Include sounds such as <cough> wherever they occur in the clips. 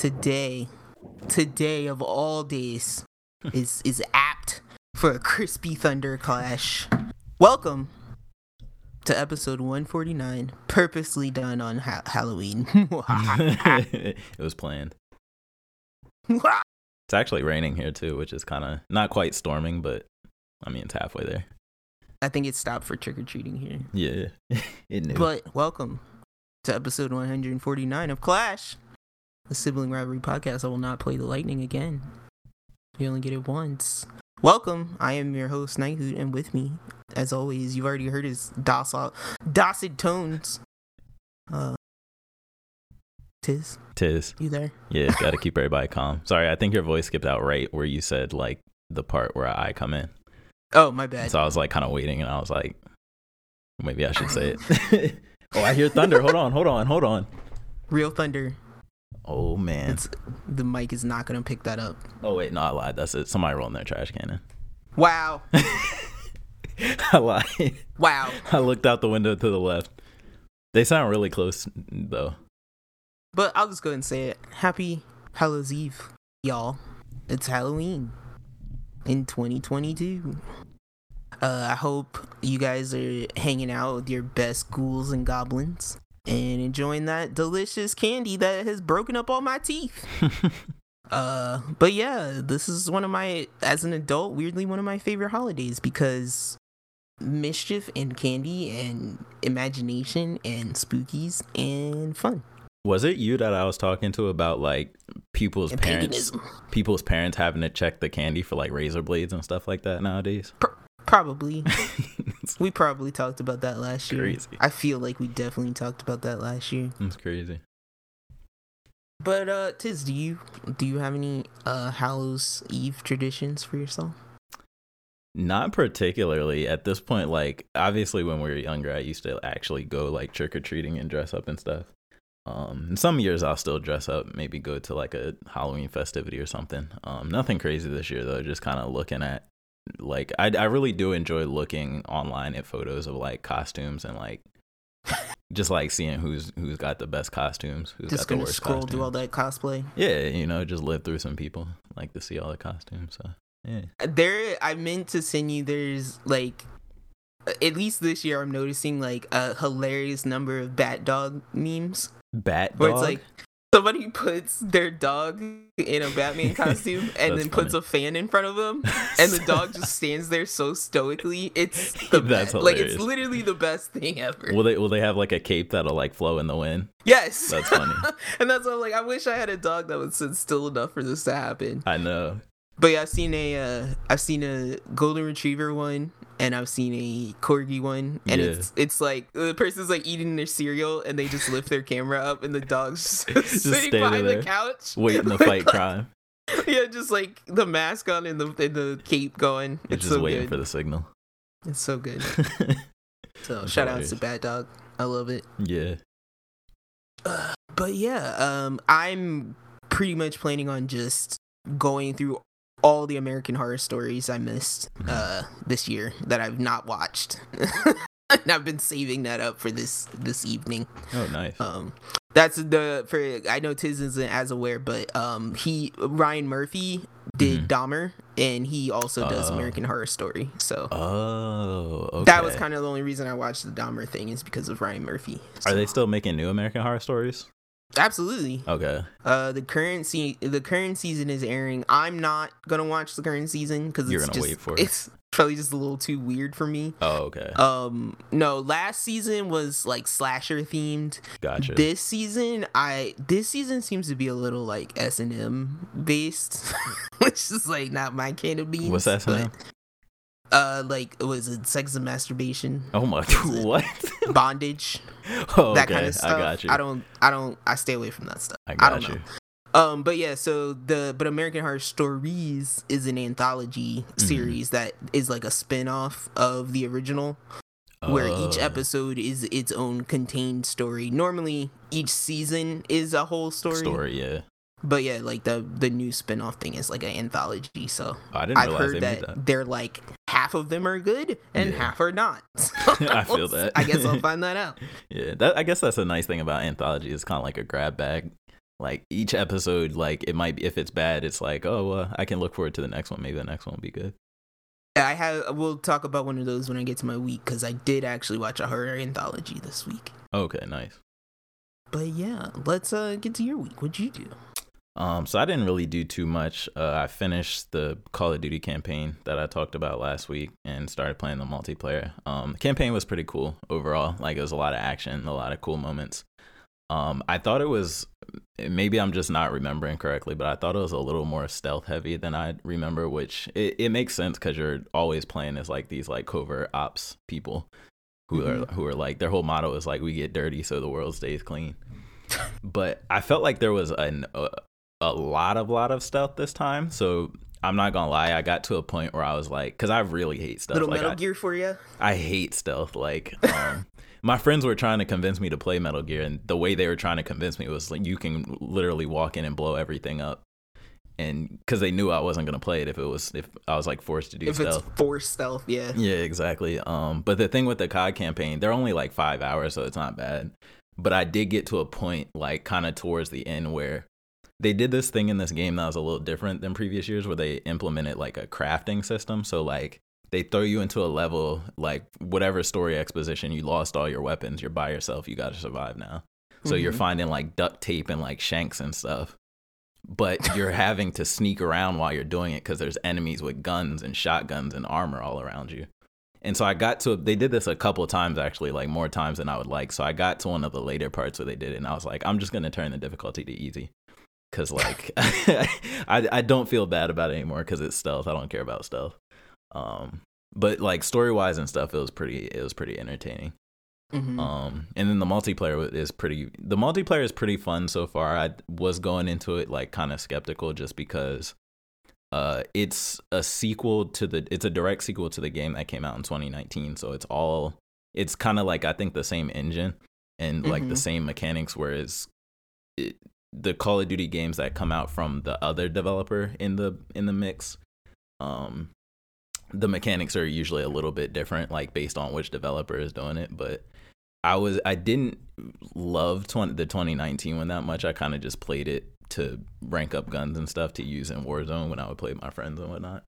today, today of all days, <laughs> is is apt for a crispy thunder clash. Welcome to episode 149, purposely done on ha- Halloween. <laughs> it was planned. <laughs> It's actually raining here too, which is kind of not quite storming, but I mean it's halfway there. I think it stopped for trick or treating here. Yeah, it knew. But welcome to episode 149 of Clash, the sibling rivalry podcast. I will not play the lightning again. You only get it once. Welcome. I am your host, Nighthoot, and with me, as always, you've already heard his docile, docid tones. Uh, Tiz, Tis. you there? Yeah, got to <laughs> keep everybody calm. Sorry, I think your voice skipped out right where you said like the part where I come in. Oh, my bad. So I was like kind of waiting, and I was like, maybe I should say it. <laughs> <laughs> oh, I hear thunder. Hold on, hold on, hold on. Real thunder. Oh man. It's the mic is not gonna pick that up. Oh wait, no, I lied. That's it. Somebody rolling their trash can Wow. <laughs> I lied. Wow. I looked out the window to the left. They sound really close though. But I'll just go ahead and say it. Happy Hallows Eve, y'all. It's Halloween in 2022. Uh, I hope you guys are hanging out with your best ghouls and goblins and enjoying that delicious candy that has broken up all my teeth. <laughs> Uh, but yeah, this is one of my, as an adult, weirdly one of my favorite holidays because mischief and candy and imagination and spookies and fun Was it you that I was talking to about like people's and parents paganism. people's parents having to check the candy for like razor blades and stuff like that nowadays? Probably. <laughs> We probably talked about that last year. Crazy. I feel like we definitely talked about that last year. it's crazy. But uh Tiz, do you do you have any uh Hallows Eve traditions for yourself? Not particularly at this point. Like obviously, when we were younger, I used to actually go like trick or treating and dress up and stuff. Um, in some years I'll still dress up, maybe go to like a Halloween festivity or something. Um, nothing crazy this year though. Just kind of looking at like I I really do enjoy looking online at photos of like costumes and like just like seeing who's who's got the best costumes, who's Just got the worst scroll costumes. through all that cosplay. Yeah, you know, just live through some people. Like to see all the costumes. So yeah. Uh, there I meant to send you there's like at least this year I'm noticing like a hilarious number of bat dog memes. Bat Where dog. it's like somebody puts their dog in a Batman <laughs> costume and then puts a fan in front of them <laughs> and the dog just stands there so stoically. It's <laughs> the That's best. like it's literally the best thing ever. Will they will they have like a cape that'll like flow in the wind? yes, That's funny. and that's why I'm like, I wish I had a dog that would sit still enough for this to happen. I know. But yeah, I've seen a, uh, I've seen a golden retriever one, and I've seen a corgi one, and Yeah. it's it's like the person's like eating their cereal, and they just lift their camera up, and the dog's <laughs> just, sitting behind there, the couch, Waiting to <laughs> fight like, crime. <laughs> Yeah, just like the mask on and the and the cape going. It's It's just so waiting good. for the signal. It's so good. So shout out to. Bad Dog. I love it. yeah. But yeah, um, I'm pretty much planning on just going through all the American Horror Stories I missed Mm-hmm. uh, this year that I've not watched, <laughs> and I've been saving that up for this this evening. Oh, nice. Um, that's the for I know Tiz isn't as aware, but um, he Ryan Murphy did Mhm. Dahmer, and he also does Oh. American Horror Story. So Oh, okay. that was kind of the only reason I watched the Dahmer thing is because of Ryan Murphy. Are they still making new American Horror Stories? Absolutely? Okay. Uh, the current se- the current season is airing. I'm not gonna watch the current season because You're it's gonna just wait for it. it's probably just a little too weird for me. Oh, okay. Um, no, last season was like slasher themed. Gotcha. This season, I this season seems to be a little like S and M based, <laughs> which is like not my can of beans. What's that? Uh, like was it sex and masturbation, Oh my. <laughs> What? bondage, <laughs> oh, that okay. kind of stuff. I got you. I don't, I don't, I stay away from that stuff. I I got don't know. you. Um, but yeah, so the but American Horror Stories is an anthology Mm-hmm. series that is like a spin-off of the original where each Oh. episode is its own contained story. Normally each season is a whole story. story. Yeah. But yeah, like the the new spin-off thing is like an anthology. So I didn't I've realize heard that, that. they're like half of them are good and Yeah. half are not. <laughs> I feel that. I guess I'll find that out. <laughs> Yeah, that I guess that's a nice thing about anthology. It's kind of like a grab bag. Like each episode, like it might be if it's bad, it's like oh, uh, I can look forward to the next one. Maybe the next one will be good. I have. We'll talk about one of those when I get to my week because I did actually watch a horror anthology this week. Okay, nice. But yeah, let's uh get to your week. What'd you do? Um, so I didn't really do too much. Uh, I finished the Call of Duty campaign that I talked about last week and started playing the multiplayer. Um, the campaign was pretty cool overall. Like it was a lot of action, a lot of cool moments. Um, I thought it was maybe I'm just not remembering correctly, but I thought it was a little more stealth heavy than I remember, which it, it makes sense because you're always playing as like these like covert ops people who mm-hmm. are who are like their whole motto is like we get dirty so the world stays clean. but I felt like there was an, a, a lot of lot of stealth this time, so I'm not gonna lie, I got to a point where I was like, because I really hate stealth. Little like, Metal I, Gear for you. I hate stealth. Like, um, <laughs> my friends were trying to convince me to play Metal Gear, and the way they were trying to convince me was like you can literally walk in and blow everything up, and because they knew I wasn't gonna play it if it was if I was like forced to do if stealth. it's forced stealth, yeah, yeah, exactly. Um, but the thing with the COD campaign, they're only like five hours, so it's not bad. But I did get to a point like kind of towards the end where they did this thing in this game that was a little different than previous years, where they implemented like a crafting system. So like they throw you into a level like whatever story exposition you lost all your weapons you're by yourself you got to survive now so mm-hmm. you're finding like duct tape and like shanks and stuff but you're <laughs> having to sneak around while you're doing it because there's enemies with guns and shotguns and armor all around you and so i got to they did this a couple of times actually like more times than i would like so i got to one of the later parts where they did it and i was like i'm just going to turn the difficulty to easy because like <laughs> I, I don't feel bad about it anymore because it's stealth i don't care about stealth um, but like story wise and stuff, it was pretty it was pretty entertaining. Mm-hmm. Um, and then the multiplayer is pretty. The multiplayer is pretty fun so far. I was going into it like kind of skeptical just because, uh, it's a sequel to the. It's a direct sequel to the game that came out in 2019. So it's all. It's kind of like I think the same engine and like mm-hmm. the same mechanics. Whereas, it, the Call of Duty games that come out from the other developer in the in the mix, um, the mechanics are usually a little bit different, like based on which developer is doing it. But I was I didn't love 20, the 2019 one that much. I kind of just played it to rank up guns and stuff to use in Warzone when I would play with my friends and whatnot.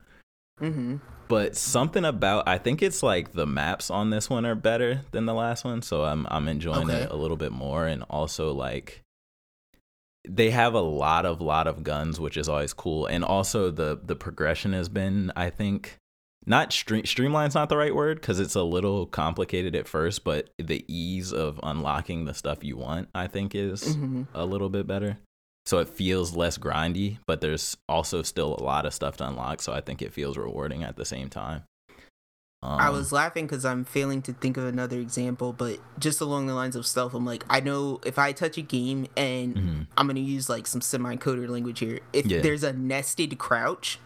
Mm-hmm. But something about I think it's like the maps on this one are better than the last one, so I'm I'm enjoying okay. it a little bit more, and also like they have a lot of lot of guns, which is always cool, and also the the progression has been I think not stream streamline's not the right word because it's a little complicated at first, but the ease of unlocking the stuff you want, I think, is mm-hmm. a little bit better. So it feels less grindy, but there's also still a lot of stuff to unlock. So I think it feels rewarding at the same time. Um, I was laughing because I'm failing to think of another example, but just along the lines of stealth, I'm like, I know if I touch a game and mm-hmm. I'm gonna use like some semi-coder language here. If yeah. there's a nested crouch,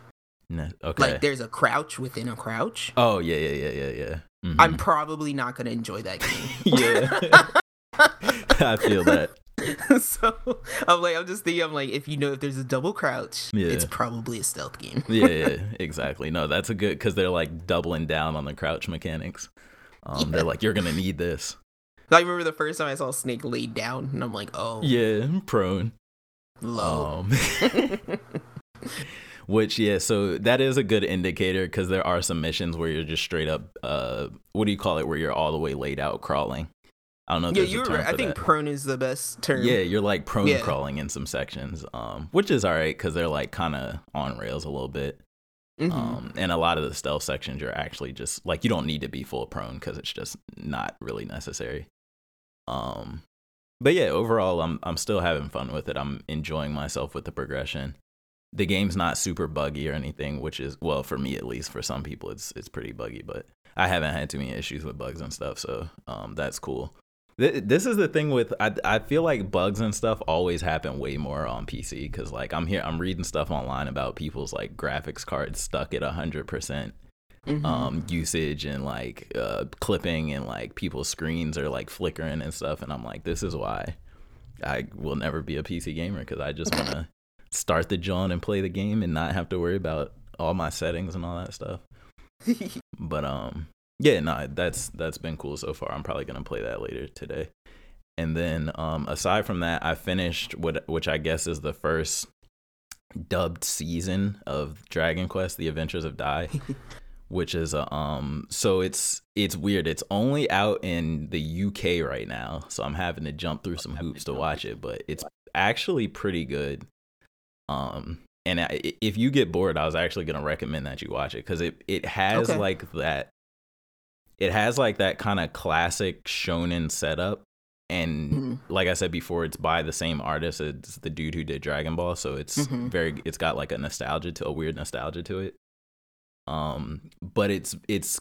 no, okay. Like there's a crouch within a crouch. Oh yeah, yeah, yeah, yeah, yeah. Mm-hmm. I'm probably not gonna enjoy that game. <laughs> yeah, <laughs> <laughs> I feel that. <laughs> so I'm like, I'm just thinking, I'm like, if you know if there's a double crouch, yeah. it's probably a stealth game. yeah, yeah, <laughs> exactly. No, that's a good because they're like doubling down on the crouch mechanics. Um, yeah. They're like, you're gonna need this. <laughs> I remember the first time I saw Snake laid down, and I'm like, oh, yeah, prone, low. Um, which yeah, so that is a good indicator because there are some missions where you're just straight up, uh, what do you call it, where you're all the way laid out crawling. I don't know. yeah, you're right. I think that. prone is the best term. Yeah, you're like prone yeah. crawling in some sections, um, which is all right because they're like kind of on rails a little bit. Mm-hmm. Um, and a lot of the stealth sections, you're actually just like you don't need to be full prone because it's just not really necessary. Um, but yeah, overall, I'm I'm still having fun with it. I'm enjoying myself with the progression the game's not super buggy or anything, which is well for me at least. For some people, it's it's pretty buggy, but I haven't had too many issues with bugs and stuff, so um, that's cool. This is the thing with I I feel like bugs and stuff always happen way more on PC because like I'm here I'm reading stuff online about people's like graphics cards stuck at hundred percent Mm-hmm. um usage and like uh clipping and like people's screens are like flickering and stuff and i'm like this is why i will never be a pc gamer because i just want to <laughs> start the John and play the game and not have to worry about all my settings and all that stuff. <laughs> but um yeah, no, that's that's been cool so far. I'm probably gonna play that later today. And then um, aside from that, I finished what which I guess is the first dubbed season of Dragon Quest: The Adventures of Dai. <laughs> which is a um so it's it's weird it's only out in the UK right now so I'm having to jump through some hoops to watch it but it's actually pretty good um and I, if you get bored I was actually going to recommend that you watch it cuz it it has Okay. like that it has like that kind of classic shonen setup and Mhm. like I said before it's by the same artist as the dude who did Dragon Ball so it's Mhm. very it's got like a nostalgia to a weird nostalgia to it um but it's it's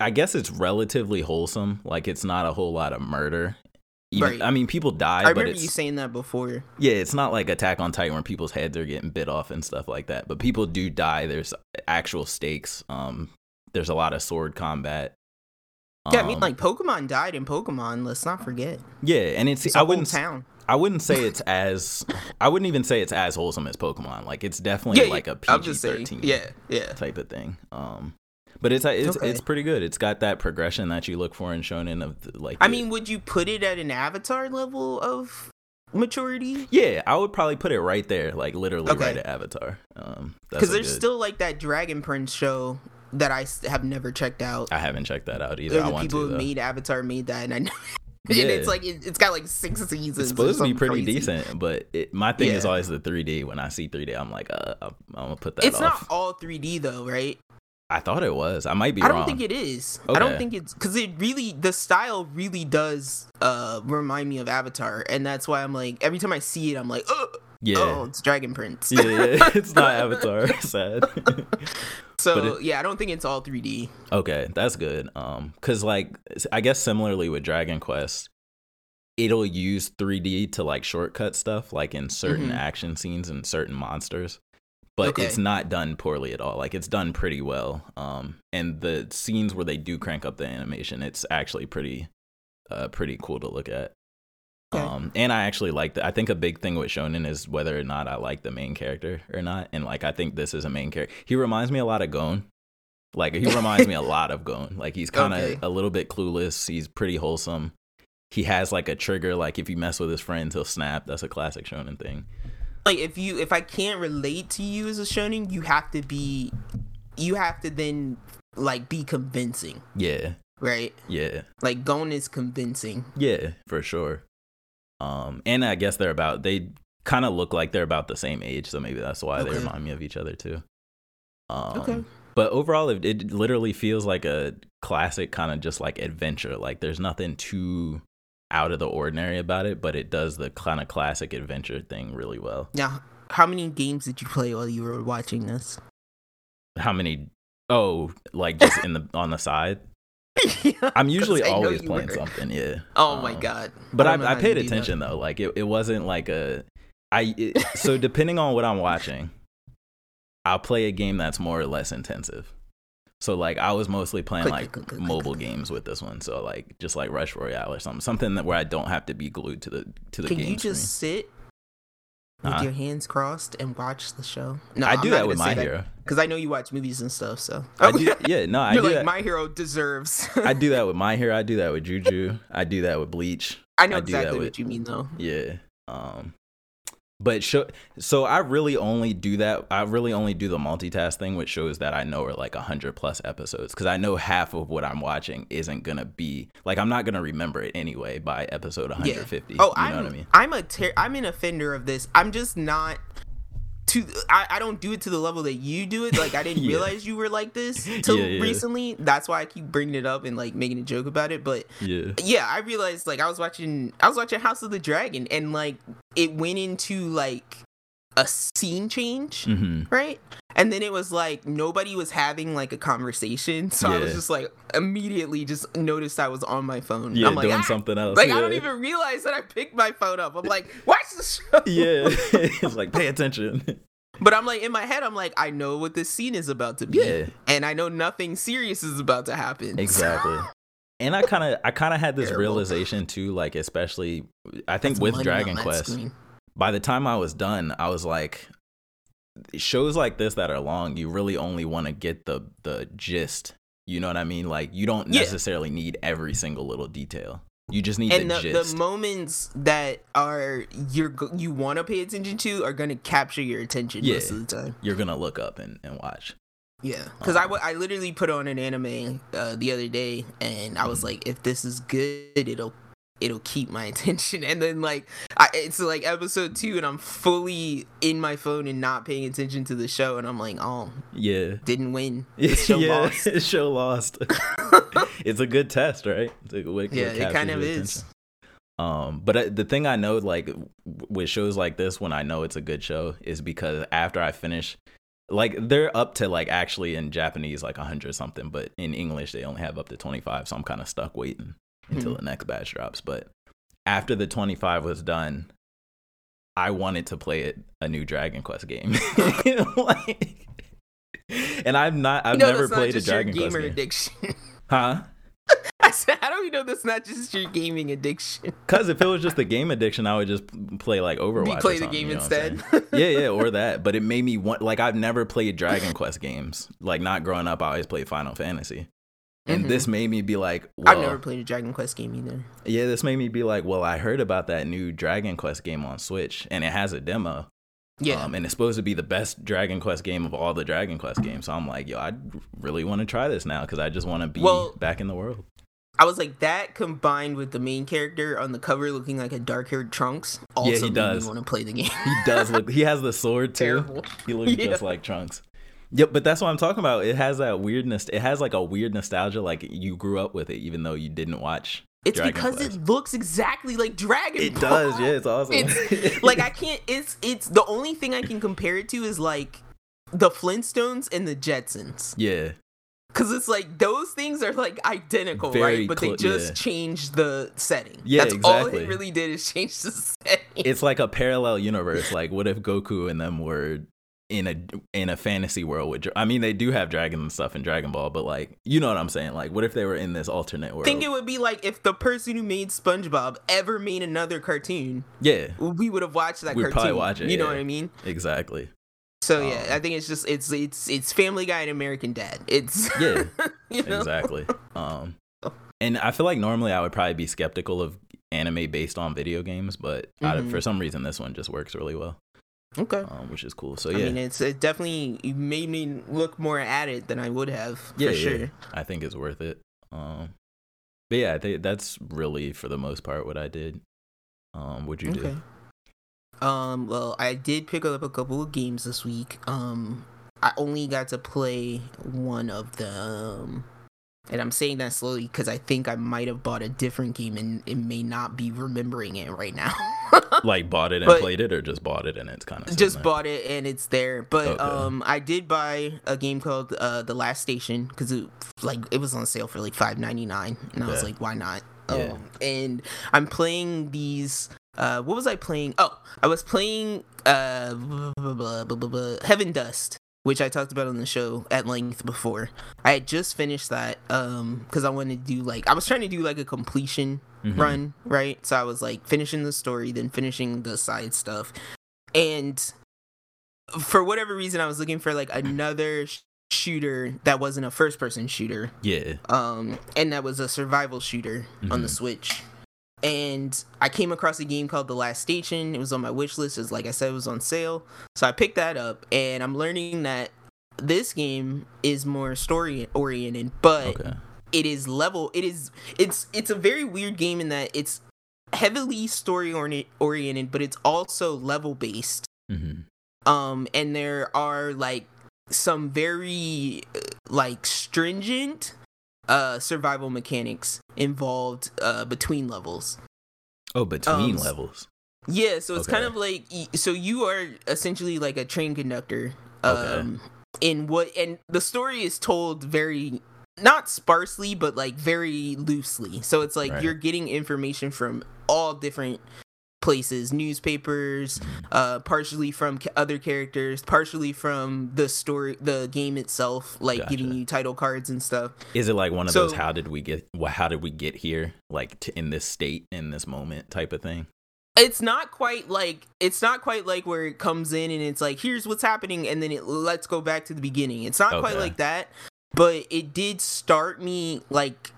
i guess it's relatively wholesome like it's not a whole lot of murder Even, Right. i mean people die I but remember it's you saying that before. yeah it's not like attack on titan where people's heads are getting bit off and stuff like that but people do die there's actual stakes um there's a lot of sword combat Yeah, I mean, Um, like Pokemon died in Pokemon. Let's not forget. yeah and it's It's i wouldn't town. I wouldn't say <laughs> it's as I wouldn't even say it's as wholesome as Pokemon. Like it's definitely Yeah, like a PG thirteen Yeah, yeah. type of thing. Um, but it's it's Okay. it's pretty good. It's got that progression that you look for in shonen of the, like. I the- mean, would you put it at an Avatar level of maturity? yeah, I would probably put it right there, like literally Okay. right at Avatar. Um, Because there's good- still like that Dragon Prince show that I have never checked out. I haven't checked that out either. I want people to who made Avatar made that, and I know. <laughs> Yeah. and it's like it, it's got like six seasons. It's supposed to be pretty crazy. decent, but it, my thing is always the 3D. When I see 3D, I'm like, uh, I'm, I'm gonna put that It's off. not all 3D though, right? I thought it was. I might be I don't wrong. think it is. I don't think it's because it really the style really does uh remind me of Avatar, and that's why I'm like every time I see it, I'm like, oh, yeah. oh it's Dragon Prince. yeah, yeah, <laughs> it's not Avatar. <laughs> Sad. So it- yeah, I don't think it's all 3D. Okay, that's good. Um, cause like I guess similarly with Dragon Quest, it'll use 3D to like shortcut stuff, like in certain Mhm. action scenes and certain monsters. But Okay. it's not done poorly at all. Like it's done pretty well. Um, and the scenes where they do crank up the animation, it's actually pretty, uh, pretty cool to look at. Okay. Um, and I actually like that. I think a big thing with Shonen is whether or not I like the main character or not. And like, I think this is a main character. He reminds me a lot of Gon. Like, he reminds me a <laughs> lot of Gon. Like, he's kind of Okay. a little bit clueless. He's pretty wholesome. He has like a trigger. Like, if you mess with his friends, he'll snap. That's a classic Shonen thing. Like if you if I can't relate to you as a shonen, you have to be, you have to then like be convincing, Yeah, right? yeah, Like Gon is convincing. yeah, for sure. Um, and I guess they're about they kind of look like they're about the same age, so maybe that's why they remind me of each other too. Um, Okay. But overall, it, it literally feels like a classic kind of just like adventure. Like there's nothing too out of the ordinary about it, but it does the kind of classic adventure thing really well. Now, how many games did you play while you were watching this? How many? Oh, like just in the on the side. <laughs> I'm usually always playing were. something. Yeah. <laughs> Oh my Um, god! But I, I, paid do that. attention though. Like it, it wasn't like a. I it, so depending on what I'm watching, I'll play a game that's more or less intensive. So like I was mostly playing like click, click, click, mobile games with this one. So like just like Rush Royale or something, something that where I don't have to be glued to the to the Can game you just sit with Huh? your hands crossed and watch the show? No, I do that with My Hero. because I know you watch movies and stuff. So I do, <laughs> yeah, no, I You're do like that. My Hero deserves. I do that <laughs> with My Hero. I do that with Juju. I do that with Bleach. I know I exactly with- what you mean though. Yeah. Um but show, so I really only do that. I really only do the multitask thing, which shows that I know are like hundred plus episodes because I know half of what I'm watching isn't gonna be like I'm not gonna remember it anyway by episode 150. Oh, you I'm know what I mean? I'm a ter- I'm an offender of this. I'm just not to I, I don't do it to the level that you do it. Like I didn't <laughs> Yeah. realize you were like this till Yeah, yeah. recently. That's why I keep bringing it up and like making a joke about it. But Yeah. yeah, I realized like I was watching I was watching House of the Dragon and like it went into like a scene change, hmm right? And then it was like nobody was having like a conversation, <laughs> so I was just like immediately just noticed I was on my phone. Yeah, I'm like, doing "Ah!" something else. Like yeah. I don't even realize that I picked my phone up. I'm like, watch the show. <laughs> Yeah. <laughs> it's like pay attention. But I'm like in my head, I'm like, I know what this scene is about to be, Yeah. and I know nothing serious is about to happen. Exactly. And I kind of I kind of had this Terrible. realization too like especially I think That's with Dragon Quest screen. By the time I was done, I was like, shows like this that are long, you really only want to get the the gist. You know what I mean? Like you don't Yeah. necessarily need every single little detail. You just need and the, the, gist. the moments that are you're you want to pay attention to are going to capture your attention Yeah. most of the time. You're gonna look up and, and watch. Yeah, because I, w- I literally put on an anime uh, the other day, and I was Mm-hmm. like, if this is good, it'll it'll keep my <laughs> attention. And then like, I, it's like episode two, and I'm fully in my phone and not paying attention to the show, and I'm like, oh, Yeah. didn't win. <laughs> The show yeah, lost. <laughs> show lost. it's a good test, right? It's a way- Yeah, what it kind of is. attention. Um, but uh, the thing I know, like with shows like this, when I know it's a good show, is because after I finish, like they're up to like actually in Japanese like hundred something, but in English they only have up to twenty five, so I'm kind of stuck waiting until Mhm. the next batch drops. But after the twenty five was done, I wanted to play it a new Dragon Quest game. <laughs> like, and I've not, I've You know, never played a Dragon Quest game. addiction. <laughs> Huh? I said, how do we know that's not just your gaming addiction? Because if it was just a game addiction, I would just play like Overwatch. You play the game you know instead. <laughs> yeah, yeah, or that. But it made me want like I've never played Dragon Quest games. Like not growing up, I always played Final Fantasy. And Mhm. this made me be like, well, I've never played a Dragon Quest game either. yeah, this made me be like, well, I heard about that new Dragon Quest game on Switch, and it has a demo. Yeah. Um, and it's supposed to be the best Dragon Quest game of all the Dragon Quest games. So I'm like, yo, I really want to try this now because I just want to be Well- back in the world. I was like that combined with the main character on the cover looking like a dark-haired Trunks. Also he does. Want to play the game. He does look. He has the sword <laughs> too. Terrible. He looks <laughs> Yeah. just like Trunks. Yep, but that's what I'm talking about. It has that weirdness. It has like a weird nostalgia, like you grew up with it, even though you didn't watch. It's Dragon because it looks exactly like Dragon It Ball. does, yeah. It's awesome. It's like I can't. It's it's the only thing I can compare it to is like the Flintstones and the Jetsons. yeah, Cause it's like those things are like identical, Very right? But clo- they just yeah. changed the setting. Yeah, That's all it really did is <laughs> change the setting. it's like a parallel universe. Like, what if Goku and them were in a in a fantasy world with? I mean, they do have dragons and stuff in Dragon Ball, but like, you know what I'm saying? Like, what if they were in this alternate world? I think it would be like if the person who made SpongeBob ever made another cartoon, yeah, we would have watched that We'd cartoon. probably watch it, You know yeah. what I mean? exactly. So yeah, Um, I think it's just it's it's it's Family Guy and American Dad. It's Yeah, <laughs> you know? exactly. <laughs> Um, and I feel like normally I would probably be skeptical of anime based on video games, but of, Mhm. for some reason this one just works really well, Okay. um, which is cool. So yeah, I mean, it's it definitely made me look more at it than I would have for yeah, sure. yeah, I think it's worth it. Um, but yeah, I think that's really for the most part what I did. Um, what'd you Okay. do? Um. Well, I did pick up a couple of games this week. Um. I only got to play one of them, and I'm saying that slowly because I think I might have bought a different game and it may not be remembering it right now. <laughs> <laughs> Like bought it and But- played it, or just bought it and it's kind of just bought it and it's there but Okay. um i did buy a game called uh the last station because it like it was on sale for like 5.99 and i was like why not Yeah. um and i'm playing these uh what was i playing oh i was playing uh blah, blah, blah, heaven dust which I talked about on the show at length before. I had just finished that um because I wanted to do like I was trying to do like a completion Mhm. run, right? So I was like finishing the story, then finishing the side stuff. And for whatever reason I was looking for like another sh- shooter that wasn't a first person shooter. Yeah, Um and that was a survival shooter on the Mhm. Switch. And I came across a game called The Last Station. It was on my wish list. As like I said, it was on sale. So I picked that up and I'm learning that this game is more story oriented, but okay, it is level it is it's it's a very weird game in that it's heavily story orient- oriented but it's also level based hmm um and there are like some very uh, like stringent uh survival mechanics involved uh between levels oh, between Um, levels. yeah, so it's kind of like so you are essentially like a train conductor. Okay. Um in what and the story is told very not sparsely but like very loosely. So it's like Right. you're getting information from all different places, newspapers, uh partially from other characters, partially from the story the game itself like giving you title cards and stuff. Is it like one of those "How did we get? How did we get here? Like to, in this state, in this moment, type of thing." it's not quite like it's not quite like where it comes in and it's like here's what's happening and then it let's go back to the beginning it's not quite like that but it did start me like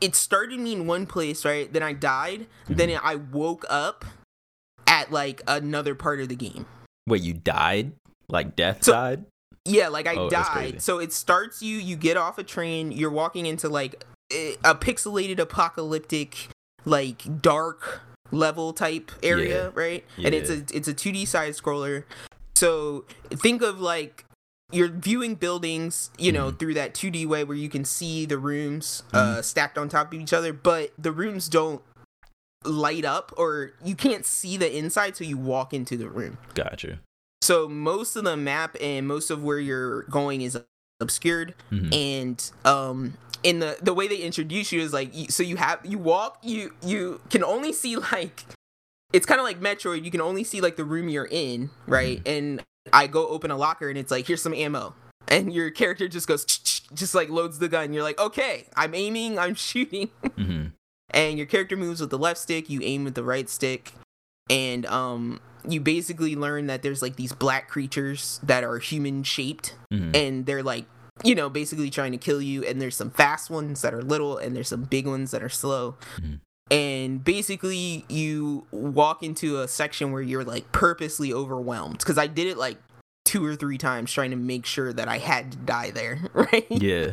it started me in one place, right? Then I died. Mm-hmm. Then I woke up at like another part of the game. Wait, you died? Like death So- died? Yeah, like I Oh, died. So it starts you, you get off a train, you're walking into like a pixelated apocalyptic, like dark level type area, Yeah. right? And it's a it's a 2D side scroller. So think of like you're viewing buildings, you know, Mhm. through that 2D way where you can see the rooms Mm-hmm. uh stacked on top of each other, but the rooms don't light up or you can't see the inside so you walk into the room. Gotcha. So most of the map and most of where you're going is obscured, Mhm. and um, in the the way they introduce you is like so you have you walk you you can only see like it's kind of like Metroid. You can only see like the room you're in, right? And I go open a locker and it's like here's some ammo, and your character just goes just like loads the gun. You're like okay, I'm aiming, I'm <laughs> shooting Mhm. and your character moves with the left stick you aim with the right stick and um you basically learn that there's like these black creatures that are human shaped Mhm. and they're like you know basically trying to kill you and there's some fast ones that are little and there's some big ones that are slow Mhm. And basically you walk into a section where you're like purposely overwhelmed because i did it like two or three times trying to make sure that i had to die there <laughs> right Yeah.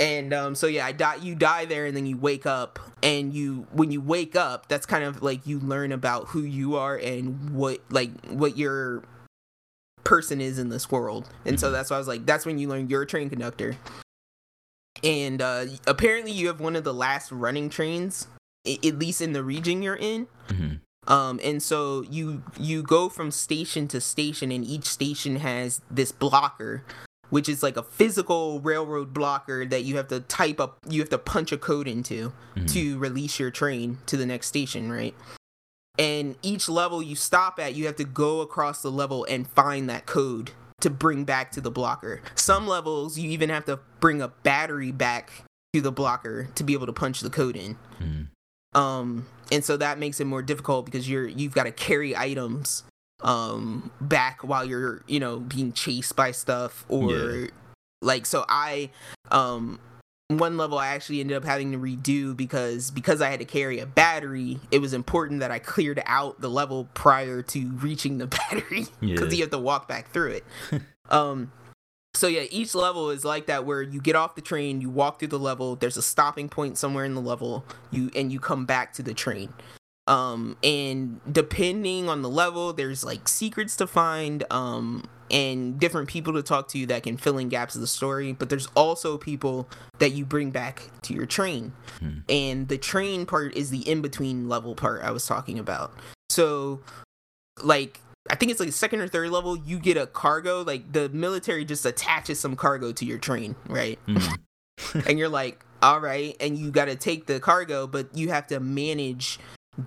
and um, so yeah, I die. You die there, and then you wake up, and you when you wake up, that's kind of like you learn about who you are and what like what your person is in this world. And so Mhm. that's why I was like, that's when you learn you're a train conductor. And uh, apparently, you have one of the last running trains, at least in the region you're in. Mhm. Um, and so you you go from station to station, and each station has this blocker, which is like a physical railroad blocker that you have to type up, you have to punch a code into Mhm. to release your train to the next station, right? And each level you stop at, you have to go across the level and find that code to bring back to the blocker. Some levels you even have to bring a battery back to the blocker to be able to punch the code in Mhm. Um and so that makes it more difficult because you're you've got to carry items um back while you're you know being chased by stuff or Yeah. like so i um one level i actually ended up having to redo because because i had to carry a battery it was important that i cleared out the level prior to reaching the <laughs> battery because Yeah. you have to walk back through it <laughs> um so yeah each level is like that where you get off the train you walk through the level there's a stopping point somewhere in the level you and you come back to the train. Um and depending on the level there's like secrets to find um and different people to talk to that can fill in gaps of the story but there's also people that you bring back to your train. Hmm. and the train part is the in-between level part i was talking about. So like I think it's like second or third level, you get a cargo. Like the military just attaches some cargo to your train, right? Mhm. <laughs> and you're like, all right, and you got to take the cargo, but you have to manage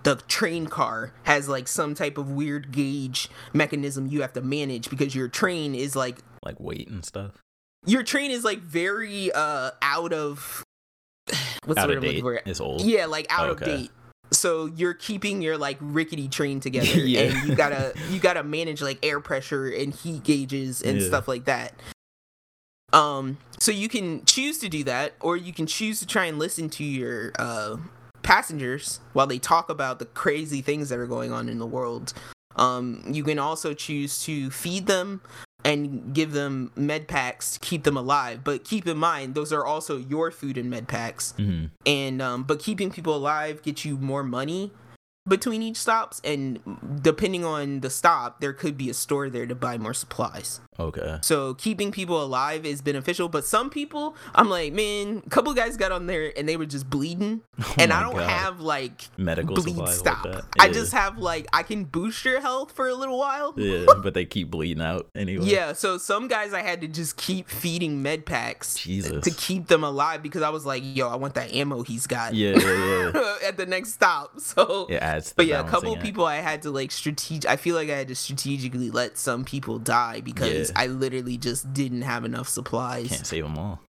the train car has like some type of weird gauge mechanism you have to manage because your train is like like weight and stuff. your train is like very uh out of <sighs> what's Out the word of I'm looking for? It's old. Yeah, like out of Okay. date. So you're keeping your like rickety train <laughs> together, Yeah. and you gotta you gotta manage like air pressure and heat gauges and Yeah. stuff like that. Um, so you can choose to do that, or you can choose to try and listen to your uh passengers while they talk about the crazy things that are going on in the world. Um, you can also choose to feed them and give them med packs to keep them alive. But keep in mind, those are also your food and med packs Mhm. and um but keeping people alive gets you more money between each stops and depending on the stop there could be a store there to buy more supplies Okay. so keeping people alive is beneficial but some people i'm like man a couple guys got on there and they were just bleeding <laughs> oh and i Oh don't God. have like medical bleed stop like that. i just have like i can boost your health for a little while yeah, <laughs> but they keep bleeding out anyway. yeah, so some guys I had to just keep feeding med packs Jesus. to keep them alive because I was like, yo, I want that ammo he's got. Yeah, yeah, yeah. <laughs> at the next stop. So It but yeah, a couple act. people I had to like strategic. I feel like I had to strategically let some people die because Yeah. I literally just didn't have enough supplies. can't save them all.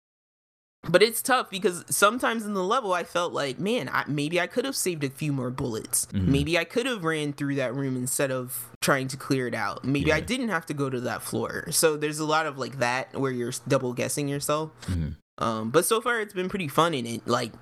But it's tough because sometimes in the level I felt like, man, I, maybe I could have saved a few more bullets. Mhm. Maybe I could have ran through that room instead of trying to clear it out. Maybe I didn't have to go to that floor. So there's a lot of like that where you're double guessing yourself. Mhm. Um, but so far it's been pretty fun in it. Like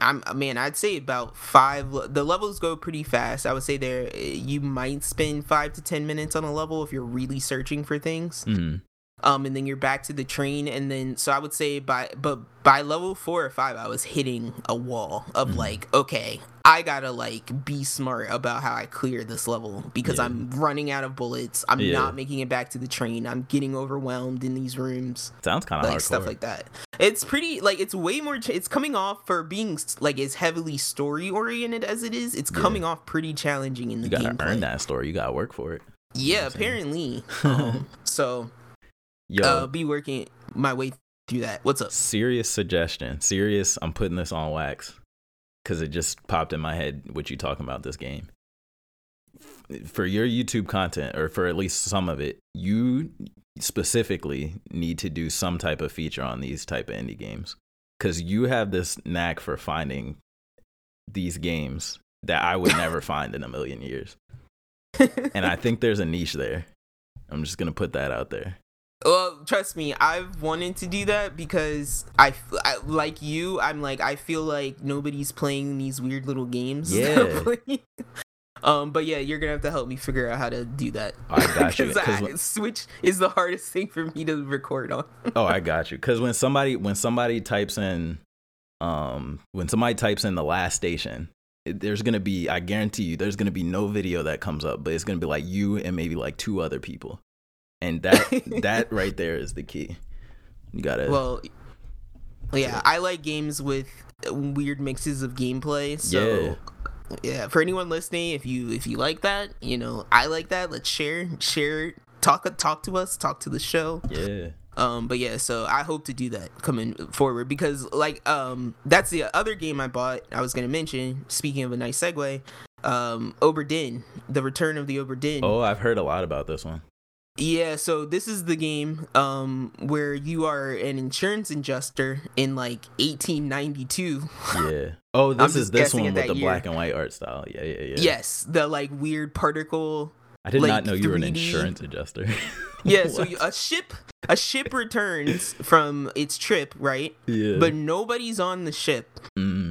I'm man, I'd say about five. The levels go pretty fast. I would say there you might spend five to ten minutes on a level if you're really searching for things. Mhm. Um, and then you're back to the train, and then so I would say by but by level four or five, I was hitting a wall of Mhm. like, okay, I gotta like be smart about how I clear this level because Yeah. I'm running out of bullets. I'm Yeah. not making it back to the train. I'm getting overwhelmed in these rooms Sounds kind of like hardcore. stuff like that. It's pretty like it's way more. Ch- it's coming off for being like as heavily story oriented as it is. It's Yeah. coming off pretty challenging in the you gotta gameplay. earn that story. You gotta work for it. Yeah, apparently. <laughs> um, so Yo, uh, be working my way through that. What's up? serious suggestion. Serious. I'm putting this on wax because it just popped in my head. What you talking about this game? For your YouTube content, or for at least some of it, you specifically need to do some type of feature on these type of indie games because you have this knack for finding these games that I would never <laughs> find in a million years, <laughs> and I think there's a niche there. I'm just gonna put that out there. Well, trust me, I've wanted to do that because I, like you. I'm like I feel like nobody's playing these weird little games. Yeah. <laughs> um, but yeah, you're gonna have to help me figure out how to do that. I got you, <laughs> 'Cause I- when- Switch is the hardest thing for me to record on. <laughs> oh, I got you. Because when somebody when somebody types in, um, when somebody types in the last station, it, there's gonna be I guarantee you there's gonna be no video that comes up, but it's gonna be like you and maybe like two other people, and that <laughs> that right there is the key. You gotta. Well, yeah, I like games with weird mixes of gameplay. So yeah. for anyone listening, if you if you like that, you know, I like that. Let's share, share, talk, talk to us, talk to the show. yeah. Um, but yeah, so I hope to do that coming forward because like um that's the other game I bought. I was gonna mention. Speaking of a nice segue, um, Obra Dinn, the Return of the Obra Dinn. Oh, I've heard a lot about this one. Yeah, so this is the game um where you are an insurance adjuster in like 1892. Yeah. <laughs> Oh, I'm this is this one with the year. black and white art style. Yeah, yeah, yeah. Yes, the like weird particle. I did like, not know you were an insurance adjuster. <laughs> Yeah, so you, a ship a ship returns from its trip, right? yeah. But nobody's on the ship. Mm,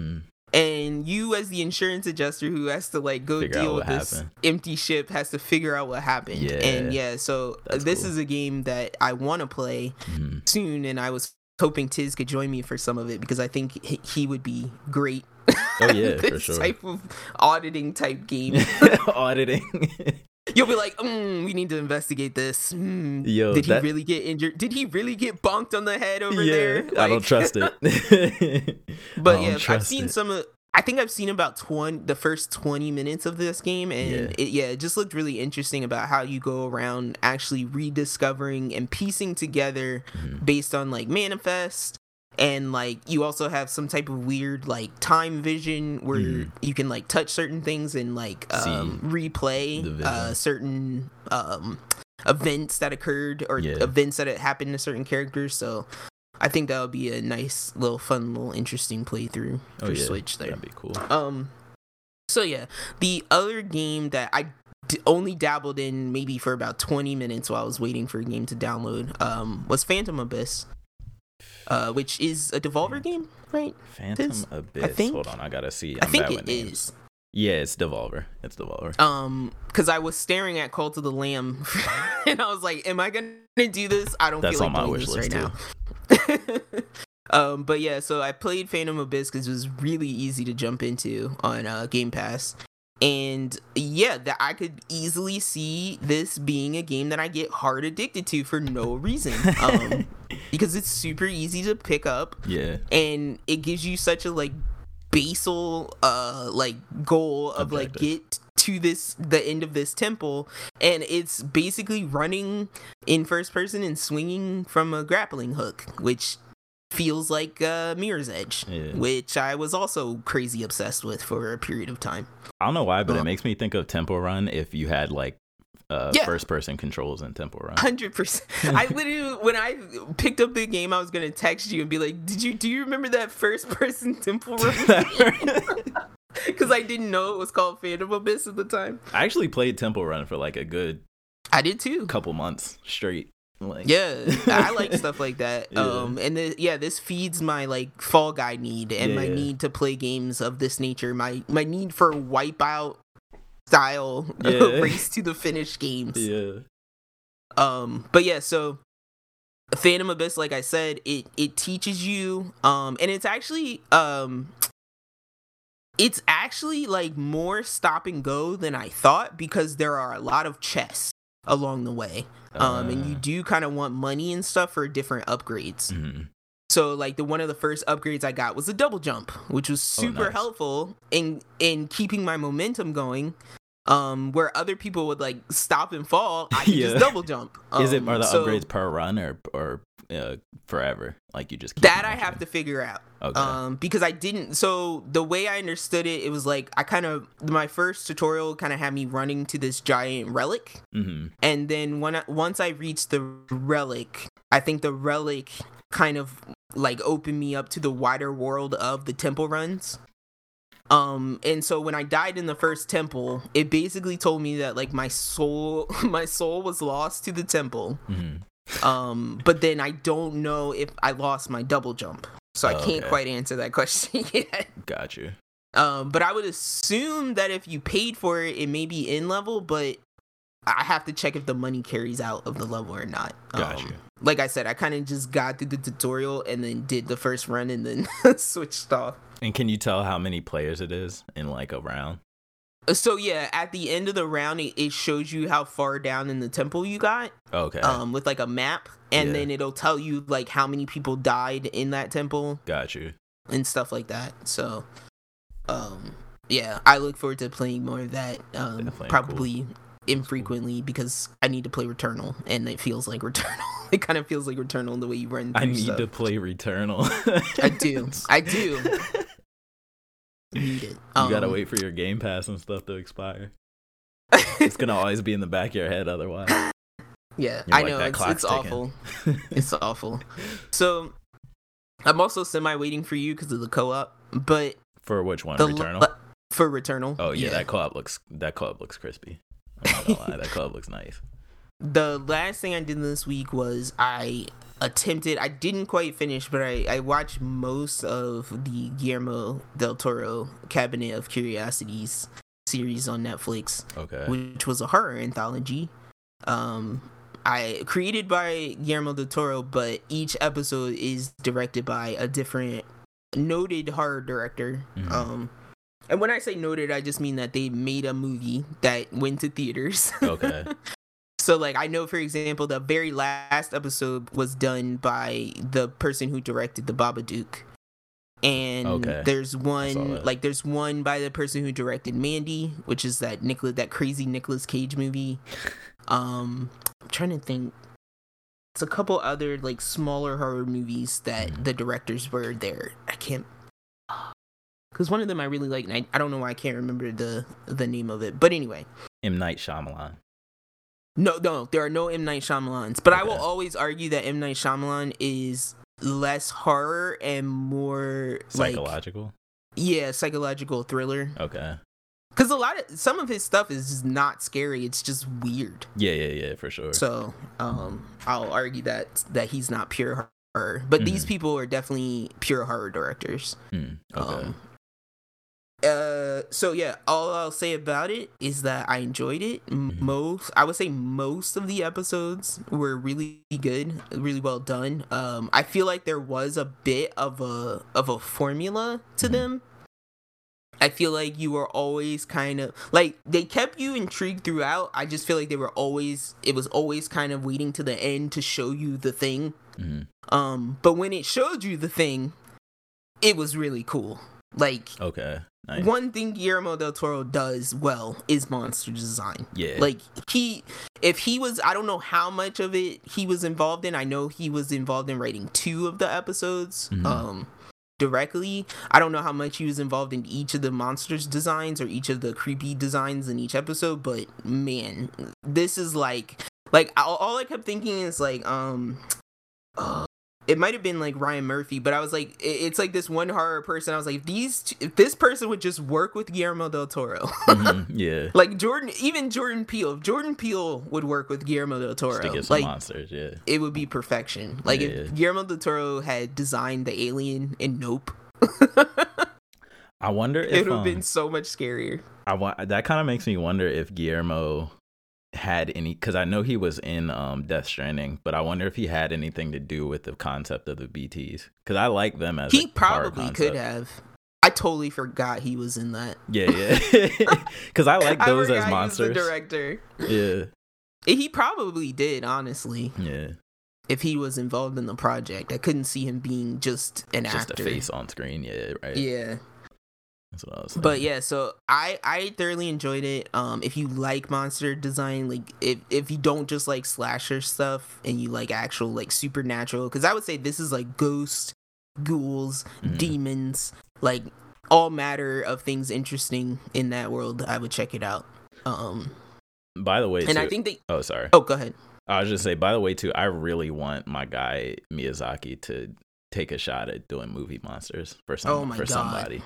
And you as the insurance adjuster who has to like go Figure deal with this happened. empty ship has to figure out what happened. Yeah. And yeah, so That's this cool. is a game that I want to play mm. soon and I was hoping Tiz could join me for some of it because I think he- he would be great. Oh, yeah, <laughs> for sure. type of auditing type game. <laughs> Auditing. <laughs> You'll be like, mm, we need to investigate this. Mm, Yo, did that- he really get injured? Did he really get bonked on the head over yeah, there? I don't trust it. <laughs> <laughs> But yeah, I've seen it. some of. I think I've seen about twenty, the first twenty minutes of this game, and Yeah. it, yeah, it just looked really interesting about how you go around actually rediscovering and piecing together Mhm. based on like manifest, and like you also have some type of weird like time vision where Mhm. you can like touch certain things and like um, replay uh, certain um, events that occurred or Yeah. events that had happened to certain characters. So. I think that would be a nice little fun little interesting playthrough for Oh yeah, Switch there. That'd be cool. Um so yeah, the other game that I d- only dabbled in maybe for about 20 minutes while I was waiting for a game to download um was Phantom Abyss. Uh which is a Devolver game, right? Phantom Abyss. think- Hold on, I gotta see. I I'm think bad it names. is. Yeah, it's Devolver. It's Devolver. Um cuz I was staring at Cult of the Lamb <laughs> and I was like, am I to do this? I don't That's feel on my doing wish this list right too. now. <laughs> um, but yeah, so I played Phantom Abyss because it was really easy to jump into on uh, Game Pass, and yeah, that I could easily see this being a game that I get hard addicted to for no reason, um, <laughs> because it's super easy to pick up. Yeah. and it gives you such a like basal uh like goal of like get to this the end of this temple. And it's basically running in first person and swinging from a grappling hook which feels like uh mirror's edge Yeah. which i was also crazy obsessed with for a period of time I don't know why, but Uh, it makes me think of Temple Run if you had like uh, Yeah. first person controls in Temple Run. Hundred percent. I literally, when I picked up the game, I was gonna text you and be like, "Did you do you remember that first person <laughs> Temple Run?" <laughs> Because <laughs> I didn't know it was called Phantom Abyss at the time. I actually played Temple Run for like a good I did too. couple months straight. <laughs> Like, Yeah, I like <laughs> stuff like that. Yeah. Um, and the, yeah, this feeds my like Fall Guy need and my Yeah. need to play games of this nature. My my need for wipeout style <laughs> Yeah. race to the finish games. yeah. Um, but yeah, so Phantom Abyss, like I said, it it teaches you, um, and it's actually um, it's actually like more stop and go than I thought because there are a lot of chests along the way, um, and you Uh, do kind of want money and stuff for different upgrades. mhm. So like the one of the first upgrades I got was a double jump, which was Oh, super nice. helpful in in keeping my momentum going. Um, where other people would like stop and fall, I <laughs> Yeah. just double jump. Is it Um, are the so upgrades per run or or uh, forever? Like you just that I have to figure out. Okay. Um, because I didn't. So the way I understood it, it was like I kind of my first tutorial kind of had me running to this giant relic, hmm and then when I, once I reached the relic, I think the relic kind of like opened me up to the wider world of the temple runs. Um and so when I died in the first temple, it basically told me that like my soul <laughs> my soul was lost to the temple. hmm Um but then I don't know if I lost my double jump. So I Oh, can't okay. quite answer that <laughs> question yet. Got you. Um but I would assume that if you paid for it it may be in level, but I have to check if the money carries out of the level or not. Got Um, you. Like I said, I kind of just got through the tutorial and then did the first run and then <laughs> switched off. And can you tell how many players it is in like a round? So yeah, at the end of the round, it, it shows you how far down in the temple you got, Okay. um, with like a map, and Yeah. then it'll tell you like how many people died in that temple Got you. and stuff like that. So, um, yeah, I look forward to playing more of that. Um, Definitely probably infrequently because I need to play Returnal, and it feels like Returnal. <laughs> it kind of feels like Returnal the way you run. I need stuff. to play Returnal. I do. I do. <laughs> You gotta Um, wait for your Game Pass and stuff to expire. <laughs> It's gonna always be in the back of your head otherwise. Yeah, You're I like, know "That it's, it's awful. <laughs> It's awful. So, I'm also semi waiting for you because of the co-op, but For which one? Returnal? la- for Returnal. oh yeah, that co-op looks that co-op looks crispy. I'm not gonna lie, that co-op looks nice. The last thing I did this week was I attempted. I didn't quite finish, but I I watched most of the Guillermo del Toro Cabinet of Curiosities series on Netflix. Okay. which was a horror anthology. Um, I created by Guillermo del Toro, but each episode is directed by a different noted horror director. Mhm. Um, and when I say noted, I just mean that they made a movie that went to theaters. Okay. <laughs> so, like, I know, for example, the very last episode was done by the person who directed the Babadook. And Okay. there's one like there's one by the person who directed Mandy, which is that Nicolas that crazy Nicolas Cage movie. Um I'm trying to think. It's a couple other like smaller horror movies that Mhm. the directors were there. I can't because one of them I really like, and I, I don't know why I can't remember the the name of it. But anyway, M Night Shyamalan. No, no, there are no M Night Shyamalans. But I will always argue that M Night Shyamalan is less horror and more like Psychological. yeah, psychological thriller. okay. Because a lot of some of his stuff is just not scary. It's just weird. Yeah, yeah, yeah, for sure. So um, I'll argue that that he's not pure horror. But these Mhm. people are definitely pure horror directors. Hmm, okay. Um, uh, so yeah, all I'll say about it is that I enjoyed it. M- Mhm. Most, I would say, most of the episodes were really good, really well done. Um, I feel like there was a bit of a of a formula to Mhm. them. I feel like you were always kind of like they kept you intrigued throughout. I just feel like they were always it was always kind of waiting to the end to show you the thing. Mm-hmm. Um, but when it showed you the thing, it was really cool. Like Okay. Nice. one thing Guillermo del Toro does well is monster design. Yeah. Like he, if he was, I don't know how much of it he was involved in. I know he was involved in writing two of the episodes. Mhm. Um, directly. I don't know how much he was involved in each of the monsters designs or each of the creepy designs in each episode, but man, this is like like all, all I kept thinking is like um uh, it might have been like Ryan Murphy, but I was like, it's like this one horror person. I was like, these, if this person would just work with Guillermo del Toro, Mhm, <laughs> yeah. like Jordan, even Jordan Peele, if Jordan Peele would work with Guillermo del Toro, Just to get some like monsters, yeah. it would be perfection. Like Yeah. if Guillermo del Toro had designed the alien in Nope, I wonder <laughs> if it would have um, been so much scarier. I want that kind of makes me wonder if Guillermo had any because I know he was in um Death Stranding, but I wonder if he had anything to do with the concept of the BTS because I like them as He probably could have. I totally forgot he was in that. Yeah, yeah. <laughs> Because I like <laughs> those forgot as monsters. The director. Yeah, He probably did, honestly. yeah. If he was involved in the project, I couldn't see him being just an Just actor. a face on screen. Yeah, right. Yeah, That's what I was. Saying. but yeah. So I I thoroughly enjoyed it. Um, if you like monster design, like if if you don't just like slasher stuff and you like actual like supernatural, because I would say this is like ghosts, ghouls, Mhm. demons, like all matter of things interesting in that world. I would check it out. Um, by the way, and I think they. oh, sorry. Oh, go ahead. I was just say. By the way, too, I really want my guy Miyazaki to take a shot at doing movie monsters for some Oh my for God. somebody.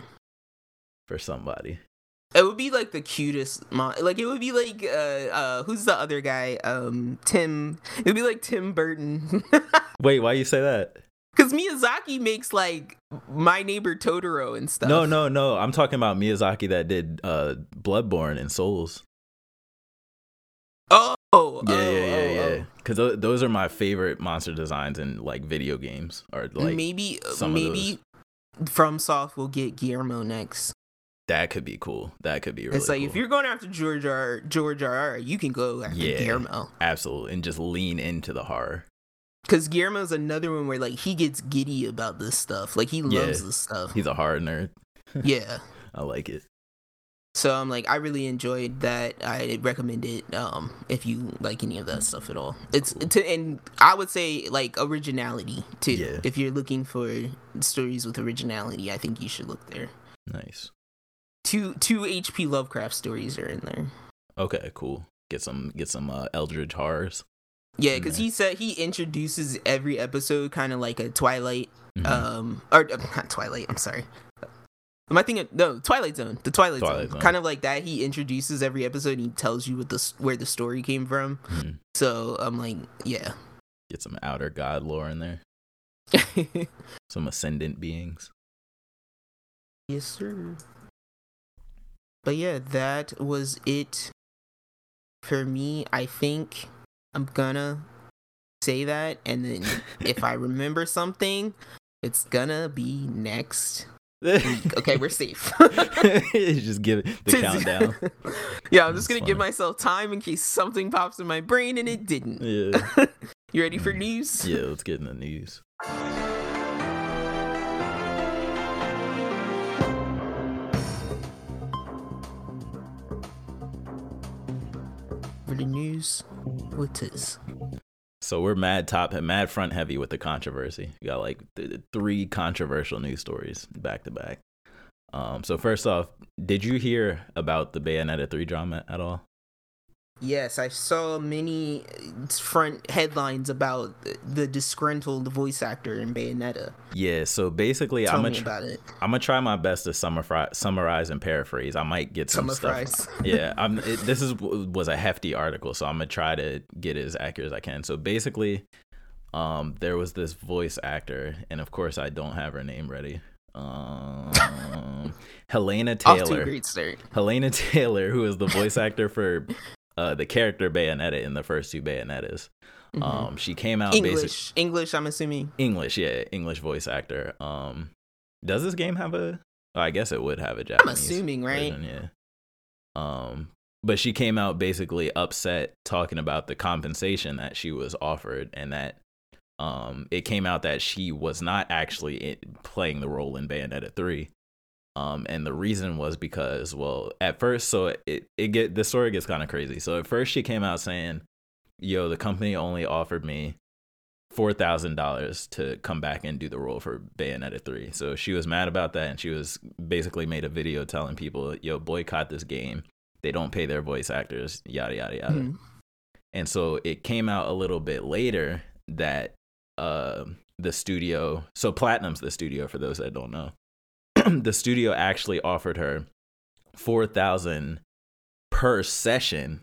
For somebody. It would be like the cutest mon- like it would be like uh uh who's the other guy? Um Tim it would be like Tim Burton. <laughs> Wait, why you say that? Cuz Miyazaki makes like My Neighbor Totoro and stuff. No, no, no. I'm talking about Miyazaki that did uh Bloodborne and Souls. Oh. oh, Yeah, oh, yeah, yeah, oh, yeah. Because th- those are my favorite monster designs in like video games or oh. like maybe maybe From Soft will get Guillermo next. That could be cool. That could be really it's like cool. if you're going after George R. George R. R. You can go after Yeah. Guillermo. absolutely and just lean into the horror. Cuz Guillermo's another one where like he gets giddy about this stuff. Like he Yeah. loves this stuff. He's a horror nerd. <laughs> yeah. I like it. So I'm like, I really enjoyed that. I recommend it um, if you like any of that stuff at all. It's to, and I would say like originality too. Yeah. If you're looking for stories with originality, I think you should look there. Nice. Two two H.P. Lovecraft stories are in there. Okay, cool. Get some get some uh, Eldritch horrors. Yeah, because he said he introduces every episode kind of like a Twilight, Mhm. um, or uh, not Twilight. I'm sorry. Am I thinking no Twilight Zone? The Twilight, Twilight Zone. Zone. kind of like that. He introduces every episode. and He tells you what the where the story came from. Mhm. So I'm like, yeah. Get some outer god lore in there. <laughs> Some ascendant beings. yes, sir. But yeah, that was it for me. I think I'm gonna say that, and then if I <laughs> remember something, it's gonna be next week. Okay, we're safe. <laughs> just give it the countdown. <laughs> yeah, I'm just That's gonna give myself time in case something pops in my brain and it didn't. Yeah. you ready for news? Yeah, let's get in the news. The news, what is? So we're mad top and mad front heavy with the controversy. We got like th- three controversial news stories back to back. Um, so first off, did you hear about the Bayonetta 3 drama at all? Yes, I saw many uh, front headlines about the disgruntled voice actor in Bayonetta. Yeah, so basically Tell I'm gonna tr- about it. I'm gonna try my best to summarize, summarize and paraphrase. I might get some Summer stuff. <laughs> yeah, I'm. It, this is was a hefty article, so I'm gonna try to get as accurate as I can. So basically, um, there was this voice actor, and of course, I don't have her name ready. Um, <laughs> Hellena Off to a Taylor. great start. Hellena <laughs> Taylor, who is the voice actor for uh, the character Bayonetta in the first two Bayonettas. Mhm. Um, she came out basically English, English. I'm assuming. English, yeah, English voice actor. Um, does this game have a? oh, I guess it would have a Japanese. I'm assuming, right? version, yeah. Um, but she came out basically upset, talking about the compensation that she was offered, and that um, it came out that she was not actually playing the role in Bayonetta three. Um, and the reason was because, well, at first, so it it get the story gets kind of crazy. So at first, she came out saying, "Yo, the company only offered me four thousand dollars to come back and do the role for Bayonetta three. So she was mad about that, and she was basically made a video telling people, "Yo, boycott this game. They don't pay their voice actors. Yada yada yada." Mhm. And so it came out a little bit later that uh, the studio. So Platinum's the studio for those that don't know. <clears throat> the studio actually offered her four thousand per session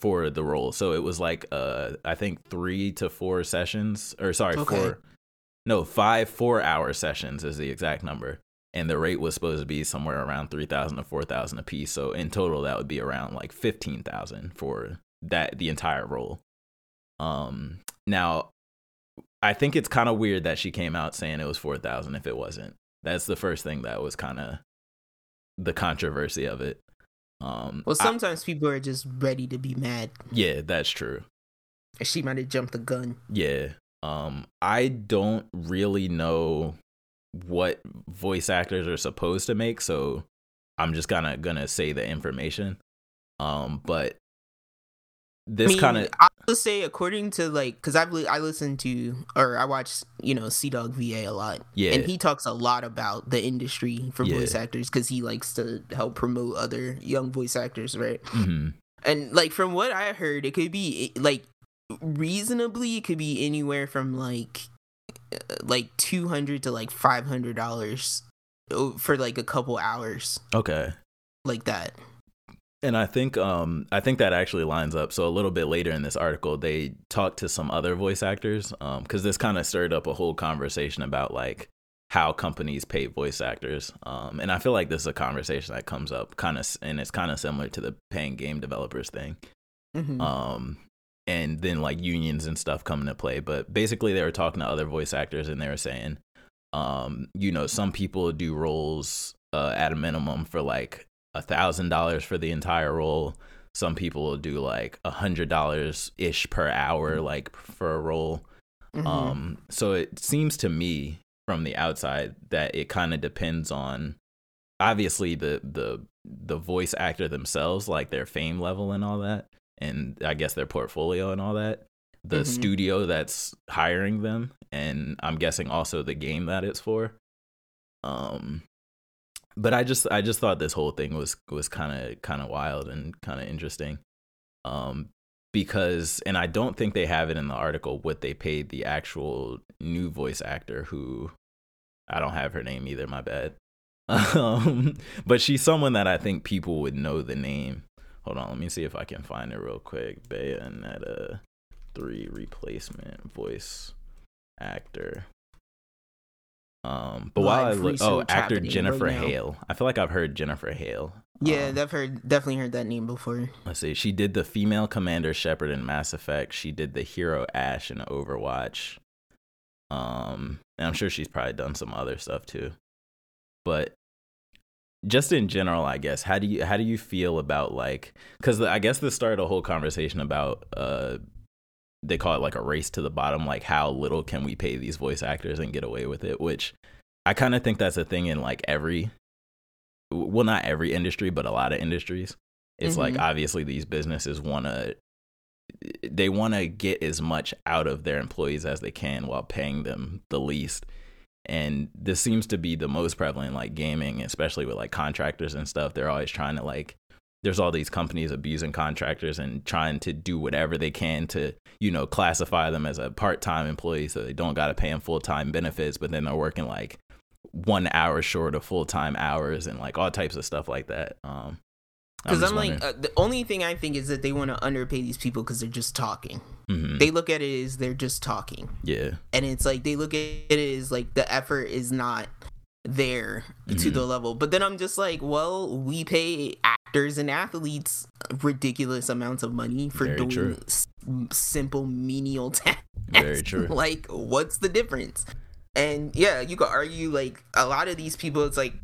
for the role. So it was like uh I think three to four sessions, or sorry, Okay. four no five four hour sessions is the exact number. And the rate was supposed to be somewhere around three thousand to four thousand a piece. So in total, that would be around like fifteen thousand for that the entire role. Um, now, I think it's kind of weird that she came out saying it was four thousand if it wasn't. That's the first thing that was kind of the controversy of it. Um, Well, I- sometimes people are just ready to be mad. yeah, that's true. She might have jumped the gun. Yeah. Um, I don't really know what voice actors are supposed to make, so I'm just gonna gonna say the information. Um, but this I mean, kind of I would say according to like, because I've li- I listen to or I watch you know CDawgVA a lot, yeah, and he talks a lot about the industry for Yeah. voice actors because he likes to help promote other young voice actors, right? mhm, And like from what I heard, it could be like reasonably, it could be anywhere from like uh, like two hundred to like five hundred dollars for like a couple hours, okay. like that. And I think um I think that actually lines up. So a little bit later in this article, they talked to some other voice actors um because this kind of stirred up a whole conversation about like how companies pay voice actors. Um and I feel like this is a conversation that comes up kind of and it's kind of similar to the paying game developers thing. Mhm. Um and then like unions and stuff come into play, but basically they were talking to other voice actors and they were saying um you know some people do roles uh at a minimum for like a thousand dollars for the entire role. Some people will do like a hundred dollars ish per hour like for a role. Mhm. um so it seems to me from the outside that it kind of depends on obviously the the the voice actor themselves like their fame level and all that and i guess their portfolio and all that. The Mhm. studio that's hiring them and i'm guessing also the game that it's for. Um but i just i just thought this whole thing was was kind of kind of wild and kind of interesting. Um because and i don't think they have it in the article what they paid the actual new voice actor who i don't have her name either my bad. <laughs> Um but she's someone that i think people would know the name. Hold on let me see if i can find it real quick. Bayonetta 3 replacement voice actor um but while i look oh actor jennifer right hale i feel like i've heard jennifer hale yeah, Um, I've heard definitely heard that name before. Let's see. She did the female commander Shepard in Mass Effect. She did the hero Ashe in Overwatch. Um, and I'm sure she's probably done some other stuff too. But just in general, I guess, how do you how do you feel about like? Because I guess this started a whole conversation about uh, they call it like a race to the bottom. Like how little can we pay these voice actors and get away with it? Which I kind of think that's a thing in like every well not every industry but a lot of industries it's like Mhm. obviously these businesses want to they want to get as much out of their employees as they can while paying them the least and this seems to be the most prevalent like gaming especially with like contractors and stuff they're always trying to like there's all these companies abusing contractors and trying to do whatever they can to you know classify them as a part-time employee so they don't got to pay them full-time benefits but then they're working like one hour short of full-time hours and like all types of stuff like that um Because just I'm, like, uh, the only thing I think is that they want to underpay these people because they're just talking. Mhm. They look at it as they're just talking, yeah and it's like they look at it as like the effort is not there to Mhm. the level. But then I'm just like, well, we pay actors and athletes ridiculous amounts of money for Very doing s- simple menial <laughs> tasks. Very true. <laughs> like, what's the difference? And yeah, you could argue like a lot of these people. It's like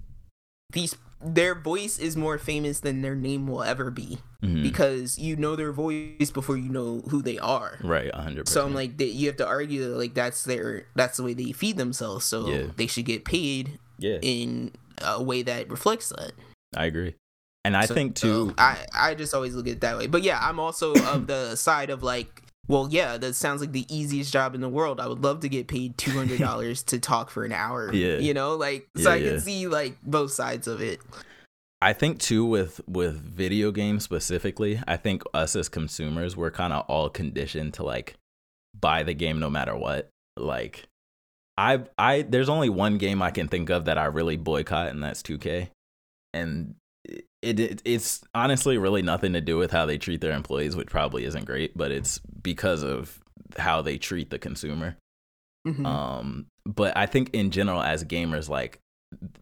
these their voice is more famous than their name will ever be Mhm. because you know their voice before you know who they are. right 100% So I'm like, that you have to argue that like that's their that's the way they feed themselves. So Yeah. they should get paid yeah in a way that reflects that. i agree and i So- think so too I I just always look at it that way. But yeah, I'm also of <coughs> the side of like, well, yeah, that sounds like the easiest job in the world. I would love to get paid two hundred <laughs> dollars to talk for an hour. Yeah. you know, like so Yeah, I yeah. can see like both sides of it. I think too with with video games specifically, I think us as consumers we're kind of all conditioned to like buy the game no matter what. like I I there's only one game I can think of that I really boycott and that's 2K. And it, it it's honestly really nothing to do with how they treat their employees, which probably isn't great, but it's because of how they treat the consumer. Mhm. Um, but I think in general, as gamers, like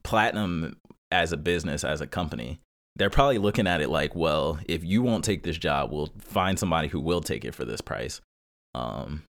Platinum as a business, as a company, they're probably looking at it like, well, if you won't take this job, we'll find somebody who will take it for this price. Um,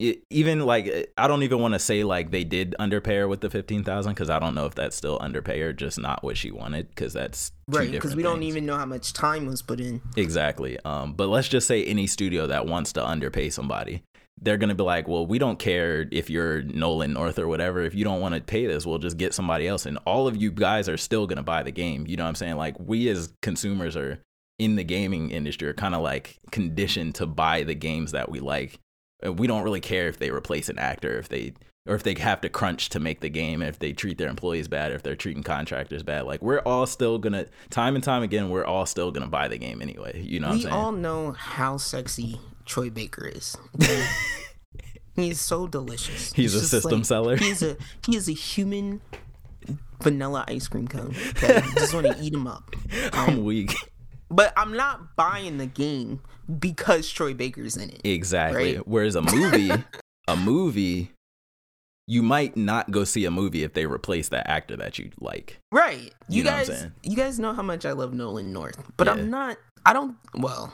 it, even like I don't even want to say like they did underpay her with the fifteen thousand because I don't know if that's still underpay her, just not what she wanted because that's right, because we don't even know how much time was put in. Exactly. Um, but let's just say any studio that wants to underpay somebody, they're gonna be like, well, we don't care if you're Nolan North or whatever. If you don't want to pay this, we'll just get somebody else. And all of you guys are still gonna buy the game. You know what I'm saying? Like we as consumers are in the gaming industry are kind of like conditioned to buy the games that we like. And We don't really care if they replace an actor, if they or if they have to crunch to make the game, if they treat their employees bad, if they're treating contractors bad. Like we're all still gonna time and time again, we're all still gonna buy the game anyway. You know what I'm we all know how sexy Troy Baker is. <laughs> He's so delicious. He's a system seller. He's a he is a human vanilla ice cream cone. I just want to eat him up. <laughs> I'm weak. But I'm not buying the game because Troy Baker's in it. Exactly. Right? Whereas a movie, <laughs> a movie, you might not go see a movie if they replace that actor that you like. Right. You, You know what I'm guys saying? you guys know how much I love Nolan North. But Yeah. I'm not I don't well,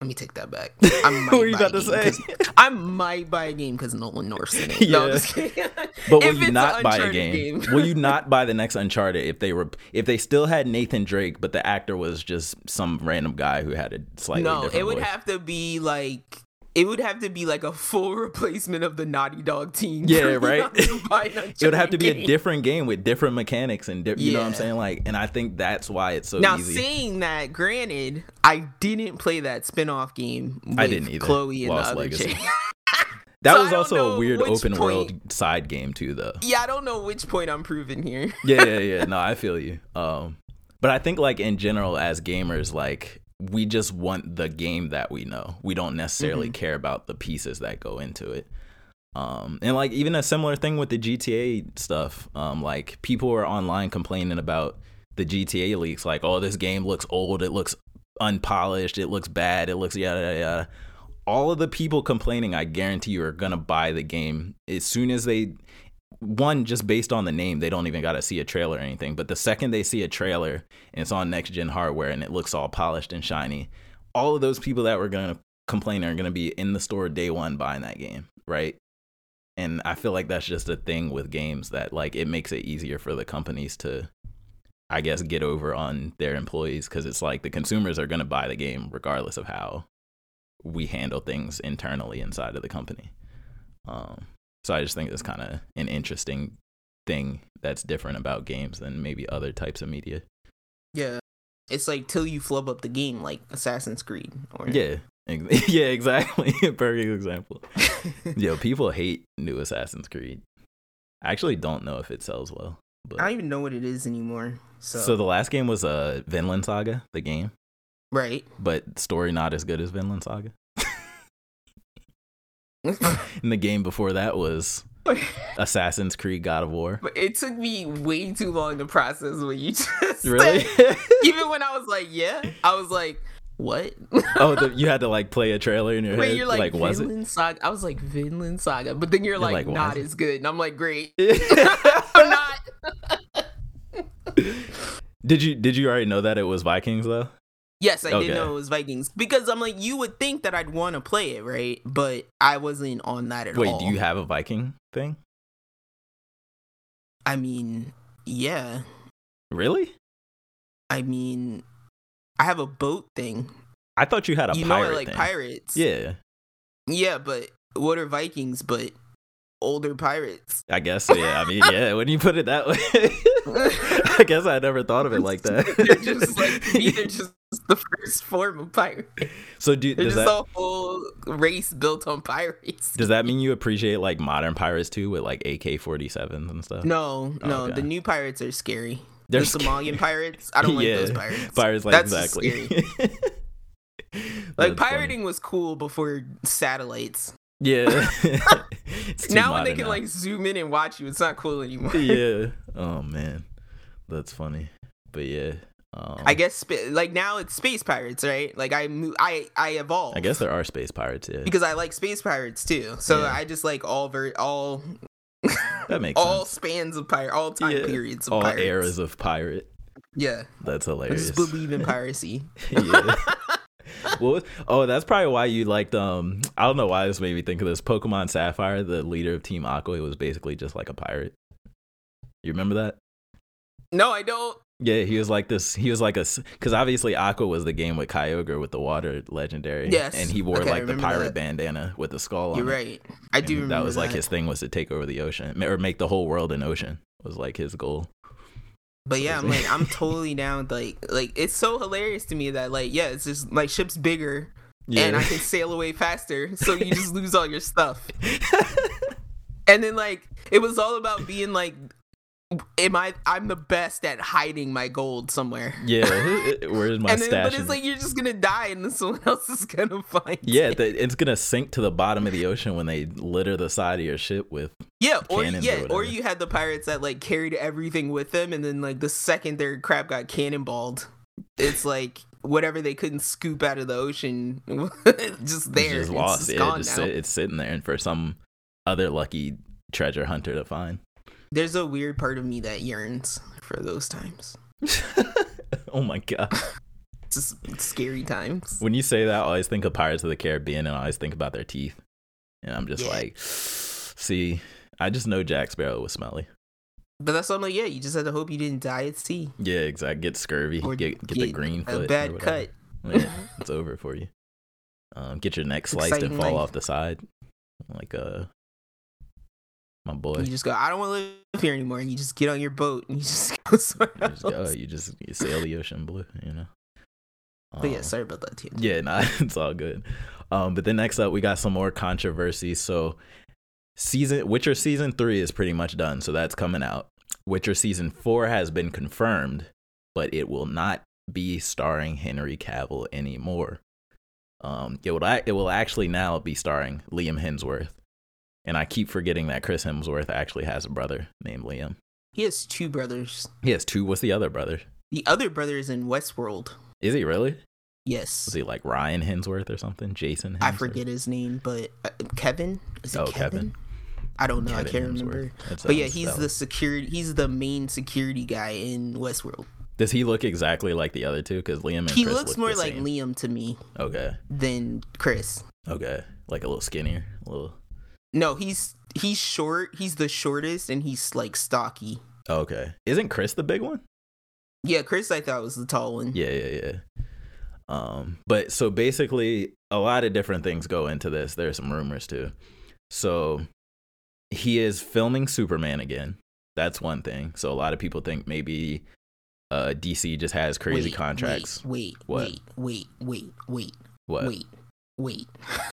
let me take that back. <laughs> I might What were you buy about a to game say? I might buy a game because Nolan North's in it. <laughs> No, Yeah. just kidding. <laughs> But will you not buy a Uncharted game? will you not buy the next Uncharted if they were if they still had Nathan Drake, but the actor was just some random guy who had a slightly no, it would voice? have to be like it would have to be like a full <laughs> replacement of the Naughty Dog team. Yeah, <laughs> right? not to buy an it would have to be a different game with different mechanics and di- you know what I'm saying? Like, and I think that's why it's so Now, easy. saying that, granted, I didn't play that spin-off game. With I didn't either. Chloe and Lost the other chick. <laughs> that so was also a weird open point- world side game too, though. yeah, I don't know which point I'm proving here. yeah, yeah, yeah. No, I feel you. Um, but I think like in general, as gamers, like we just want the game that we know. We don't necessarily Mhm. care about the pieces that go into it. Um, and like even a similar thing with the GTA stuff. Um, like people are online complaining about the GTA leaks, like, oh, this game looks old, it looks unpolished, it looks bad, it looks yada yada yada. All of the people complaining, I guarantee you, are gonna buy the game as soon as they one just based on the name they don't even got to see a trailer or anything but the second they see a trailer and it's on next gen hardware and it looks all polished and shiny all of those people that were going to complain are going to be in the store day one buying that game right? And i feel like that's just a thing with games that like it makes it easier for the companies to i guess get over on their employees because it's like the consumers are going to buy the game regardless of how we handle things internally inside of the company. Um so I just think it's kind of an interesting thing that's different about games than maybe other types of media. Yeah, it's like till you flub up the game, like Assassin's Creed. Or Yeah. ex- <laughs> Yeah, exactly. <laughs> Perfect example. <laughs> Yo, people hate new Assassin's Creed. I actually don't know if it sells well. But I don't even know what it is anymore. So, so the last game was uh Vinland Saga, the game, right. but story not as good as Vinland Saga. <laughs> and the game before that was <laughs> Assassin's Creed God of War. But it took me way too long to process what you <laughs> just Really? Even when I was like, yeah, I was like, what? oh, the, you had to like play a trailer in your Wait, head. you're like, was it? Vinland Saga. I was like Vinland Saga, but then you're, like, like, not as good, and I'm like, great. I'm not. did you did you already know that it was Vikings though? Yes, I Okay. did know it was Vikings because I'm like, you would think that I'd want to play it, right? But I wasn't on that at Wait, all. Wait, do you have a Viking thing? I mean, yeah. Really? I mean, I have a boat thing. I thought you had a you know, pirate I like thing. pirates. Yeah, Yeah, but what are Vikings but older pirates? I guess. Yeah, I mean, yeah. When you put it that way, <laughs> <laughs> I guess I never thought of it like that. <laughs> they're just like me, they're just the first form of pirate. so do, They're does just that a whole race built on pirates. does that mean you appreciate like modern pirates too, with like AK forty sevens and stuff? No, Oh, no, okay. the new pirates are scary. They're the Somalian pirates, I don't <laughs> like those pirates. Pirates like That's exactly. scary. That's Like funny. pirating was cool before satellites. Yeah. <laughs> Now when they can now. like zoom in and watch you, it's not cool anymore. yeah. <laughs> Oh man, that's funny. But yeah, um, I guess like now it's space pirates, right? Like I I I evolved. I guess there are space pirates. Yeah, because I like space pirates too. So Yeah. I just like all ver- all that <laughs> makes all sense. spans of pirate, all time Yeah. periods of All pirates. eras of pirate. Yeah, That's I hilarious. just believe in piracy. yeah. <laughs> well, oh, that's probably why you liked. Um, I don't know why this made me think of this. Pokemon Sapphire, the leader of Team Aqua, he was basically just like a pirate. You remember that? no, I don't. Yeah, he was like this. He was like a because obviously Aqua was the game with Kyogre with the water legendary. Yes. and he wore Okay, like the pirate that. bandana with the skull. You're on it. right. I do And remember that was like his thing was to take over the ocean or make the whole world an ocean was like his goal. But yeah, I'm like I'm totally down. With, like like it's so hilarious to me that like yeah, it's just like ship's bigger and I can sail away faster, so you just <laughs> lose all your stuff. And then like it was all about being like, am I? I'm the best at hiding my gold somewhere. yeah. <laughs> Where's my and then, stash? but it's like you're just gonna die, and then someone else is gonna <laughs> find. yeah, it. the, it's gonna sink to the bottom of the ocean when they litter the side of your ship with. yeah, or cannons or yeah, or you had the pirates that like carried everything with them, and then like the second their crap got cannonballed, it's like whatever they couldn't scoop out of the ocean, just there, It's <laughs> just It's just yeah, gone just now. sit, it's sitting there, and for some other lucky treasure hunter to find. There's a weird part of me that yearns for those times. <laughs> oh my god! It's just scary times. When you say that, I always think of Pirates of the Caribbean, and I always think about their teeth, and I'm just Yeah. like, see, I just know Jack Sparrow was smelly. But that's what I'm like. Yeah, you just had to hope you didn't die at sea Yeah, exactly. Get scurvy. or get get the green a foot. or bad cut. Yeah, it's over for you. Um, get your neck sliced and fall life. off the side, like uh, my boy. You just go. I don't want to live here anymore, and you just get on your boat and you just <laughs> go somewhere You just, go, you just you sail the ocean blue, you know. But yeah, Um, sorry about that too. Yeah, nah, <laughs> it's all good. Um, but then next up, we got some more controversy. So, season Witcher season three is pretty much done, so that's coming out. Witcher season four has been confirmed, but it will not be starring Henry Cavill anymore. Um, it will it will actually now be starring Liam Hemsworth, and I keep forgetting that Chris Hemsworth actually has a brother named Liam. He has two brothers. He has two. What's the other brother? The other brother is in Westworld. Is he really? Yes, Was he like Ryan Hemsworth or something? Jason? Hemsworth? I forget his name, but uh, Kevin. Is it Oh, Kevin? Kevin. I don't know. I Kevin can't Hemsworth. remember. But yeah, he's the security. He's the main security guy in Westworld. Does he look exactly like the other two? Because Liam and He Chris looks look more like. Liam to me Okay, than Chris. okay, like a little skinnier, a little. No, he's he's short. He's the shortest, and he's like stocky. Okay, isn't Chris the big one? Yeah, Chris, I thought was the tall one. Yeah, yeah, yeah. Um, but so basically, a lot of different things go into this. There's some rumors too. So he is filming Superman again. That's one thing. So a lot of people think maybe uh, DC just has crazy Wait, contracts. Wait, What? wait, wait, wait, wait, what? wait, wait,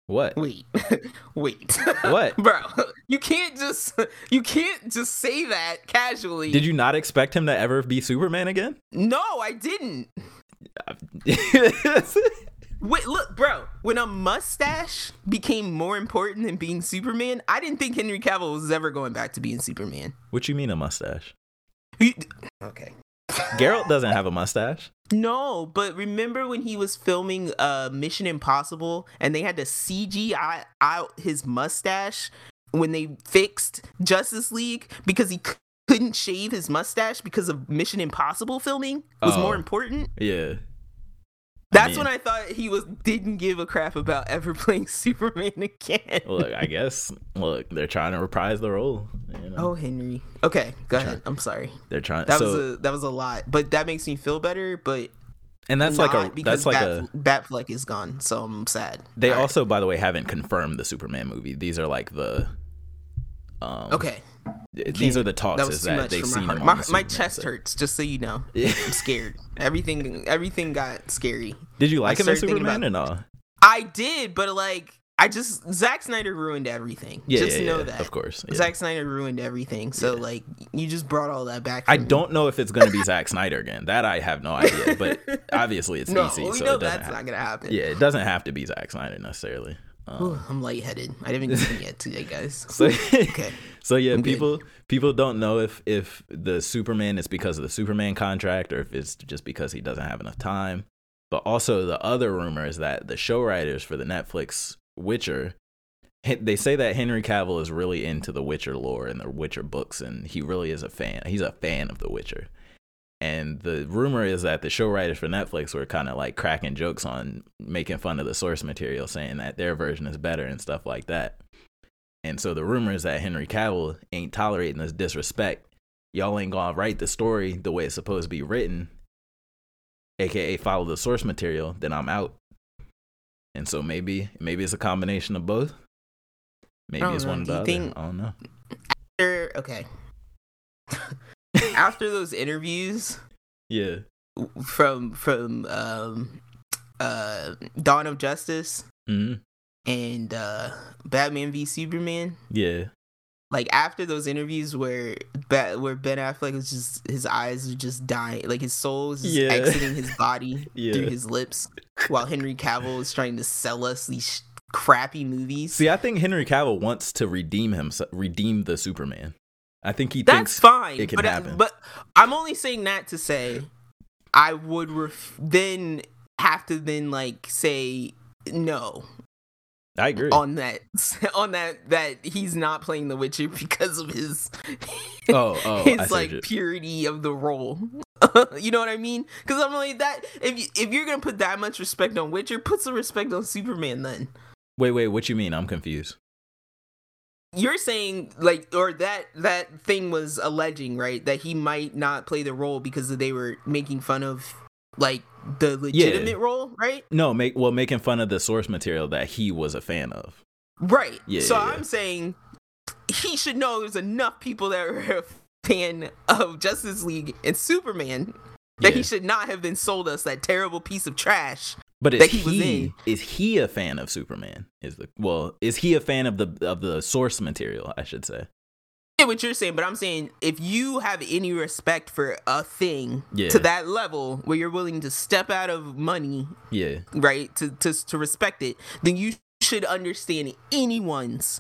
What? wait, <laughs> wait. What? <laughs> bro? You can't just you can't just say that casually. Did you not expect him to ever be Superman again? No, I didn't. <laughs> Wait, look, bro. When a mustache became more important than being Superman, I didn't think Henry Cavill was ever going back to being Superman. what you mean a mustache? He- okay. Geralt doesn't have a mustache. No, but remember when he was filming uh Mission Impossible and they had to CGI out his mustache when they fixed Justice League because he c- couldn't shave his mustache because of Mission Impossible filming was Oh. more important. Yeah. That's mean- when I thought he was didn't give a crap about ever <laughs> playing Superman again. Look, I guess. Look, they're trying to reprise the role. You know? Oh, Henry. Okay, go ahead. I'm sorry. they're trying. That so, was a that was a lot, but that makes me feel better. But and that's like a. That's like Bat, a. Batfleck is gone, so I'm sad. They All right. also, by the way, haven't confirmed the Superman movie. These are like the. Um, okay. These are the talks. That was too that much they've seen my. My, my chest set. hurts, just so you know. Yeah. <laughs> I'm scared. Everything everything got scary. Did you like him as Superman or no? I did, but like I just Zack Snyder ruined everything. Yeah, just yeah, know yeah, that. Of course. yeah. Zack Snyder ruined everything. So like you just brought all that back. I me. don't know if it's going to be <laughs> Zack Snyder again. That I have no idea. But <laughs> obviously, it's No, DC, we so know that's have- not gonna happen. yeah, it doesn't have to be Zack Snyder necessarily. Ooh, Um, I'm lightheaded. I haven't eaten yet today, guys. <laughs> so okay. <laughs> so yeah, I'm good. people people don't know if if the Superman is because of the Superman contract or if it's just because he doesn't have enough time. But also the other rumor is that the show writers for the Netflix Witcher they say that Henry Cavill is really into the Witcher lore and the Witcher books and he really is a fan. He's a fan of the Witcher. And the rumor is that the show writers for Netflix were kind of like cracking jokes on making fun of the source material, saying that their version is better and stuff like that. And so the rumor is that Henry Cavill ain't tolerating this disrespect. Y'all ain't gonna write the story the way it's supposed to be written, aka follow the source material, then I'm out. And so maybe maybe it's a combination of both. Maybe it's know. one or Do the other. think- I don't know. After, okay. <laughs> After those interviews Yeah. from from um uh Dawn of Justice hmm and uh Batman v Superman, Yeah. like after those interviews where Bat where Ben Affleck was just his eyes were just dying, like his soul just Yeah. exiting his body <laughs> Yeah. through his lips, while Henry Cavill is trying to sell us these crappy movies. See, I think Henry Cavill wants to redeem himself, redeem the Superman. I think he That's thinks fine, it can but, happen. but I'm only saying that to say I would ref- then have to then like say no I agree. on that <laughs> on that that he's not playing the Witcher because of his <laughs> Oh, oh, <laughs> his like purity of the role. you know what I mean? Because I'm like that. If you, if you're gonna put that much respect on Witcher, put some respect on Superman. Then Wait, wait, what you mean? I'm confused. You're saying like, or that that thing was alleging right that he might not play the role because they were making fun of like the legitimate role, right? No, make well making fun of the source material that he was a fan of. Right. Yeah, so yeah, yeah. I'm saying he should know there's enough people that are a fan of Justice League and Superman that he should not have been sold us that terrible piece of trash. But is that he he is he a fan of Superman? Is the well is he a fan of the of the source material? I should say. Yeah, what you're saying, but I'm saying if you have any respect for a thing Yeah. to that level where you're willing to step out of money, Yeah, right, to to to respect it, then you should understand anyone's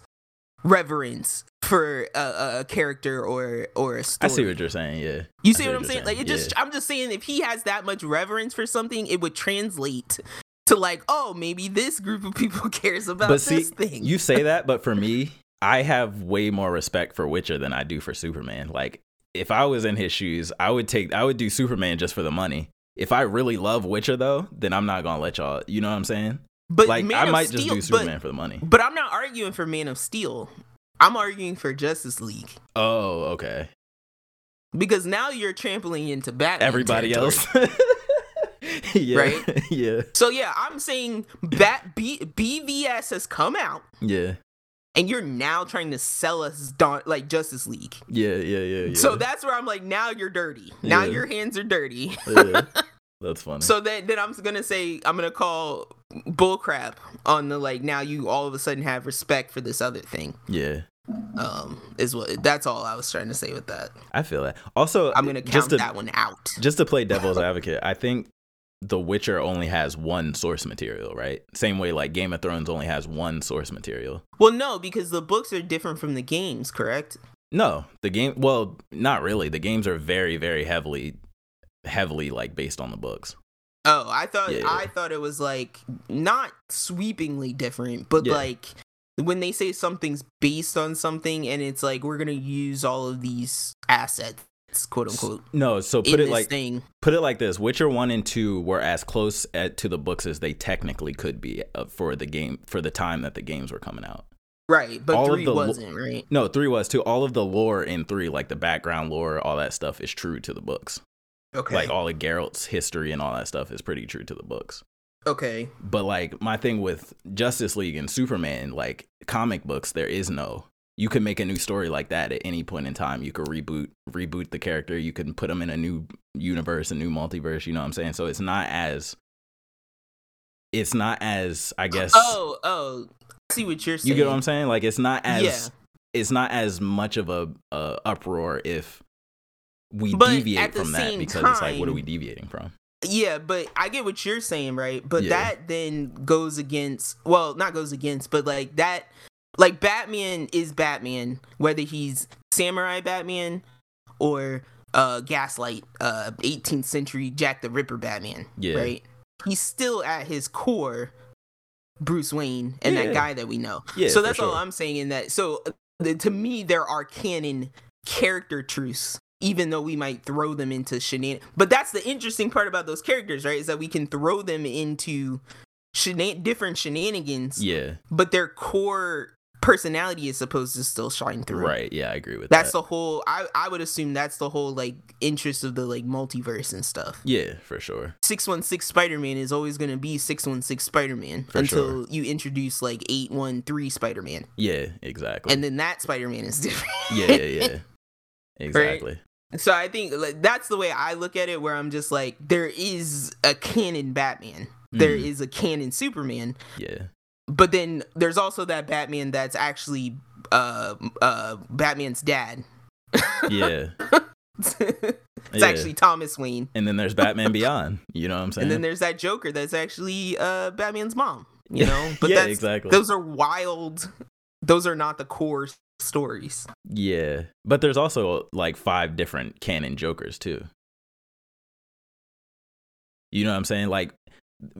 reverence for a, a, character or or a story. I see what you're saying. Yeah, You I see what I'm you're saying? Like it just Yeah. I'm just saying if he has that much reverence for something, it would translate to like, oh, maybe this group of people <laughs> cares about but see, this thing. you say that, but for <laughs> me, I have way more respect for Witcher than I do for Superman. Like, if I was in his shoes, I would take, I would do Superman just for the money. If I really love Witcher though, then I'm not gonna let y'all. You know what I'm saying? but like, Man I might Steel, just do but- Superman for the money. But I'm not arguing for Man of Steel. I'm arguing for Justice League Oh, okay. because now you're trampling into Batman. Everybody territory. else. <laughs> yeah. Right? <laughs> Yeah. So yeah, I'm saying Bat B- BVS has come out, Yeah. and you're now trying to sell us Dawn, like Justice League. Yeah. Yeah. Yeah. Yeah. So that's where I'm like, now you're dirty. Now Yeah. your hands are dirty. yeah. <laughs> That's funny. So then, then I'm gonna say I'm gonna call bullcrap on the like. Now you all of a sudden have respect for this other thing. yeah. Um, is what that's all I was trying to say with that. I feel that. Also, I'm gonna count to, that one out. just to play <laughs> devil's advocate, I think The Witcher only has one source material, right? Same way like Game of Thrones only has one source material. Well, no, because the books are different from the games, correct? No, the game well, not really. The games are very very heavily heavily like based on the books. Oh, I thought Yeah, yeah. I thought it was like not sweepingly different, but Yeah. like when they say something's based on something and it's like we're gonna use all of these assets, quote unquote, No, so put it like thing. put it like this: Witcher one and two were as close at, to the books as they technically could be uh, for the game for the time that the games were coming out. Right, but all of three the lo- wasn't, right? No, three was too. All of the lore in three, like the background lore, all that stuff, is true to the books. Okay. Like all of Geralt's history and all that stuff is pretty true to the books. okay. But like my thing with Justice League and Superman, like comic books, there is no. You can make a new story like that at any point in time. You could reboot reboot the character. You can put them in a new universe, a new multiverse. You know what I'm saying? So it's not as. It's not as I guess. Oh, oh. I see what you're saying. you get what I'm saying? Like it's not as. Yeah. It's not as much of a, a uproar if we But deviate from that because it's like what are we deviating from? yeah, but I get what you're saying, right? But Yeah. that then goes against well, not goes against, but like that like Batman is Batman, whether he's samurai Batman or uh gaslight uh 18th century Jack the Ripper Batman. Yeah. Right? He's still at his core Bruce Wayne and Yeah. that guy that we know. Yeah, so that's all. I'm saying in that. So uh, to me, there are canon character truths, even though we might throw them into shenan. But that's the interesting part about those characters, right? Is that we can throw them into shenan- different shenanigans, Yeah. but their core personality is supposed to still shine through. Right. Yeah, I agree with That's that. That's the whole. I I would assume that's the whole like interest of the like multiverse and stuff. yeah, for sure. Six one six Spider Man is always gonna be six one six Spider Man until you introduce like eight one three Spider Man, Yeah, exactly. and then that Spider Man is <laughs> different. yeah, yeah, yeah. <laughs> Exactly. So I think like, that's the way I look at it, where I'm just like, there is a canon Batman, there Mhm. is a canon Superman, Yeah. but then there's also that Batman that's actually uh uh Batman's dad. Yeah. <laughs> it's Yeah. actually Thomas Wayne, And then there's Batman Beyond. You know what I'm saying? and then there's that Joker that's actually uh Batman's mom. You <laughs> know, but yeah, that's exactly. those are wild. Those are not the core stories. Yeah. But there's also like five different canon Jokers too. You know what I'm saying? Like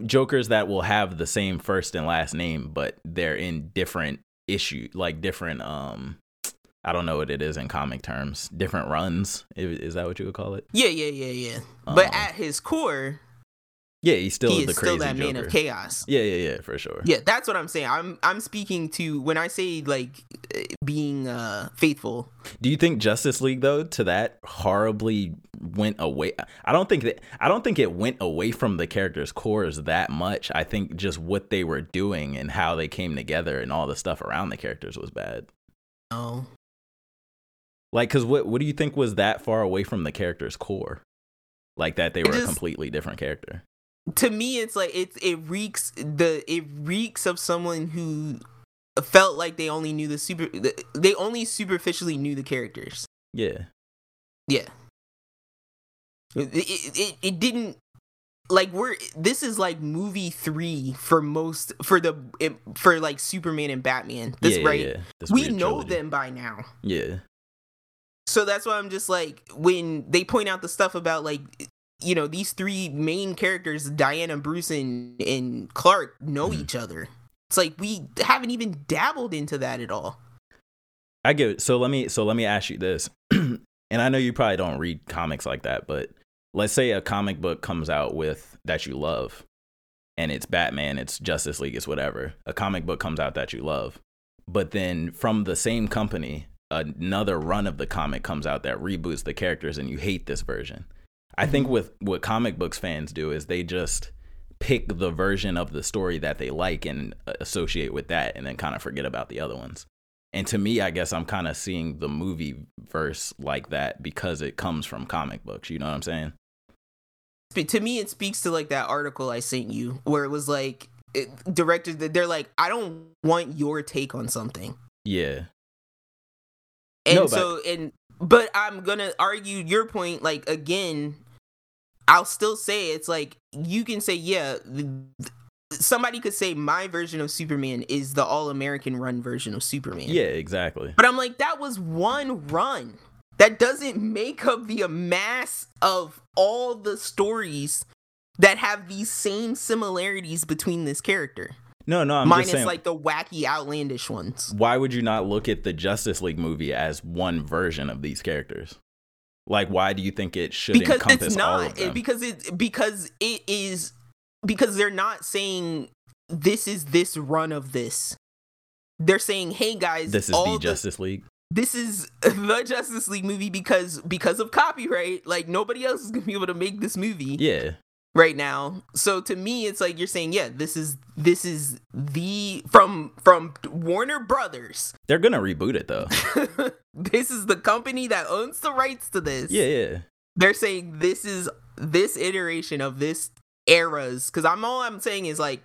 Jokers that will have the same first and last name, but they're in different issue, like different um I don't know what it is in comic terms. Different runs. Is that what you would call it? Yeah, yeah, yeah, yeah. but Um, at his core, Yeah, he's still he the crazy still that Joker. man of chaos. Yeah, yeah, yeah, for sure. Yeah, that's what I'm saying. I'm I'm speaking to when I say like uh, being uh faithful. Do you think Justice League though to that horribly went away? I don't think that I don't think it went away from the characters' cores that much. I think just what they were doing and how they came together and all the stuff around the characters was bad. No. Like, cause what what do you think was that far away from the character's core? Like that they were a completely different character. To me it's like it it reeks the it reeks of someone who felt like they only knew the super they only superficially knew the characters. Yeah, Yeah. It it, it, it didn't like we're this is like movie 3 for most for the for like Superman and Batman. This yeah, yeah, right? yeah. This We know trilogy. them by now. Yeah, So that's why I'm just like when they point out the stuff about like you know these three main characters, Diana, Bruce, and and Clark know Mhm. each other. It's like we haven't even dabbled into that at all. I get it. So let me so let me ask you this, <clears throat> and I know you probably don't read comics like that, but let's say a comic book comes out with that you love, and it's Batman, it's Justice League, it's whatever. A comic book comes out that you love, but then from the same company, another run of the comic comes out that reboots the characters, and you hate this version. I think with what comic books fans do is they just pick the version of the story that they like and uh, associate with that, and then kind of forget about the other ones. And to me, I guess I'm kind of seeing the movie verse like that because it comes from comic books. You know what I'm saying? But to me, it speaks to like that article I sent you where it was like it, directed that they're like, I don't want your take on something. Yeah. And No, so and but I'm gonna argue your point like again. I'll still say it's like you can say yeah. Somebody could say my version of Superman is the all American run version of Superman. Yeah, exactly. But I'm like, that was one run. That doesn't make up the mass of all the stories that have these same similarities between this character. No, no, I'm minus just saying. like the wacky, outlandish ones. why would you not look at the Justice League movie as one version of these characters? Like, why do you think it should Because encompass it's all not. of them? because it because it is because they're not saying this is this run of this. They're saying, "Hey guys, this is all the the Justice League. this is <laughs> the Justice League movie because because of copyright. Like nobody else is gonna be able to make this movie Yeah, right now. So to me, it's like you're saying, yeah, this is this is the from from Warner Brothers. they're gonna reboot it though. <laughs> this is the company that owns the rights to this. yeah, yeah, They're saying this is this iteration of this eras because I'm all I'm saying is like.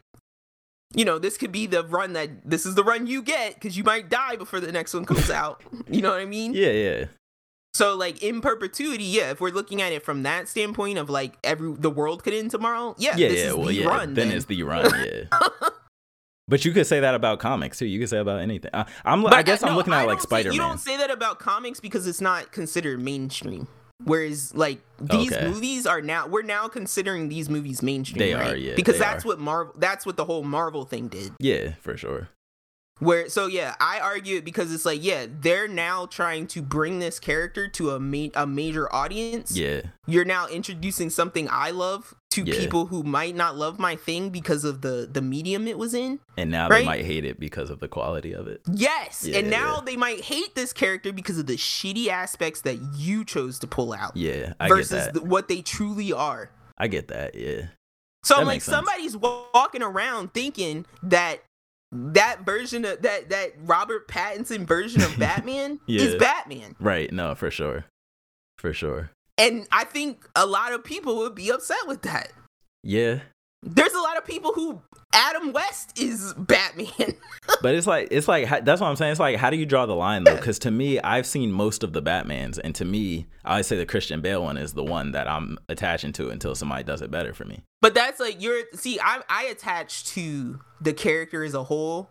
You know, this could be the run that this is the run you get because you might die before the next one comes <laughs> out. You know what I mean? yeah, yeah. So like in perpetuity, yeah. If we're looking at it from that standpoint of like every the world could end tomorrow, yeah, yeah, this yeah. is Well, yeah. run. then then. it's the <laughs> run. Yeah. but you could say that about comics too. You could say about anything. I, I'm. But I guess I'm no, looking at like Spider You don't say that about comics because it's not considered mainstream. Whereas like these Okay. movies are now we're now considering these movies mainstream. They right? are, yeah, Because that's are. what Marvel that's what the whole Marvel thing did. Yeah, for sure. Where so yeah, I argue it because it's like yeah, they're now trying to bring this character to a ma- a major audience. Yeah, You're now introducing something I love to Yeah. people who might not love my thing because of the the medium it was in. and now Right? they might hate it because of the quality of it. Yes, Yeah, and now yeah. they might hate this character because of the shitty aspects that you chose to pull out Yeah, I versus get that. the, what they truly are. I get that. Yeah, So That I'm like, sense. somebody's walking around thinking that that version of that that Robert Pattinson version of <laughs> Batman Yeah. is Batman, right. No, for sure, for sure. and I think a lot of people would be upset with that. Yeah, There's a lot of people who Adam West is Batman. <laughs> but it's like it's like that's what I'm saying. It's like how do you draw the line though? Because to me, I've seen most of the Batmans, and to me, I always say the Christian Bale one is the one that I'm attaching to until somebody does it better for me. But that's like you're see, I I attach to the character as a whole.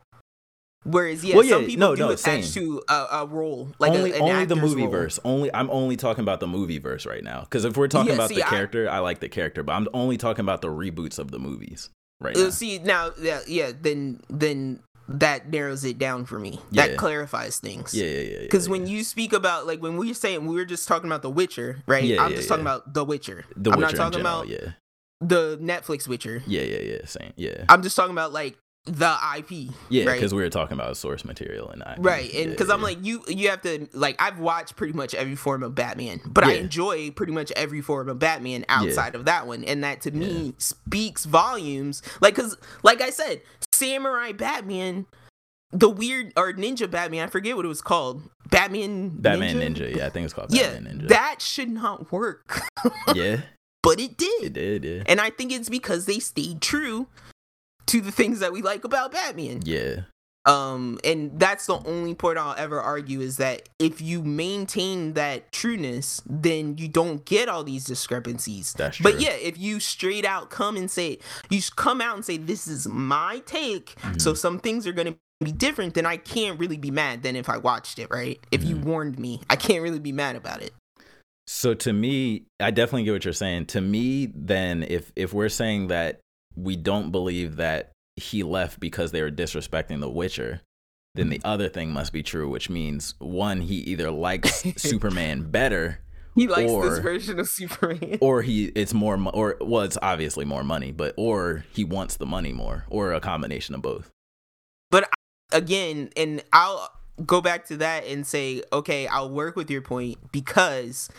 Whereas yeah, Well, yeah, some people no, do no, attach same. to a, a role like only a, only the movie role. verse. Only I'm only talking about the movie verse right now. Because if we're talking Yeah, about see, the character, I, like the character, but I'm only talking about the reboots of the movies right Uh, now. see now, yeah, yeah, then then that narrows it down for me. Yeah. That clarifies things. Yeah, yeah, yeah. Because yeah, when you speak about like when we were saying we were just talking about The Witcher, right? Yeah, I'm just talking about The Witcher. the I'm Witcher not in talking general, about yeah, the Netflix Witcher. yeah, yeah, yeah, same, yeah, I'm just talking about like the IP. yeah. right? Because we were talking about source material and I, Right, and yeah, because I'm yeah. like you, you have to like I've watched pretty much every form of Batman, but I enjoy pretty much every form of Batman outside of that one, and that to me speaks volumes. Like, cause like I said, Samurai Batman, the weird or Ninja Batman, I forget what it was called, Batman, Batman Ninja. Yeah, I think it's called yeah, Ninja. that should not work, <laughs> yeah, but it did, it did. Yeah, and I think it's because they stayed true to the things that we like about Batman. yeah, Um, and that's the only point I'll ever argue is that if you maintain that trueness, then you don't get all these discrepancies. That's true. But yeah, if you straight out come and say, you come out and say, this is my take, Mm-hmm. so some things are going to be different, then I can't really be mad than if I watched it, right? If you Mm-hmm. warned me, I can't really be mad about it. So to me, I definitely get what you're saying. To me, then if if we're saying that we don't believe that he left because they were disrespecting The Witcher, then the mm-hmm. other thing must be true, which means one, he either likes <laughs> Superman better, He likes Or- this version of Superman. or he it's more, or well, it's obviously more money, but or he wants the money more, or a combination of both. But again, and I'll go back to that and say, okay, I'll work with your point because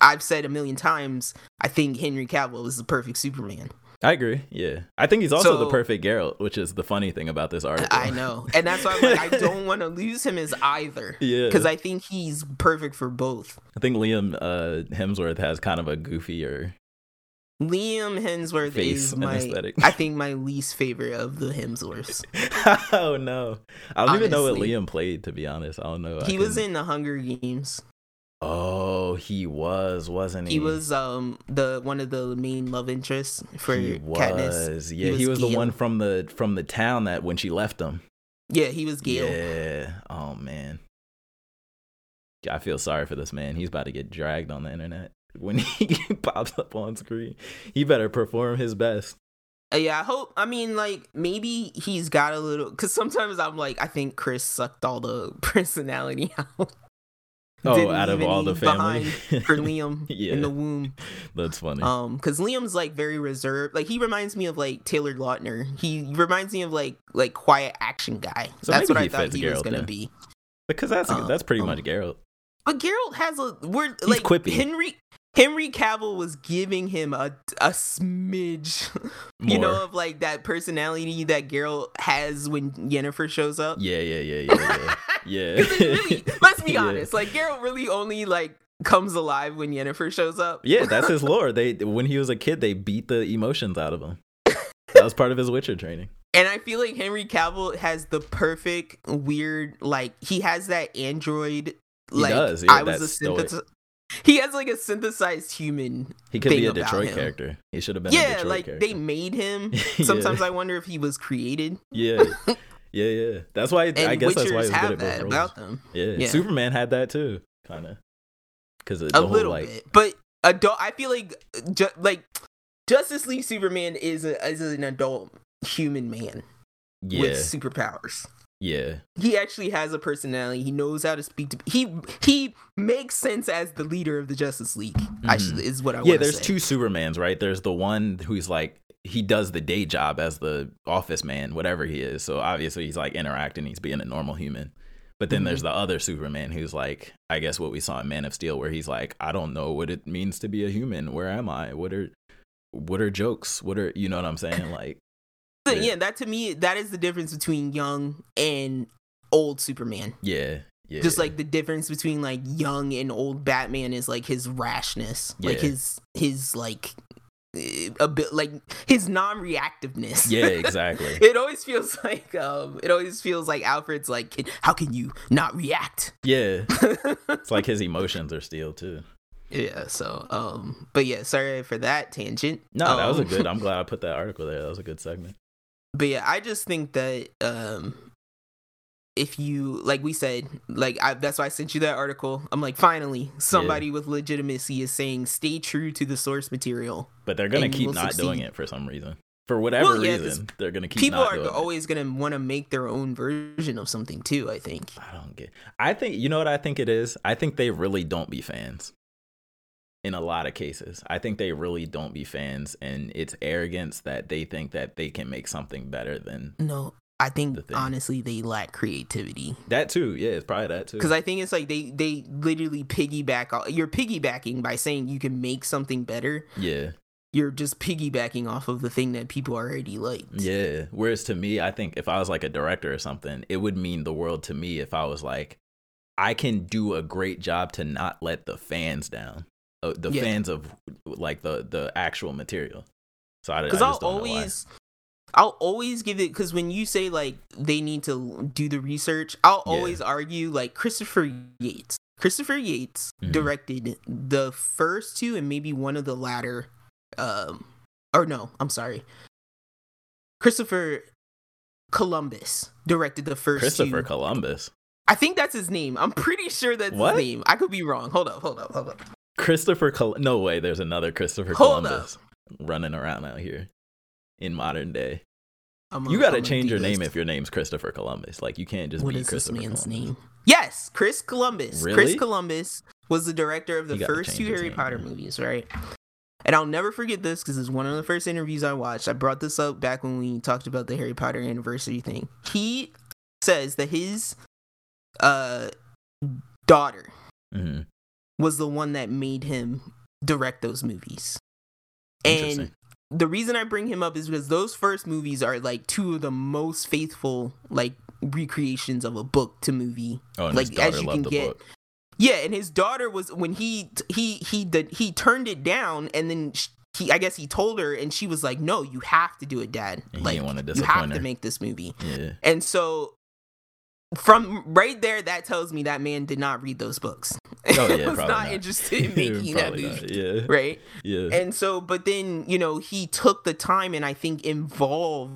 I've said a million times, I think Henry Cavill is the perfect Superman. I agree. Yeah, I think he's also the perfect Geralt, which is the funny thing about this article. I know. And that's why I'm like, I don't <laughs> want to lose him as either. Yeah. Because I think he's perfect for both. I think Liam uh, Hemsworth has kind of a goofier Liam Hemsworth Face is my, aesthetic. I think, my least favorite of the Hemsworths. <laughs> oh no! I don't even know what Liam played. To be honest, I don't know. He was in the Hunger Games. Oh, he was, wasn't he? He was um the one of the main love interests for He Katniss. Yeah, he was, was the one from the from the town that when she left him. Yeah, he was Gale. Yeah. Oh man. I feel sorry for this man. He's about to get dragged on the internet when <laughs> he pops up on screen. He better perform his best. Uh, Yeah, I hope. I mean, like maybe he's got a little. Because sometimes I'm like, I think Chris sucked all the <laughs> personality <laughs> out. Oh, out of all the family, <laughs> for Liam Yeah. in the womb. that's funny. Um, because Liam's like very reserved. Like he reminds me of like Taylor Lautner. He reminds me of like like quiet action guy. So That's what I thought he was gonna then. be. because that's uh, that's pretty um, much Geralt. But Geralt has a we're He's like quippy. Henry Henry Cavill was giving him a a smidge, <laughs> you know, of like that personality that Geralt has when Yennefer shows up. Yeah, yeah, yeah, yeah, yeah. <laughs> it's really, let's be <laughs> Yeah. honest, like Geralt really only like comes alive when Yennefer shows up. Yeah, that's his lore. They when he was a kid, they beat the emotions out of him. That was part of his Witcher training. And I feel like Henry Cavill has the perfect weird like he has that android He like does, yeah, I was a synthesizer he has like a synthesized human. He could be a Detroit character. He should have been. a Yeah, like character. they made him. <laughs> Yeah. Sometimes I wonder if he was created. Yeah, <laughs> yeah, yeah. That's why I guess that's why Witchers he's good at both roles. about them. Yeah. Yeah. Superman had that too, kind of. Because a whole little like, bit, but adult. I feel like ju- like Justice League Superman is a, is an adult human man yeah, with superpowers. Yeah, He actually has a personality. He knows how to speak to. He he makes sense as the leader of the Justice League. I should, is what I Mm-hmm. yeah. There's say. two Supermans, right? There's the one who's like he does the day job as the office man, whatever he is. So obviously he's like interacting. He's being a normal human. But then Mm-hmm. there's the other Superman who's like, I guess what we saw in Man of Steel, where he's like, I don't know what it means to be a human. Where am I? What are what are jokes? What are you know what I'm saying? Like, Yeah. yeah, that to me, that is the difference between young and old Superman. yeah, yeah, Just like the difference between like young and old Batman is like his rashness, like his his like eh, a bit like his non-reactiveness. yeah, <laughs> exactly. it always feels <laughs> like um, it always feels like Alfred's like, how can you not react? Yeah, <laughs> it's like his emotions are steel too. yeah. So um, but yeah, sorry for that tangent. No, that was a Um, good. I'm glad I put that article there. That was a good segment. But yeah i just think that um if you like we said like I, that's why i sent you that article i'm like finally somebody with legitimacy is saying stay true to the source material But they're gonna keep not doing it for some reason. For whatever Well, yeah, reason, they're gonna keep people not are doing it. always going to want to make their own version of something too i think I don't get. I think you know what I think it is. I think they really don't be fans. In a lot of cases, I think they really don't be fans, and it's arrogance that they think that they can make something better than no i think honestly they lack creativity that too. Yeah, it's probably that too. because i think it's like they they literally piggyback off- you're piggybacking by saying you can make something better yeah, you're just piggybacking off of the thing that people already liked Yeah. Whereas to me, I think if I was like a director or something, it would mean the world to me if I was like, I can do a great job to not let the fans down, uh, the Yeah. fans of like the the actual material. So I, I because just I'll don't know always, I'll always give it because when you say like they need to do the research, I'll Yeah. always argue like Christopher Yates. Christopher Yates Mhm. directed the first two and maybe one of the latter. Um, or no, I'm sorry. Christopher Columbus directed the first Christopher two. Columbus. I think that's his name. I'm pretty sure that's What? his name. I could be wrong. Hold up, hold up, hold up. Christopher Col- No way. There's another Christopher Hold Columbus running around out here in modern day. I'm You got to change your name if your name's Christopher Columbus. Like you can't just What be Christopher man's Columbus. name? Yes, Chris Columbus. Really? Chris Columbus was the director of the first two Harry name, Potter movies, right? And I'll never forget this because it's one of the first interviews I watched. I brought this up back when we talked about the Harry Potter anniversary thing. He says that his uh daughter hmm was the one that made him direct those movies. And the reason I bring him up is because those first movies are like two of the most faithful like recreations of a book to movie. Oh, and like, his as you can the get- book. Yeah, and his daughter was when he he he did he turned it down and then he I guess he told her and she was like, "No, you have to do it, dad. And like you have disappoint to make this movie." Yeah. And so from right there that tells me that man did not read those books. Oh, yeah, <laughs> was not, not. interested in <laughs> making that movie. Yeah. Right? Yeah. And so, but then, you know, he took the time and I think involved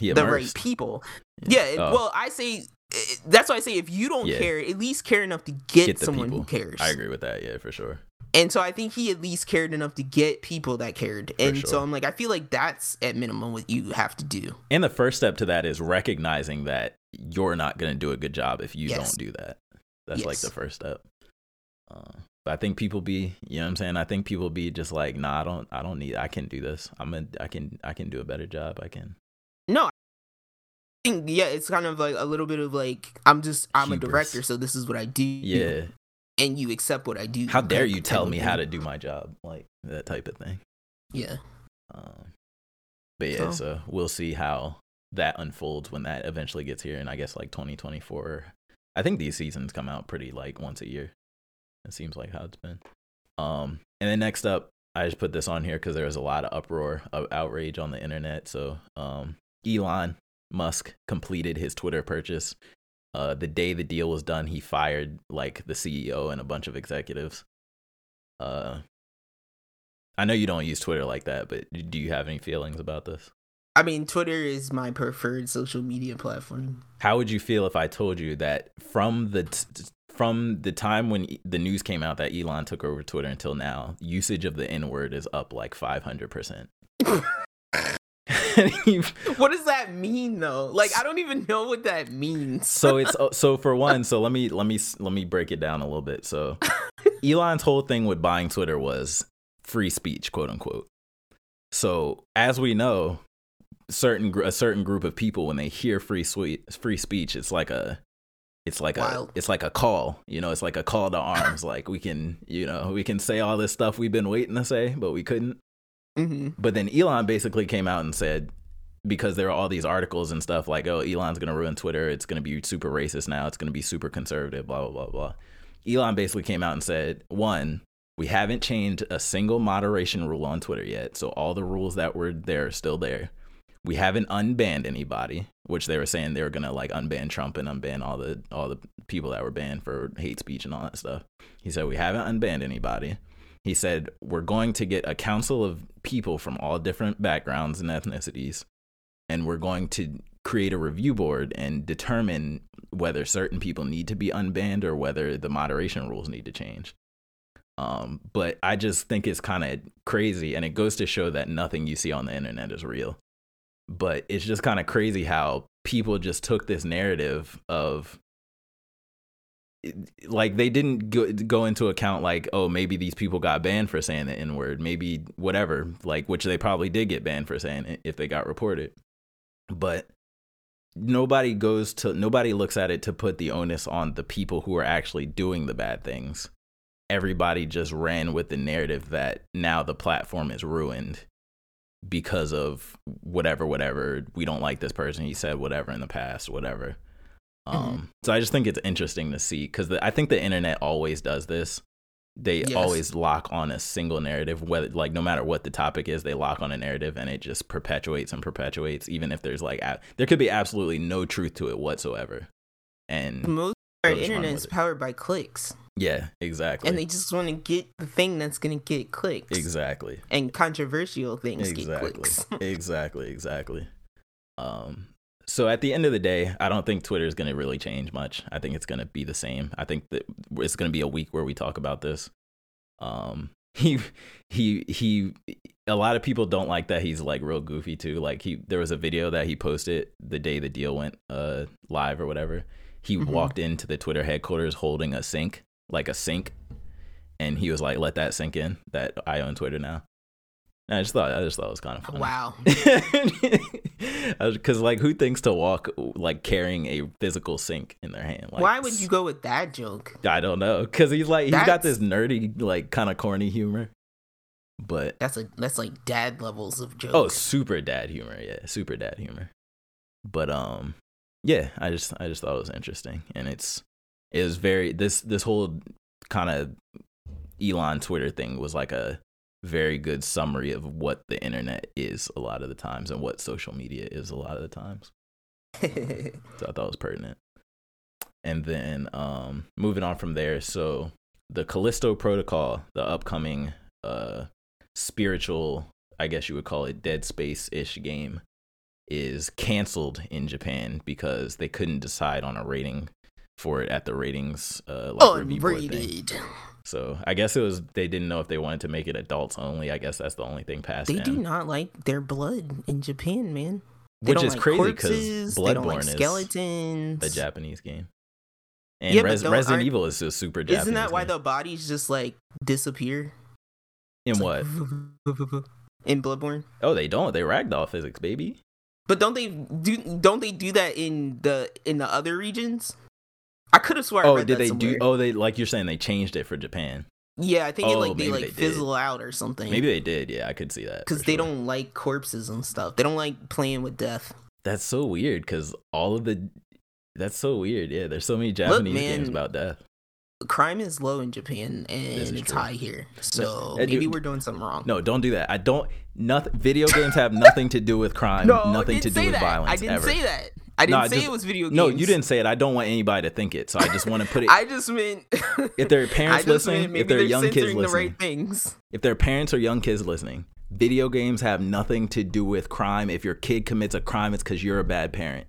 the right people. Yeah. and- Oh. Well, I say, eh, that's why I say if you don't Yeah. care, at least care enough to get, Get someone people. who cares. I agree with that. Yeah, for sure. And so I think he at least cared enough to get people that cared. And so. I'm like, I feel like that's at minimum what you have to do. And the first step to that is recognizing that you're not going to do a good job if you Yes. don't do that. That's like the first step. Uh, but I think people be, you know what I'm saying? I think people be just like, nah, I don't, I don't need, I can do this. I'm a, I can, I can do a better job. I can. No. I think, yeah, it's kind of like a little bit of like, I'm just, I'm Hubris. a director, so this is what I do. Yeah. And you accept what I do. How dare you tell me how to do my job? Like that type of thing. Yeah. Um, but yeah, So- so we'll see how that unfolds when that eventually gets here. And I guess like 2024, I think these seasons come out pretty like once a year. It seems like how it's been. Um, and then next up, I just put this on here because there was a lot of uproar of outrage on the internet. So, um, Elon Musk completed his Twitter purchase. Uh, the day the deal was done, he fired like the CEO and a bunch of executives. Uh, I know you don't use Twitter like that, but do you have any feelings about this? I mean, Twitter is my preferred social media platform. How would you feel if I told you that from the t- from the time when the news came out that Elon took over Twitter until now, usage of the N word is up like five hundred percent. <laughs> what does that mean though? Like I don't even know what that means. so it's <laughs> so for one, so let me let me let me break it down a little bit. So Elon's whole thing with buying Twitter was free speech, quote unquote. So as we know, certain a certain group of people when they hear free sweet free speech, it's like a it's like Wild. a it's like a call you know it's like a call to arms like we can you know we can say all this stuff we've been waiting to say but we couldn't Mm-hmm. But then Elon basically came out and said, because there are all these articles and stuff like, oh, Elon's going to ruin Twitter. It's going to be super racist now. It's going to be super conservative, blah, blah, blah, blah. Elon basically came out and said, one, we haven't changed a single moderation rule on Twitter yet. So all the rules that were there are still there. We haven't unbanned anybody, which they were saying they were gonna like unban Trump and unban all the all the people that were banned for hate speech and all that stuff. He said we haven't unbanned anybody. He said, We're going to get a council of people from all different backgrounds and ethnicities, and we're going to create a review board and determine whether certain people need to be unbanned or whether the moderation rules need to change. Um, but I just think it's kind of crazy, and it goes to show that nothing you see on the internet is real. But it's just kind of crazy how people just took this narrative of like they didn't go, go into account like oh maybe these people got banned for saying the n word maybe whatever like which they probably did get banned for saying it if they got reported. But nobody goes to nobody looks at it to put the onus on the people who are actually doing the bad things. Everybody just ran with the narrative that now the platform is ruined because of whatever whatever we don't like this person he said whatever in the past whatever Mm-hmm. Um, mm-hmm. So I just think it's interesting to see because I think the internet always does this. They yes. always lock on a single narrative, whether like no matter what the topic is, they lock on a narrative and it just perpetuates and perpetuates, even if there's like a- there could be absolutely no truth to it whatsoever. And most our internet is powered by clicks. Yeah, exactly. And they just want to get the thing that's going to get clicks. Exactly. And controversial things exactly. get clicks. <laughs> exactly, exactly. Um, so at the end of the day, I don't think Twitter is going to really change much. I think it's going to be the same. I think that it's going to be a week where we talk about this. Um, <laughs> he he he. A lot of people don't like that he's like real goofy too. Like he, there was a video that he posted the day the deal went uh live or whatever. He mm-hmm. walked into the Twitter headquarters holding a sink, like a sink, and he was like, "Let that sink in that I own Twitter now." I just thought I just thought it was kind of funny. Wow. <laughs> Because like, who thinks to walk like carrying a physical sink in their hand? Like, Why would you go with that joke? I don't know. Because he's like he's got this nerdy like kind of corny humor. But that's like that's like dad levels of joke. Oh, super dad humor. Yeah, super dad humor. But um, yeah, I just I just thought it was interesting, and it's it was very this this whole kind of Elon Twitter thing was like a very good summary of what the internet is a lot of the times and what social media is a lot of the times. <laughs> so I thought it was pertinent. And then um, moving on from there, so the Callisto Protocol, the upcoming uh, spiritual, I guess you would call it Dead Space ish game, is canceled in Japan because they couldn't decide on a rating for it at the ratings uh, like Unrated. So I guess it was they didn't know if they wanted to make it adults only. I guess that's the only thing passed. They do not like their blood in Japan, man. They Which is like crazy because Bloodborne like skeletons. is a Japanese game, and yeah, Res- Resident Evil is a super Japanese. Isn't that why game. the bodies just like disappear? In what? <laughs> in Bloodborne? Oh, they don't. They ragdoll physics, baby. But don't they do? Don't they do that in the in the other regions? I could have sworn. Oh, did they somewhere. do? Oh, they like you're saying they changed it for Japan. Yeah, I think oh, it like they like they fizzle out or something. Maybe they did. Yeah, I could see that because they sure. don't like corpses and stuff. They don't like playing with death. That's so weird because all of the that's so weird. Yeah, there's so many Japanese Look, man, games about death. Crime is low in Japan and it's true. high here, so maybe dude, we're doing something wrong. No, don't do that. I don't. Nothing. Video games have nothing to do with crime. no, nothing to do with that. violence. I didn't ever. say that. I didn't No, I say just- it was video games. No, you didn't say it. I don't want anybody to think it. So I just want to put it. <laughs> I just meant <laughs> if there are parents listening, if there are young kids the listening, right things. if there are parents or young kids listening, video games have nothing to do with crime. If your kid commits a crime, it's because you're a bad parent.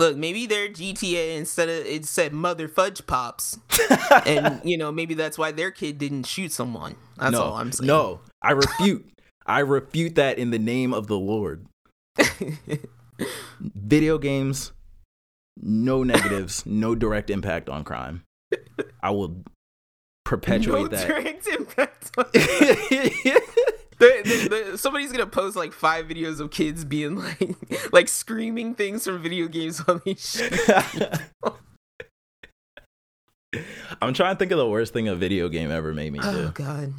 Look, maybe their GTA instead of it said mother fudge pops, <laughs> and you know maybe that's why their kid didn't shoot someone. That's no, all I'm saying. no, I <laughs> refute. I refute that in the name of the Lord. <laughs> Video games, no negatives, no direct impact on crime. I will perpetuate that. no that. Direct impact. On- The- the- the- somebody's gonna post like five videos of kids being like <laughs> like screaming things from video games on <laughs> shoot. I'm trying to think of the worst thing a video game ever made me oh, do. Oh god.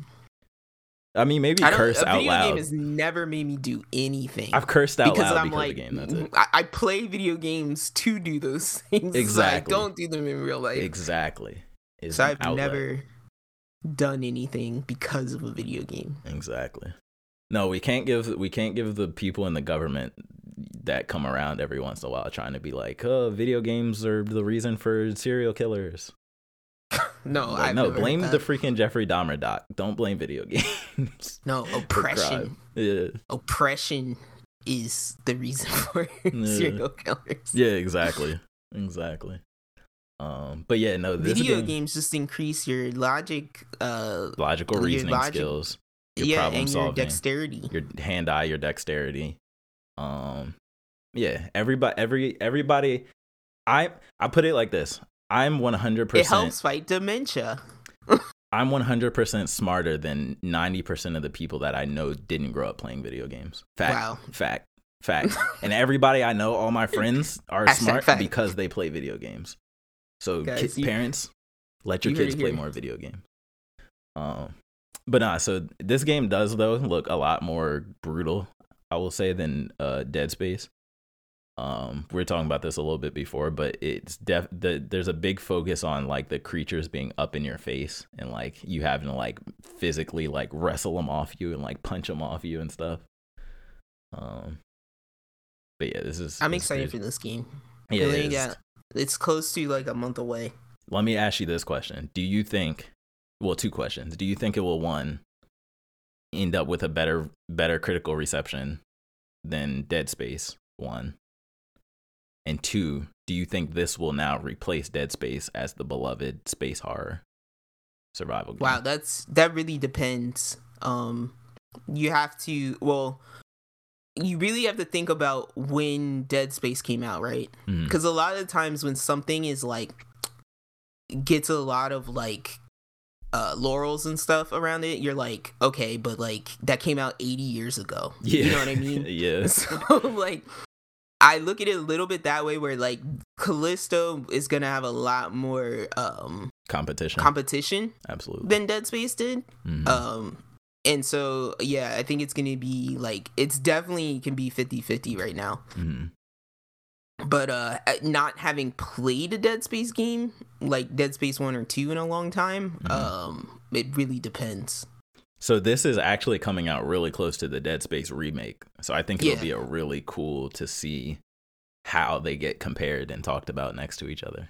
I mean, maybe I curse a out video game loud. has never made me do anything. I've cursed out because loud I'm because like, of the game. That's it. I, I play video games to do those <laughs> things. Exactly. So I don't do them in real life. Exactly. Is so I've outlet. never done anything because of a video game. Exactly. No, we can't give we can't give the people in the government that come around every once in a while trying to be like, "Oh, video games are the reason for serial killers." <laughs> No, Like, I've no, blame the freaking Jeffrey Dahmer doc. Don't blame video <laughs> games. no oppression. Yeah. Oppression is the reason <laughs> for serial killers. Yeah, exactly. Exactly. Um, but yeah, no, Video game, games just increase your logic, uh, logical reasoning logic- skills, your yeah, problem and your dexterity. your hand eye your dexterity um yeah everybody every everybody i i put it like this i'm 100% It helps fight dementia. <laughs> i'm 100% smarter than 90% of the people that i know didn't grow up playing video games fact Wow. fact fact <laughs> and everybody i know all my friends are smart fact. because they play video games so Guys, kids, you- parents let your you kids play more video games um but nah so this game does though look a lot more brutal i will say than uh dead space um we are talking about this a little bit before but it's def the, there's a big focus on like the creatures being up in your face and like you having to like physically like wrestle them off you and like punch them off you and stuff um but yeah this is I'm excited crazy. for this game. yeah, Really, it is. yeah. It's close to like a month away. let me ask you this question do you think well two questions do you think it will one end up with a better better critical reception than dead space one and two do you think this will now replace dead space as the beloved space horror survival game Wow, that's that really depends. Um you have to well you really have to think about when Dead Space came out, right? Mhm. Cuz a lot of times when something is like gets a lot of like uh laurels and stuff around it, you're like, okay, but like that came out 80 years ago. yeah You know what I mean? <laughs> yeah <laughs> so like I look at it a little bit that way where like Callisto is to have a lot more um competition competition absolutely than Dead Space did. Mhm. Um and so yeah, I think it's going to be like it's definitely can be 50-50 right now. Mhm. But uh not having played a Dead Space game like Dead Space 1 or 2 in a long time, Mhm. um it really depends. So this is actually coming out really close to the Dead Space remake. So I think it'll Yeah. be a really cool to see how they get compared and talked about next to each other.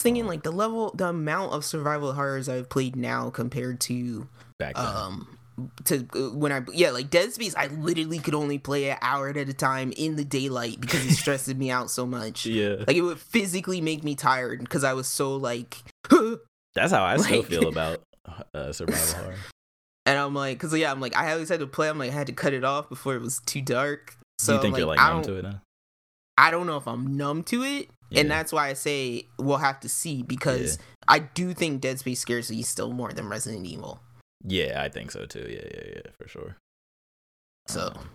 Thinking like the level the amount of survival horrors I've played now compared to Back then. um to uh, when I yeah like Dead Space I literally could only play an hour at a time in the daylight because it stressed me out so much. <laughs> yeah. Like it would physically make me tired because I was so like <gasps> That's how I still feel <laughs> about uh, survival <laughs> horror. and I'm like cuz yeah I'm like I always had to play I'm like I had to cut it off before it was too dark. So Do you think I'm you're like I numb don't to it now? I don't know if I'm numb to it Yeah. and that's why I say we'll have to see because I do think Dead Space scares me still more than Resident Evil. Yeah, I think so too. Yeah, yeah, yeah, for sure. So Um,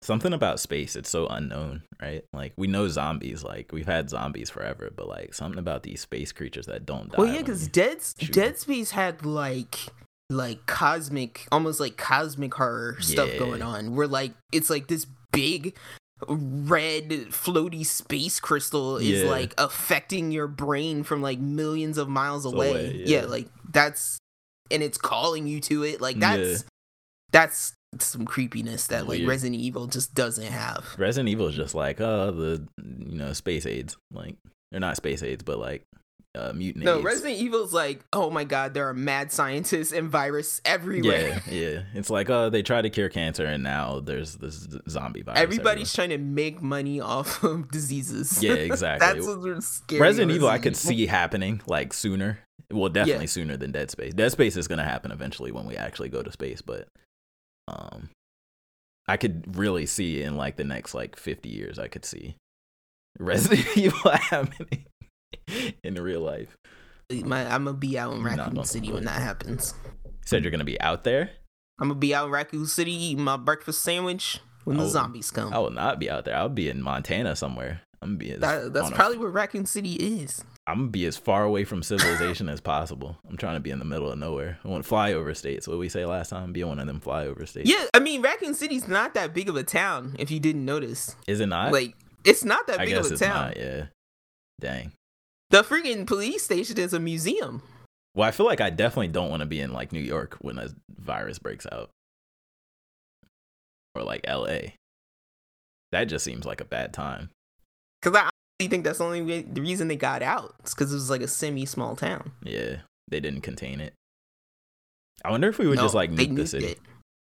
something about space, it's so unknown, right? Like we know zombies, like we've had zombies forever, but like something about these space creatures that don't die. Well, yeah, because Dead Dead Space had like like cosmic, almost like cosmic horror stuff Yeah. going on. Where like it's like this big red floaty space crystal is Yeah. like affecting your brain from like millions of miles away. away, yeah. yeah. like that's and it's calling you to it. Like Yeah. that's that's some creepiness that like. Resident Evil just doesn't have. Resident Evil is just like uh the you know space aids like they're not space aids but like uh mutant No, aids. Resident Evil's like, oh my god, there are mad scientists and virus everywhere. Yeah, yeah. It's like uh they try to cure cancer and now there's this zombie virus. Everybody's trying to make money off of diseases. Yeah, <laughs> exactly. That's what's scary. everywhere. Resident about Evil I could see happening like sooner. Well, definitely Yeah. sooner than Dead Space. Dead Space is gonna happen eventually when we actually go to space, but um I could really see in like the next like 50 years I could see <laughs> Resident Evil <laughs> happening in real life. My, I'm gonna be out in Raccoon on City when that happens. said you're gonna be out there. I'm gonna be out in Raccoon City eating my breakfast sandwich when the Oh, zombies come. I will not be out there. I'll be in Montana somewhere. I'm gonna be That, that's on a- probably where Raccoon City is. I'm gonna be as far away from civilization as possible. I'm trying to be in the middle of nowhere. I want flyover states. What we say last time? Be one of them flyover states. Yeah, I mean Raccoon City's not that big of a town. If you didn't notice, Is it not? like it's not that I big of a it's town. not. Yeah. Dang. The freaking police station is a museum. Well, I feel like I definitely don't want to be in like New York when a virus breaks out, or like L.A. That just seems like a bad time. Because I honestly think that's the only way, the reason they got out. It's because it was like a semi small town. Yeah, they didn't contain it. I wonder if we would No, just like nuke the city. it.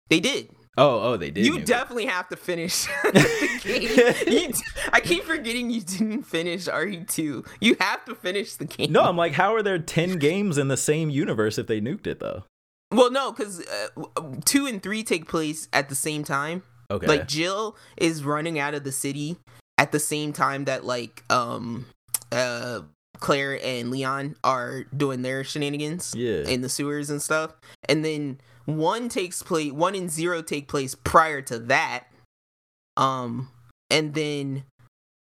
They did. Oh, oh, they did. you nuke it. definitely have to finish <laughs> <laughs> the game. You I keep forgetting you didn't finish RE2. You have to finish the game. No, I'm like, how are there ten games in the same universe if they nuked it though? Well, no, because uh, two and three take place at the same time. Okay. Like Jill is running out of the city at the same time that like um uh Claire and Leon are doing their shenanigans yeah. in the sewers and stuff. And then one takes place one and zero take place prior to that. Um and then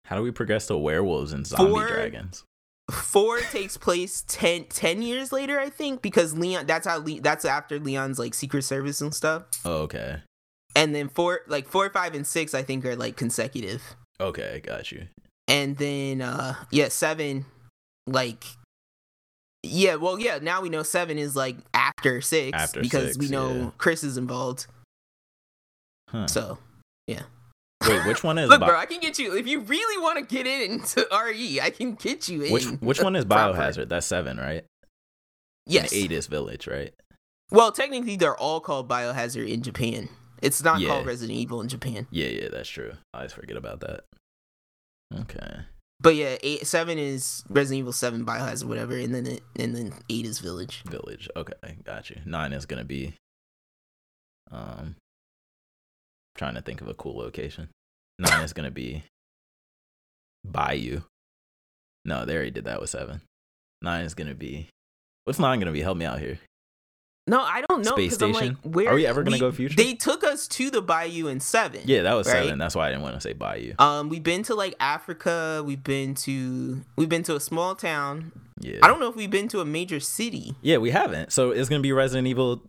How do we progress to werewolves and zombie Four- dragons? four takes place 10, 10 years later, I think, because Leon that's how Le- that's after Leon's like secret service and stuff. Oh, okay. And then four like four, five, and six I think are like consecutive. Okay, got you. and then uh yeah seven like yeah well yeah now we know seven is like after six After because we know yeah. chris is involved Huh. so yeah. Wait, which one <laughs> is look Bi- bro i can get you if you really want to get into re i can get you in which which one is <laughs> Biohazard? That's seven, right? yes And eight is Village, right? well technically they're all called biohazard in japan it's not Yeah. called resident evil in japan Yeah, yeah, that's true. I always forget about that. Okay. but yeah eight seven is resident evil 7 biohazard whatever and then it and then eight is village Village. Okay, got you. Nine is gonna be um trying to think of a cool location. Nine is gonna be Bayou. No, they already did that with seven. Nine is gonna be what's nine gonna be? Help me out here. No, I don't know. Space 'cause I'm station? Like, where Are we ever gonna go future? They took us to the Bayou in seven. Yeah, that was Right. seven. That's why I didn't want to say Bayou. Um, we've been to like Africa. We've been to we've been to a small town. Yeah. I don't know if we've been to a major city. Yeah, we haven't. So it's gonna be Resident Evil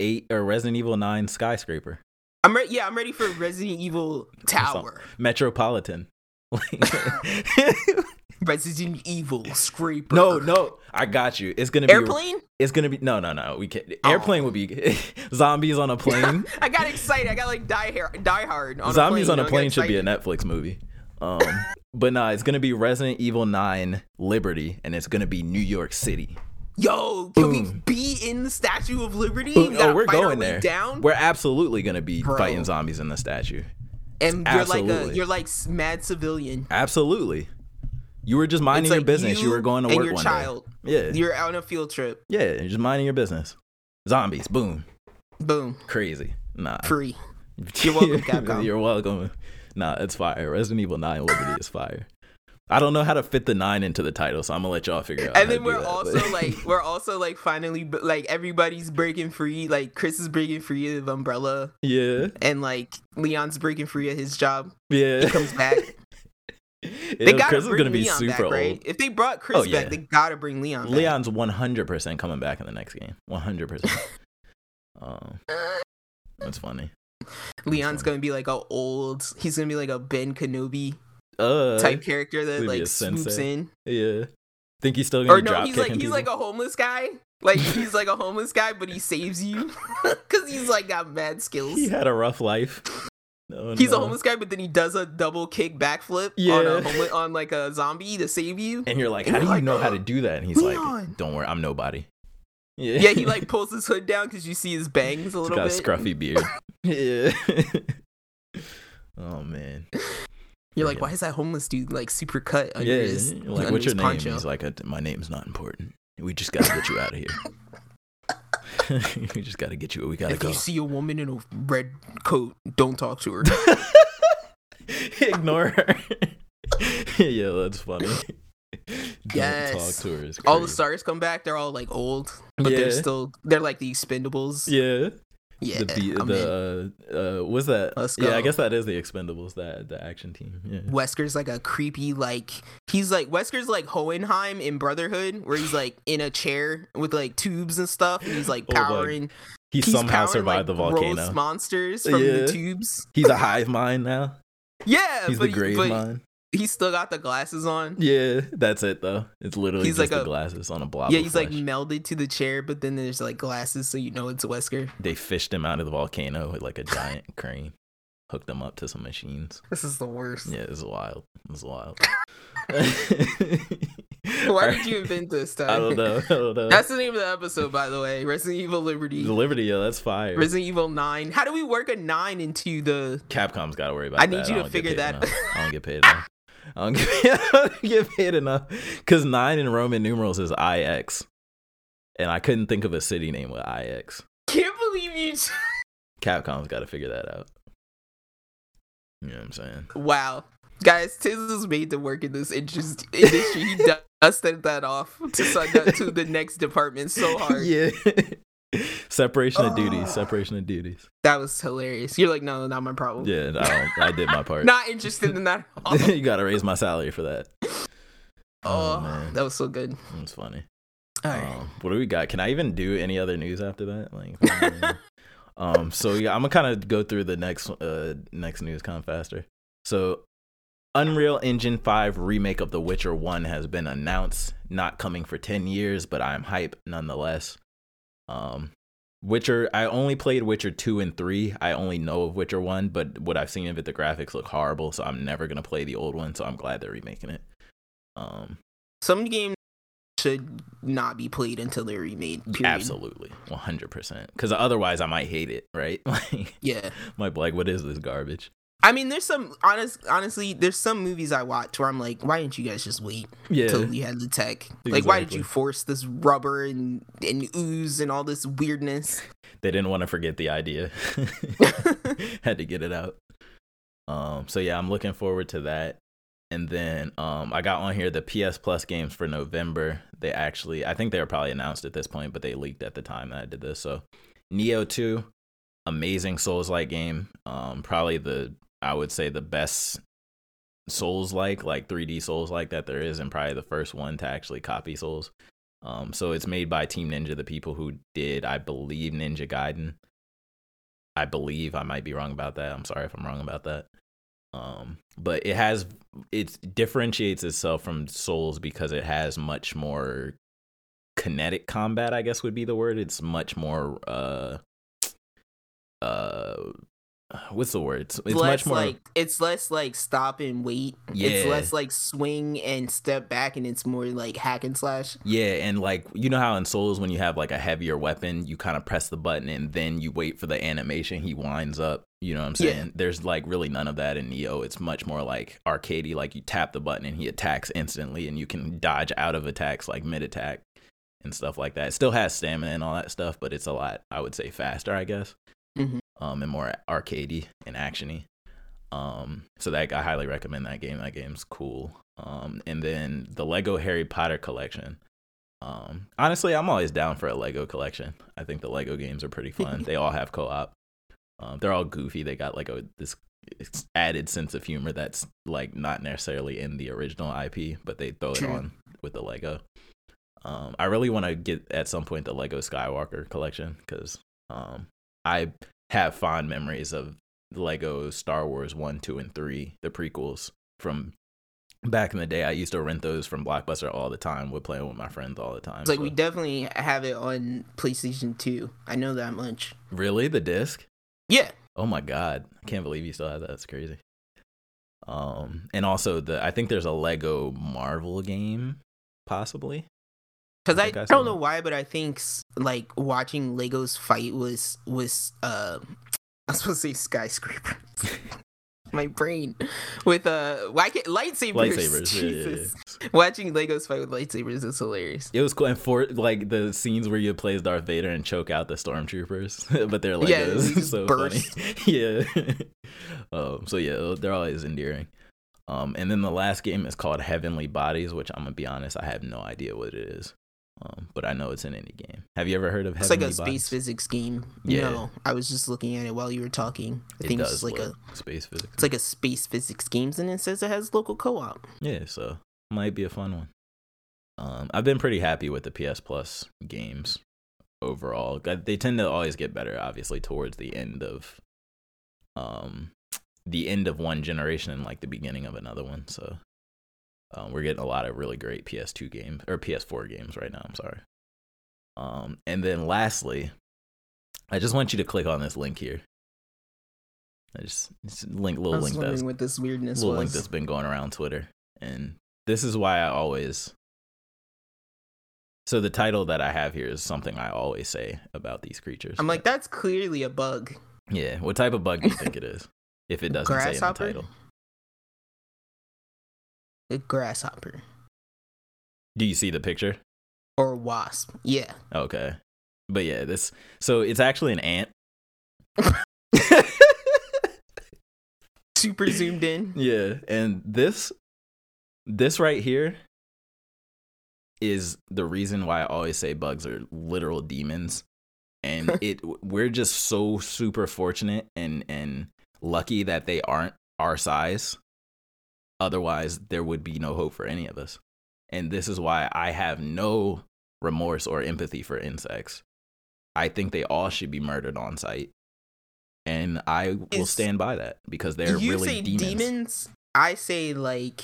eight or Resident Evil nine skyscraper. I'm re- yeah, I'm ready for Resident Evil Tower. Metropolitan. <laughs> <laughs> <laughs> <laughs> Resident Evil Scraper. no, no, I got you. It's gonna be Airplane? It's gonna be no, no, no. We can't. Oh. Airplane would be <laughs> zombies on a <laughs> plane. I got excited. I got like Die Hard. Die Hard. On zombies a plane, on a plane should be a. Netflix movie. Um, but nah, it's gonna be Resident Evil Nine Liberty, and it's gonna be New York City. Yo, can we be in the Statue of Liberty? We Oh, we're going there. Down. We're absolutely gonna be Bro. fighting zombies in the statue. and you're like a you're like mad civilian. Absolutely. You were just minding It's your business. You, were going to and work your one child. day. Yeah. You're out on a field trip. yeah, you're just minding your business. Zombies, boom. Boom. Crazy. Nah. Free. <laughs> You're welcome, Capcom. You're welcome. Nah, it's fire. Resident Evil 9 Liberty is fire. I don't know how to fit the 9 into the title, so I'm going to let y'all figure out. And then we're that, also but- <laughs> like we're also like finally like everybody's breaking free. Like Chris is breaking free of Umbrella, Yeah. and like Leon's breaking free of his job. Yeah. He comes back. <laughs> They gotta Chris is bring going to be Leon super back, old. right? If they brought Chris Oh, yeah. back, they gotta bring Leon. back. Leon's 100% coming back in the next game. 100%. um, <laughs> that's funny. Leon's funny. gonna be like a old. He's gonna be like a Ben Kenobi Uh, type character that he'll be a like swoops in. Yeah. Think he's still going Or to no, drop he's like he's people? like a homeless guy. Like <laughs> he's like a homeless guy, but he saves you <laughs> because he's like got mad skills. He had a rough life. Oh, He's no. a homeless guy, but then he does a double kick backflip on a homeless, on like a zombie to save you. And you're like, And how do you're you like, know how "Uh, to do that? And he's Leon." like, don't worry, I'm nobody. Yeah, Yeah, he like pulls his hood down because you see his bangs a He's little got a scruffy beard. yeah. <laughs> <laughs> oh man. You're like, Yeah. why is that homeless dude like super cut under Yeah. his like, under what's your his name? poncho? He's like, "Uh, my name's not important. We just gotta get you out of here. <laughs> <laughs> we just gotta get you. What we gotta if go. If you see a woman in a red coat, don't talk to her. <laughs> Ignore her. <laughs> yeah, that's funny. Don't Yes. talk to her. All the stars come back. They're all like old, but Yeah. they're still they're like the Expendables. Yeah. Yeah. the be- the uh, uh what's that? Let's Yeah, I guess that is the Expendables, that the action team. Yeah. Wesker's like a creepy like he's like Wesker's like Hohenheim in Brotherhood, where he's like in a chair with like tubes and stuff, and he's like Oh powering. He he's somehow powering, survived the volcano. roast monsters from Yeah. the tubes. He's a hive mind now. <laughs> Yeah, He's but, the he- grave but mind. He's still got the glasses on. Yeah, that's it though. It's literally He's just like the a- glasses on a blob. Yeah, he's like melded to the chair, but then there's like glasses, so you know it's Wesker. they fished him out of the volcano with like a giant <laughs> crane, hooked him up to some machines. This is the worst. Yeah, it's wild. It's wild. <laughs> <laughs> Why did you invent this time? I don't know. I don't know. That's the name of the episode, by the way. Resident Evil Liberty. the Liberty. Yeah, that's fire. Resident Evil 9. How do we work a 9 into the. Capcom's got to worry about. That? I need that. you to figure that- enough. I don't get paid. I don't <laughs> get, I don't get paid enough because nine in Roman numerals is IX, and I couldn't think of a city name with IX. Can't believe you. <laughs> Capcom's got to figure that out. You know what I'm saying? Wow. Guys, Tiz is made to work in this interest- industry. He <laughs> dusted that off to, sign up to the next department so hard. yeah. <laughs> separation of duties. Separation of duties. That was hilarious. You're like, no, not my problem. Yeah, I, did my part. <laughs> Not interested in that. <laughs> you got to raise my salary for that. Oh, Oh, man. that was so good. It's funny. All right. Um, what do we got? Can I even do any other news after that? Like, um, so yeah, I'm gonna kind of go through the next uh next news kind of faster. So, Unreal Engine 5 remake of The Witcher 1 has been announced. Not coming for 10 years, but I'm hype nonetheless. Um, Witcher, I only played Witcher 2 and 3. I only know of Witcher 1, but what I've seen of it, the graphics look horrible, so I'm never gonna play the old one. So I'm glad they're remaking it. Um, Some games should not be played until they're remade. Period. Absolutely, one hundred percent. Because otherwise, I might hate it, right? <laughs> Like, Yeah. might be like, what is this garbage? I mean, there's some honest, honestly, there's some movies I watch where I'm like, why didn't you guys just wait Yeah, till you had the tech? Like, why did you force this rubber and and ooze and all this weirdness? they didn't want to forget the idea. <laughs> Had to get it out. Um, so yeah, I'm looking forward to that. And then um, I got on here the PS Plus games for November. They actually, I think they were probably announced at this point, but they leaked at the time that I did this. So Nioh Two, amazing Souls-like game. Um, probably the I would say the best Souls like, like 3D Souls like that there is, and probably the first one to actually copy Souls. Um, so it's made by Team Ninja, the people who did, I believe, Ninja Gaiden. I believe I might be wrong about that. I'm sorry if I'm wrong about that. Um, but it has it differentiates itself from Souls because it has much more kinetic combat. I guess would be the word. It's much more uh uh what's the word? It's, less much more like it's less like stop and wait. Yeah. It's less like swing and step back, and it's more like hack and slash. Yeah, and like you know how in Souls when you have like a heavier weapon, you kind of press the button and then you wait for the animation. He winds up. You know what I'm Yeah. saying? There's like really none of that in Nioh. It's much more like arcadey. Like you tap the button and he attacks instantly, and you can dodge out of attacks like mid attack and stuff like that. It still has stamina and all that stuff, but it's a lot. I would say faster, I guess, Mhm. Um, and more arcadey and actiony. Um, so that I highly recommend that game. That game's cool. Um, and then the Lego Harry Potter collection. Um, honestly, I'm always down for a Lego collection. I think the Lego games are pretty fun. <laughs> they all have co-op. Um, they're all goofy. They got like a this added sense of humor that's like not necessarily in the original IP, but they throw it on with the Lego. Um, I really want to get at some point the Lego Skywalker collection because um, I have fond memories of Lego Star Wars one, two, and three, the prequels from back in the day, I used to rent those from Blockbuster all the time. Would play with my friends all the time. It's like so- we definitely have it on PlayStation 2. I know that much. really the disc. Yeah. Oh my god, I can't believe you still have that. That's crazy. Um, and also the I think there's a Lego Marvel game, possibly. Cuz I I, I don't know why but I think like watching Legos fight was was uh <laughs> I was supposed to say skyscraper. <laughs> My brain with uh why can't lightsabers. Lightsabers. Yeah, yeah, yeah. Watching Legos fight with lightsabers is hilarious. It was cool, and for like the scenes where you play as Darth Vader and choke out the stormtroopers, <laughs> but they're Legos. Yeah, they It's just so burst. funny. yeah. um. So yeah, they're always endearing. Um. And then the last game is called Heavenly Bodies, which I'm gonna be honest, I have no idea what it is. Um. But I know it's an indie game. Have you ever heard of It's Heavenly like a space physics game. Yeah. No, I was just looking at it while you were talking. I It think does it's like a space physics. it's like a space physics games and it says it has local co-op. Yeah, so might be a fun one. Um, I've been pretty happy with the PS Plus games overall. They tend to always get better, obviously, towards the end of, um, the end of one generation and like the beginning of another one. So, um, we're getting a lot of really great PS2 games or PS4 games right now. I'm sorry. Um, and then lastly, I just want you to click on this link here. I just, link, little link that's what this weirdness little was. link that's been going around Twitter, and this is why I always. So the title that I have here is something I always say about these creatures. I'm like, that's clearly a bug. yeah, what type of bug do you think it is? If it doesn't say in the title, A grasshopper do you see the picture? or wasp. Yeah. Okay, but yeah, this. So it's actually an ant. <laughs> Super zoomed in. Yeah, and this this right here is the reason why I always say bugs are literal demons. And <laughs> it we're just so super fortunate and and lucky that they aren't our size. Otherwise, there would be no hope for any of us. And this is why I have no remorse or empathy for insects. I think they all should be murdered on sight. And I will stand by that because they're you really say demons. demons. I say like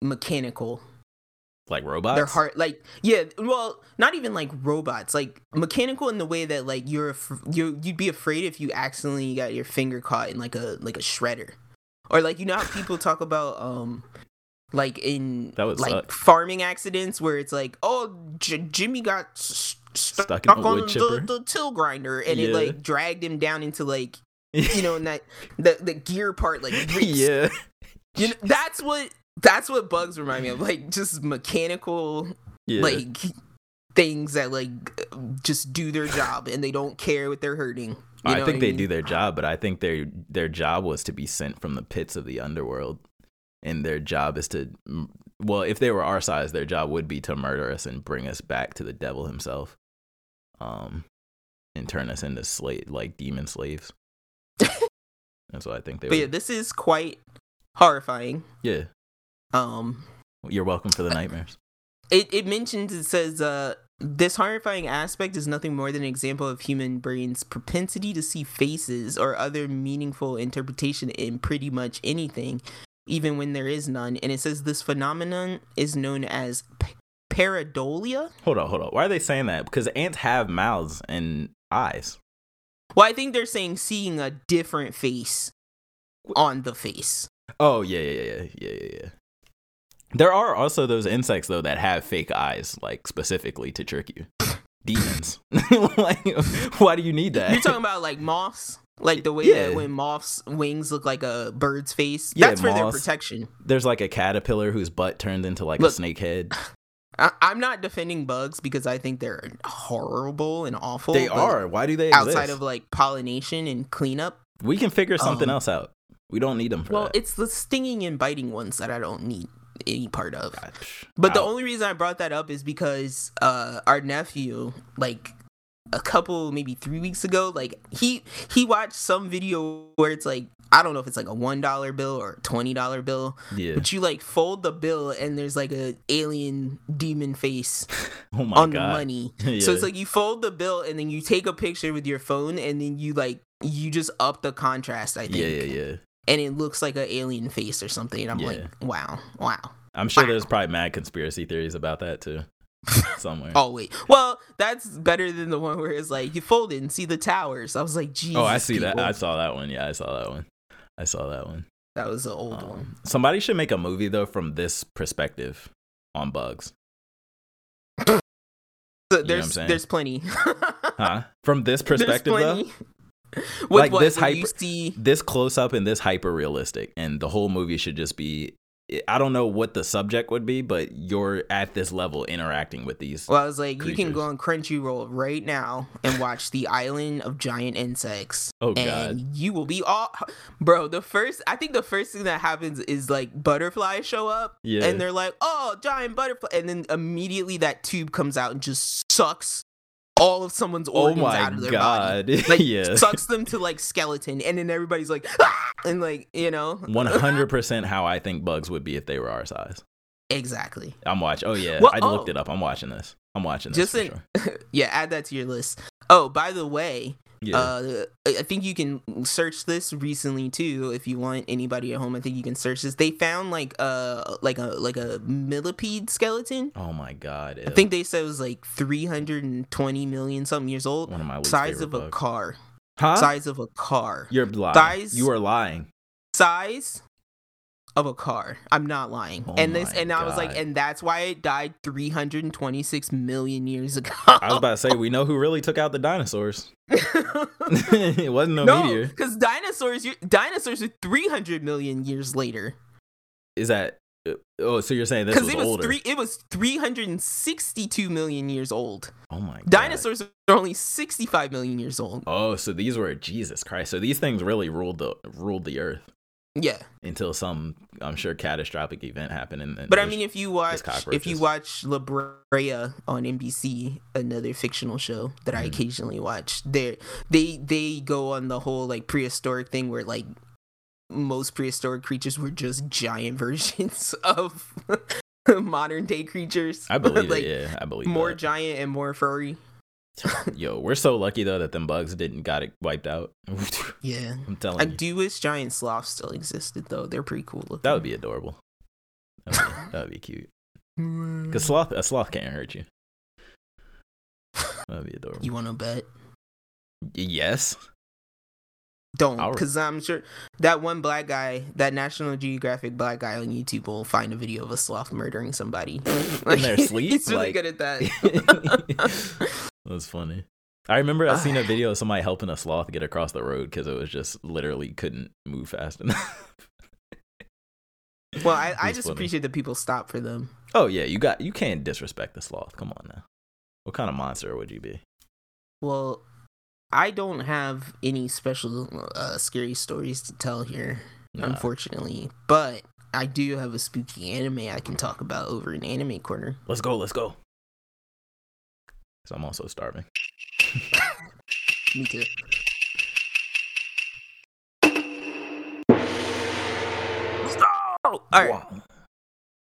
mechanical. Like robots? They're hard. Like yeah. Well, not even like robots. Like mechanical in the way that like you're you you'd be afraid if you accidentally got your finger caught in like a like a shredder, or like you know how people talk about um. Like in That would like suck. farming accidents where it's like, oh, J- Jimmy got s- stuck, Stuck in on the, the till grinder, and it like dragged him down into like <laughs> you know, and that the the gear part like <laughs> rips. yeah. You know, that's what that's what bugs remind me of, like just mechanical Yeah. like things that like just do their job and they don't care what they're hurting. You I think they mean? do their job, but I think their their job was to be sent from the pits of the underworld, and their job is to, well, if they were our size, their job would be to murder us and bring us back to the devil himself, um, and turn us into slave like demon slaves. <laughs> That's what I think they But yeah, this is quite horrifying. Yeah, Um, you're welcome for the nightmares. it it mentions it says uh this horrifying aspect is nothing more than an example of human brain's propensity to see faces or other meaningful interpretation in pretty much anything, even when there is none. And it says this phenomenon is known as p- pareidolia. Hold on, hold on. Why are they saying that? Because ants have mouths and eyes. Well, I think they're saying seeing a different face on the face. Oh yeah, yeah, yeah, yeah, yeah, yeah. There are also those insects though that have fake eyes, like specifically to trick you. <laughs> Demons. <laughs> like, why do you need that? You're talking about like moths, like the way Yeah. that when moths' wings look like a bird's face. Yeah, That's for their protection. There's like a caterpillar whose butt turned into like a snake head. <laughs> I- I'm not defending bugs because I think they're horrible and awful. They are. Why do they exist? outside of like pollination and cleanup. we can figure something um, else out. We don't need them for Well, that. it's the stinging and biting ones that I don't need any part of. God, psh, But the only reason I brought that up is because uh our nephew, like a couple maybe three weeks ago, like he he watched some video where it's like I don't know if it's like a one dollar bill or a twenty dollar bill, yeah. but you like fold the bill and there's like a alien demon face <laughs> Oh my on god. the money. Yeah. <laughs> So it's like you fold the bill and then you take a picture with your phone and then you like you just up the contrast, I think. yeah, yeah, yeah. And it looks like an alien face or something. And I'm like, wow, wow. I'm sure there's probably mad conspiracy theories about that too. <laughs> Somewhere. oh wait, well that's better than the one where it's like you fold it and see the towers. I was like, Jesus. oh, I see people. that. I saw that one. Yeah, I saw that one. I saw that one. That was the old Um, one. somebody should make a movie though from this perspective on bugs. <laughs> So what I'm there's there's plenty. <laughs> Huh? From this perspective though. With Like what, this hyper- see this close up and this hyper realistic, and the whole movie should just be. I don't know what the subject would be, but you're at this level interacting with these. Well, I was like, you can go on Crunchyroll right now and watch The Island of Giant Insects. Oh, and God. you will be all, bro. The first, I think the first thing that happens is like butterflies show up, Yeah. and they're like, "Oh, giant butterfly," and then immediately that tube comes out and just sucks all of someone's oh organs my out of their body. god! <laughs> Like yeah, sucks them to like skeleton, and then everybody's like, ah! and like you know, <laughs> one hundred percent how I think bugs would be if they were our size. exactly. I'm watching. Oh yeah, Well, I looked oh. it up. I'm watching this. I'm watching this Just in, sure. <laughs> yeah, add that to your list. Oh, by the way, Yeah. Uh, I think you can search this recently too. If you want anybody at home, I think you can search this. They found like uh like a like a millipede skeleton. oh my god! I think they said it was like three hundred and twenty million something years old. one of my Size of a car. Huh? Size of a car. You're lying. Size- You are lying. Size of a car. I'm not lying. Oh and this and I was like, and that's why it died three hundred and twenty six million years ago. I was about to say we know who really took out the dinosaurs. <laughs> <laughs> it wasn't no, no, meteor. because dinosaurs, dinosaurs are three hundred million years later. Is that? Oh, so you're saying this because was, it was older? three it was 362 million years old oh my god! dinosaurs are only 65 million years old Oh, so these were Jesus Christ. So these things really ruled the ruled the earth yeah until some, I'm sure, catastrophic event happened. And, and but i mean if you watch if you watch la brea on nbc another fictional show that i Mhm. occasionally watch they they they go on the whole like prehistoric thing where like most prehistoric creatures were just giant <laughs> versions of <laughs> modern day creatures I believe <laughs> like it. Yeah, I believe more that. giant and more furry <laughs> Yo, we're so lucky though that them bugs didn't got it wiped out. <laughs> yeah I'm telling I you, do wish giant sloths still existed, though. They're pretty cool looking. that would be adorable. That would be, <laughs> that would be cute. Cause sloth, a sloth can't hurt you. That'd be adorable. You want to bet? yes. Don't, because I'm sure that one black guy, that National Geographic black guy on YouTube, will find a video of a sloth murdering somebody In their sleep? He's really Like- good at that. That's funny. I remember I seen a <sighs> video of somebody helping a sloth get across the road because it was just literally couldn't move fast <laughs> enough. well, I, I just funny. appreciate that people stop for them. oh yeah, you got you can't disrespect the sloth. Come on now. What kind of monster would you be? Well, I don't have any special uh, scary stories to tell here, Nah. unfortunately, but I do have a spooky anime I can talk about over in Anime Corner. Let's go. Let's go. So I'm also starving. <laughs> Me too. Stop! All right. Wow.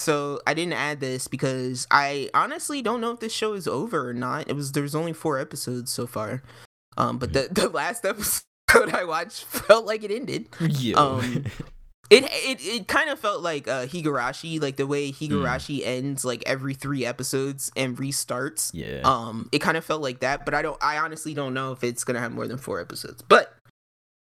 So I didn't add this because I honestly don't know if this show is over or not. It was there was only four episodes so far, um, but the <laughs> the last episode <laughs> I watched felt like it ended. Yeah. Um, It it it kind of felt like uh, Higurashi, like the way Higurashi ends like every three episodes and restarts. yeah. Um, it kind of felt like that, but I don't. I honestly don't know if it's gonna have more than four episodes. But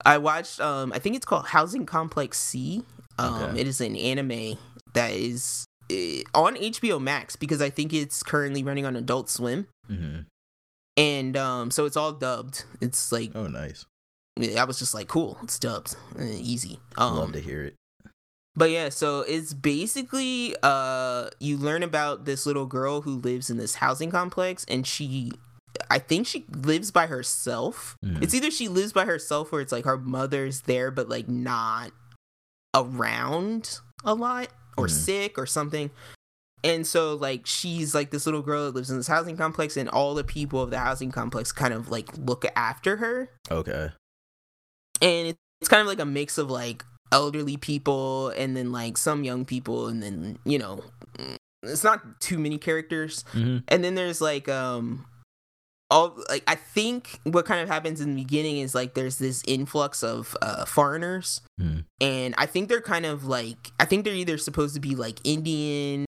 I watched. Um, I think it's called Housing Complex C. Um, Okay. it is an anime that is uh, on HBO Max because I think it's currently running on Adult Swim, hmm and um, so it's all dubbed. It's like Oh, nice. I was just like, cool, it's dubbed, uh, easy. Um, Love to hear it. But yeah, so it's basically uh you learn about this little girl who lives in this housing complex and she I think she lives by herself. Mhm. It's either she lives by herself or it's like her mother's there but like not around a lot or Mhm. sick or something. And so like she's like this little girl that lives in this housing complex and all the people of the housing complex kind of like look after her Okay. And it- it's kind of like a mix of like elderly people and then like some young people and then you know mm, it's not too many characters. Hmm and then there's like um all like I think what kind of happens in the beginning is like there's this influx of uh foreigners. Mhm. and I think they're kind of like I think they're either supposed to be like Indian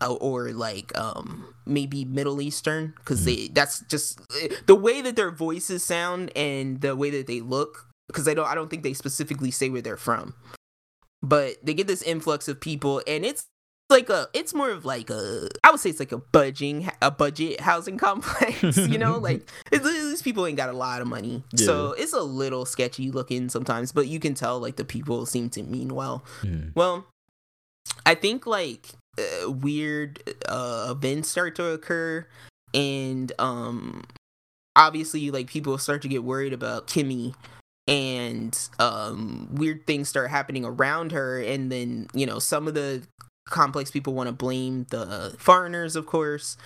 uh, or like um maybe Middle Eastern because they that's just eh, the way that their voices sound and the way that they look because I don't I don't think they specifically say where they're from. But they get this influx of people and it's like a it's more of like a i would say it's like a budging a budget housing <laughs> complex you know? <laughs> Like it's, these people ain't got a lot of money. So it's a little sketchy looking sometimes but you can tell like the people seem to mean well. Mhm. well i think like uh, weird uh events start to occur and um obviously like people start to get worried about kimmy and um weird things start happening around her and then you know some of the complex people want to blame the foreigners of course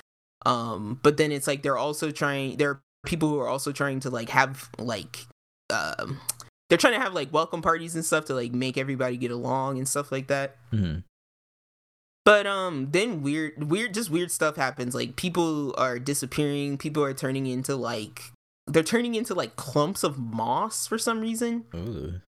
um but then it's like they're also trying there are people who are also trying to like have like um they're trying to have like welcome parties and stuff to like make everybody get along and stuff like that Mhm. but um then weird weird just weird stuff happens like people are disappearing people are turning into like they're turning into like clumps of moss for some reason Ooh.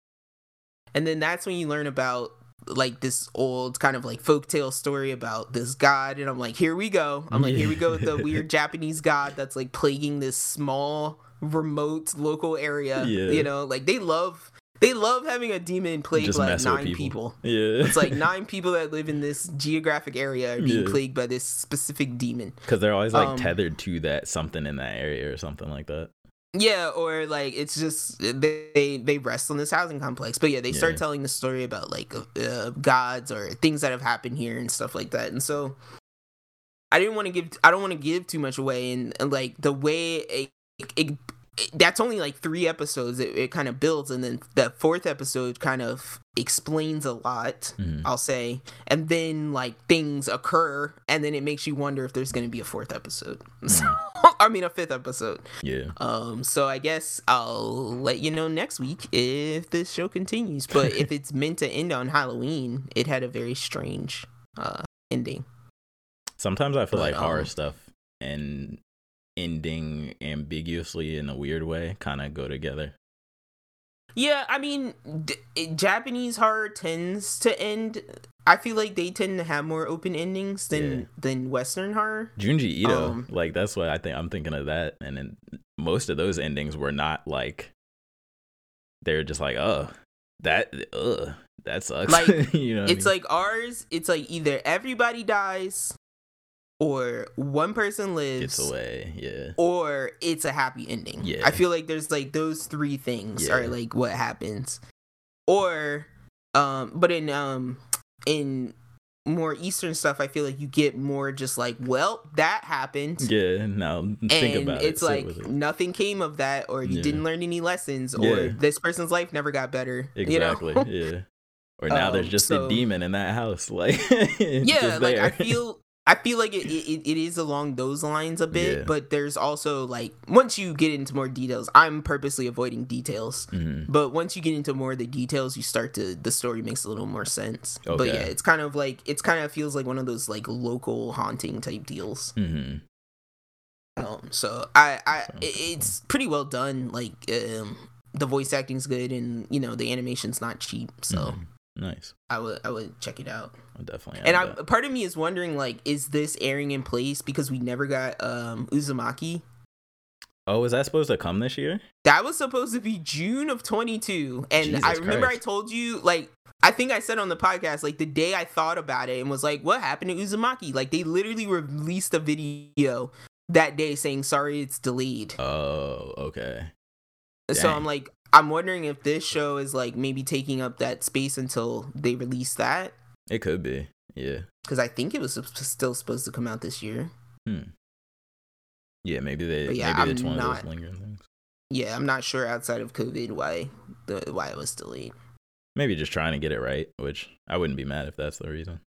and then that's when you learn about like this old kind of like folktale story about this god and i'm like here we go i'm like here we go with the <laughs> weird japanese god that's like plaguing this small remote local area <laughs> Yeah. you know like they love they love having a demon plague Just like nine people. people Yeah. it's like <laughs> nine people that live in this geographic area are being Yeah. plagued by this specific demon. Because they're always like Um, tethered to that something in that area or something like that. Yeah, or like it's just they they rest on this housing complex. But yeah, they start telling the story about like uh, gods or things that have happened here and stuff like that. And so I didn't want to give I don't want to give too much away and, and, like the way it, it, it- that's only like three episodes it, it kind of builds and then the fourth episode kind of explains a lot Mhm. I'll say, and then like things occur, and then it makes you wonder if there's going to be a fourth episode. So, <laughs> I mean, a fifth episode. Yeah. Um, so I guess I'll let you know next week if this show continues. But if <laughs> it's meant to end on Halloween, it had a very strange uh ending. Sometimes I feel But, like horror um, stuff and ending ambiguously in a weird way kind of go together. Yeah, I mean, d- Japanese horror tends to end. I feel like they tend to have more open endings than Yeah. than Western horror. Junji Ito, Um, like that's what I think. I'm thinking of that, and then most of those endings were not like they're just like, oh, that, uh, that sucks. Like, <laughs> you know, what I it's mean? like ours it's like either everybody dies or one person lives gets away. Yeah, or it's a happy ending Yeah. i feel like there's like those three things Yeah. are like what happens or um but in um in more eastern stuff i feel like you get more just like well that happened yeah. Now think and about it. it's sit like it. nothing came of that or you Yeah. didn't learn any lessons or Yeah. this person's life never got better exactly. you know? yeah. Or now there's Um, <laughs> just so- a demon in that house. <laughs> Like, yeah just like i feel i feel like it, it, it is along those lines a bit Yeah. but there's also like once you get into more details i'm purposely avoiding details Mhm. but once you get into more of the details you start to the story makes a little more sense but yeah it's kind of like it's kind of feels like one of those like local haunting type deals Mhm. um so i i it, it's pretty well done like um the voice acting's good and you know the animation's not cheap so Mhm. nice. i would i would check it out Definitely. and I, that. part of me is wondering, like, is this airing in place because we never got um Uzumaki? oh, is that supposed to come this year? That was supposed to be June of 22, and Jesus I remember Christ. I told you, like, I think I said on the podcast, like, the day I thought about it and was like, what happened to Uzumaki? Like, they literally released a video that day saying, sorry, it's delayed. Oh, okay. so. I'm like, I'm wondering if this show is like maybe taking up that space until they release that. It could be. Yeah. Because I think it was still supposed to come out this year. Hmm. Yeah, maybe they. But yeah, maybe I'm it's one of not- those lingering things. Yeah, I'm not sure outside of COVID why the why it was delayed. Maybe just trying to get it right, which I wouldn't be mad if that's the reason.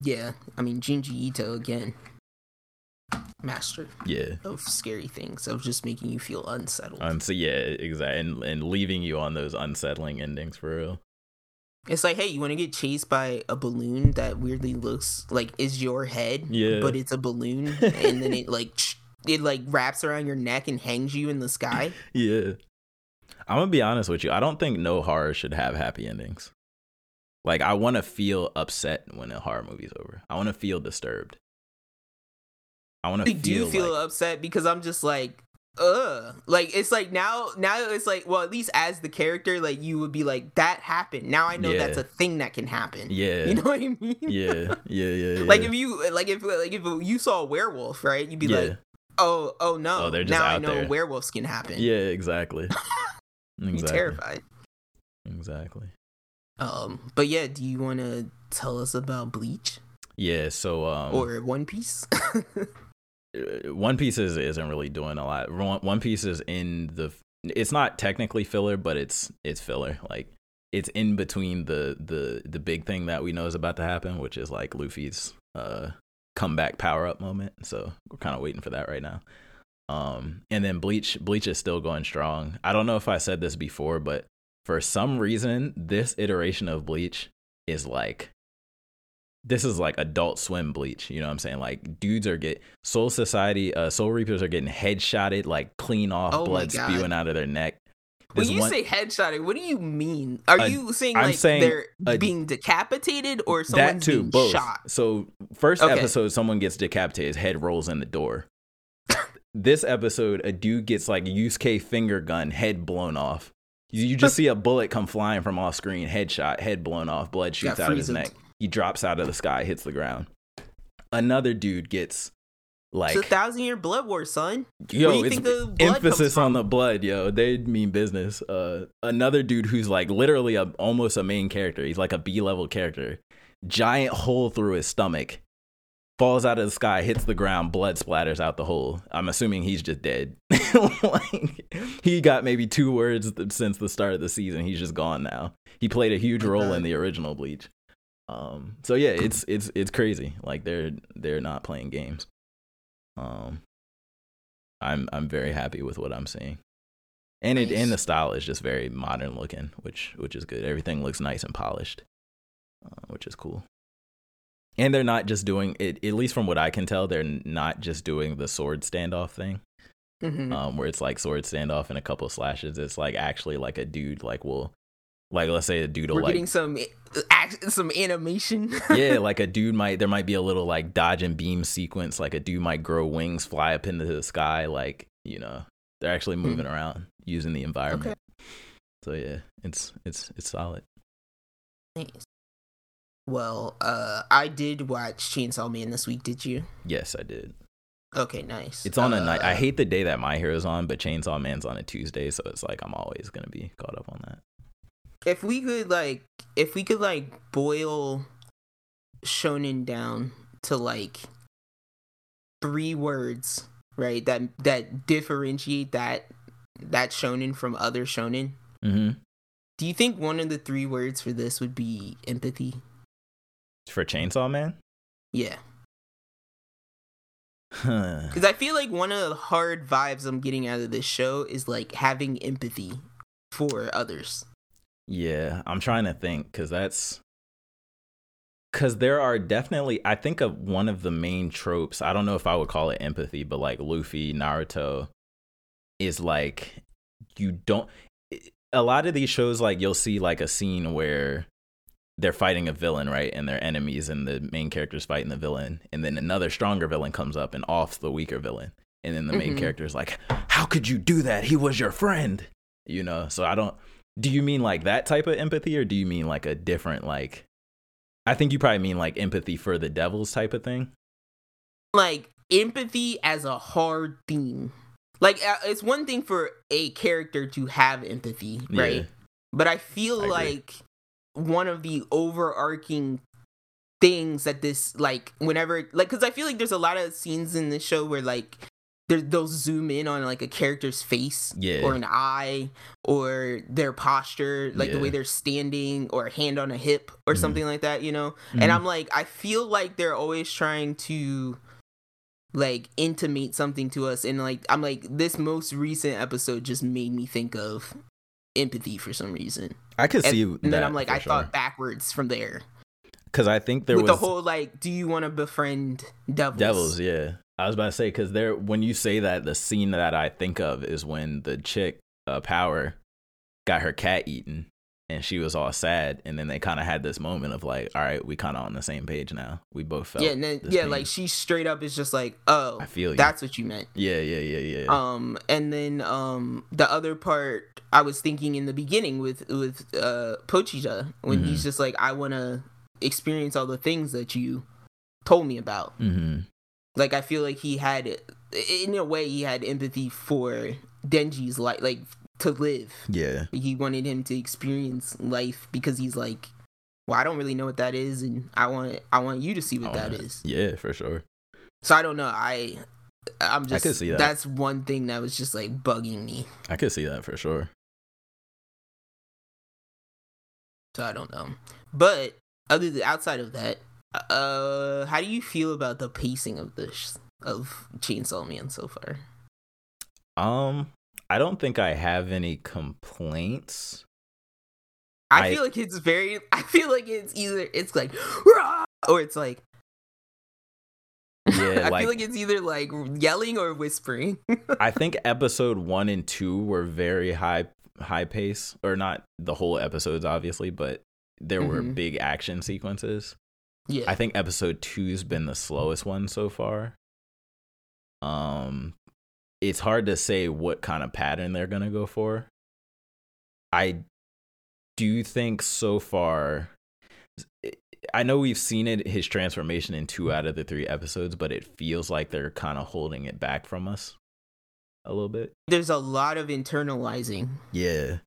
Yeah, I mean Junji Ito again, master Yeah. of scary things of just making you feel unsettled. Um. So yeah, exactly, and and leaving you on those unsettling endings for real. It's like, hey, you want to get chased by a balloon that weirdly looks like is your head, Yeah. but it's a balloon, and then it like it like wraps around your neck and hangs you in the sky. <laughs> yeah. I'm gonna be honest with you. I don't think no horror should have happy endings. Like I want to feel upset when a horror movie's over. I want to feel disturbed. I want to I do feel, feel like, upset because I'm just like, ugh. Like it's like now, now it's like, well, at least as the character, like you would be like, that happened. Now I know Yeah. that's a thing that can happen. yeah, You know what I mean? yeah, yeah, <laughs> yeah, yeah. Like if you like if like if you saw a werewolf, right? You'd be yeah, like, oh, oh no. Oh, they're just now I know there. werewolves can happen. yeah, exactly, <laughs> You're exactly, terrified. exactly. Um, but yeah, do you want to tell us about Bleach Yeah, so um, or One Piece? <laughs> uh, One Piece is, isn't really doing a lot. One One Piece is in the. It's not technically filler, but it's it's filler. Like it's in between the the the big thing that we know is about to happen, which is like Luffy's uh comeback power up moment. So we're kind of waiting for that right now. Um, and then Bleach Bleach is still going strong. I don't know if I said this before, but for some reason, this iteration of Bleach is like this is like adult swim bleach you know what i'm saying? Like dudes are get soul society uh soul reapers are getting headshotted like clean off Oh blood spewing out of their neck. When you one- say headshotting, what do you mean? Are Uh, you saying I'm like saying they're a- being decapitated or that someone's too being both. shot? so first Okay. episode someone gets decapitated his head rolls in the door. This episode a dude gets like Yusuke finger gun head blown off. You, you just <laughs> see a bullet come flying from off screen headshot head blown off blood shoots out of his neck he drops out of the sky hits the ground another dude gets like it's a thousand year blood war, son. Yo, you it's think the blood emphasis on the blood, yo. They mean business. Uh, another dude who's like literally a almost a main character. He's like a B level character. Giant hole through his stomach. Falls out of the sky, hits the ground, blood splatters out the hole. I'm assuming he's just dead. <laughs> like, he got maybe two words since the start of the season. He's just gone now. He played a huge role in the original Bleach. Um, so yeah, it's it's it's crazy. Like they're they're not playing games. Um, I'm I'm very happy with what I'm seeing, and it and the style is just very modern looking, which which is good. Everything looks nice and polished, uh, which is cool. And they're not just doing it. At least from what I can tell, they're not just doing the sword standoff thing, Mhm. um, where it's like sword standoff and a couple slashes. It's like actually like a dude like will, like let's say a dude will We're like getting some some animation. <laughs> yeah, like a dude might there might be a little like dodge and beam sequence. Like a dude might grow wings, fly up into the sky. Like you know, they're actually Hmm. moving around using the environment. So yeah, it's it's it's solid. Nice. Well, uh, I did watch Chainsaw Man this week. Did you? Yes, I did. Okay, nice. It's on a night. I Uh, hate the day that My Hero's on, but Chainsaw Man's on a Tuesday, so it's like I'm always gonna be caught up on that. If we could like if we could like boil shonen down to like three words right that that differentiate that that shonen from other shonen Mm-hmm. do you think one of the three words for this would be empathy For Chainsaw Man, yeah Huh. because i feel like one of the hard vibes i'm getting out of this show is like having empathy for others Yeah, I'm trying to think because that's because there are definitely I think of one of the main tropes. I don't know if I would call it empathy, but like Luffy, Naruto is like you don't. A lot of these shows, like you'll see like a scene where they're fighting a villain, right, and they're enemies, and the main character's fighting the villain, and then another stronger villain comes up and offs the weaker villain, and then the main Mhm. character is like, "How could you do that? He was your friend." You know, so I don't do you mean like that type of empathy or do you mean like a different like i think you probably mean like empathy for the devils type of thing like empathy as a hard theme. Like uh, it's one thing for a character to have empathy, right? Yeah. But I feel I like one of the overarching things that this like whenever like cuz I feel like there's a lot of scenes in this show where like they'll zoom in on like a character's face Yeah. or an eye or their posture like the way they're standing or a hand on a hip or Mhm. something like that you know Mhm. and i'm like i feel like they're always trying to like intimate something to us and like i'm like this most recent episode just made me think of empathy for some reason i could and, see and then i'm like i sure. thought backwards from there because i think there with was the whole like do you want to befriend devils devils yeah I was about to say because there, when you say that, the scene that I think of is when the chick, uh, Power, got her cat eaten, and she was all sad, and then they kind of had this moment of like, all right, we kind of on the same page now. We both felt. yeah, and then yeah, pain. like she straight up is just like, oh, I feel you. that's what you meant. yeah, yeah, yeah, yeah. Um, and then um, the other part I was thinking in the beginning with with uh Pochita when Mhm. he's just like, I want to experience all the things that you told me about. mm-hmm. Like I feel like he had, in a way, he had empathy for Denji's life, like to live. Yeah. He wanted him to experience life because he's like, well, I don't really know what that is, and I want I want you to see what that wanna- Yeah, for sure. So I don't know. I I'm just I could see that. that's one thing that was just like bugging me. I could see that for sure. So I don't know. But other than outside of that, uh, how do you feel about the pacing of this of Chainsaw Man so far? Um, I don't think I have any complaints. I, I- feel like it's very. <laughs> I feel like it's either it's like, "Rah!" or it's like. Yeah, <laughs> I like- feel like it's either like yelling or whispering. I <laughs> think episode one and two were very high high pace, or not the whole episodes, obviously, but there were Mhm. big action sequences. Yeah, I think episode two's been the slowest one so far. Um, it's hard to say what kind of pattern they're gonna go for. I do think so far. I know we've seen it his transformation in two out of the three episodes, but it feels like they're kind of holding it back from us a little bit. there's a lot of internalizing. Yeah,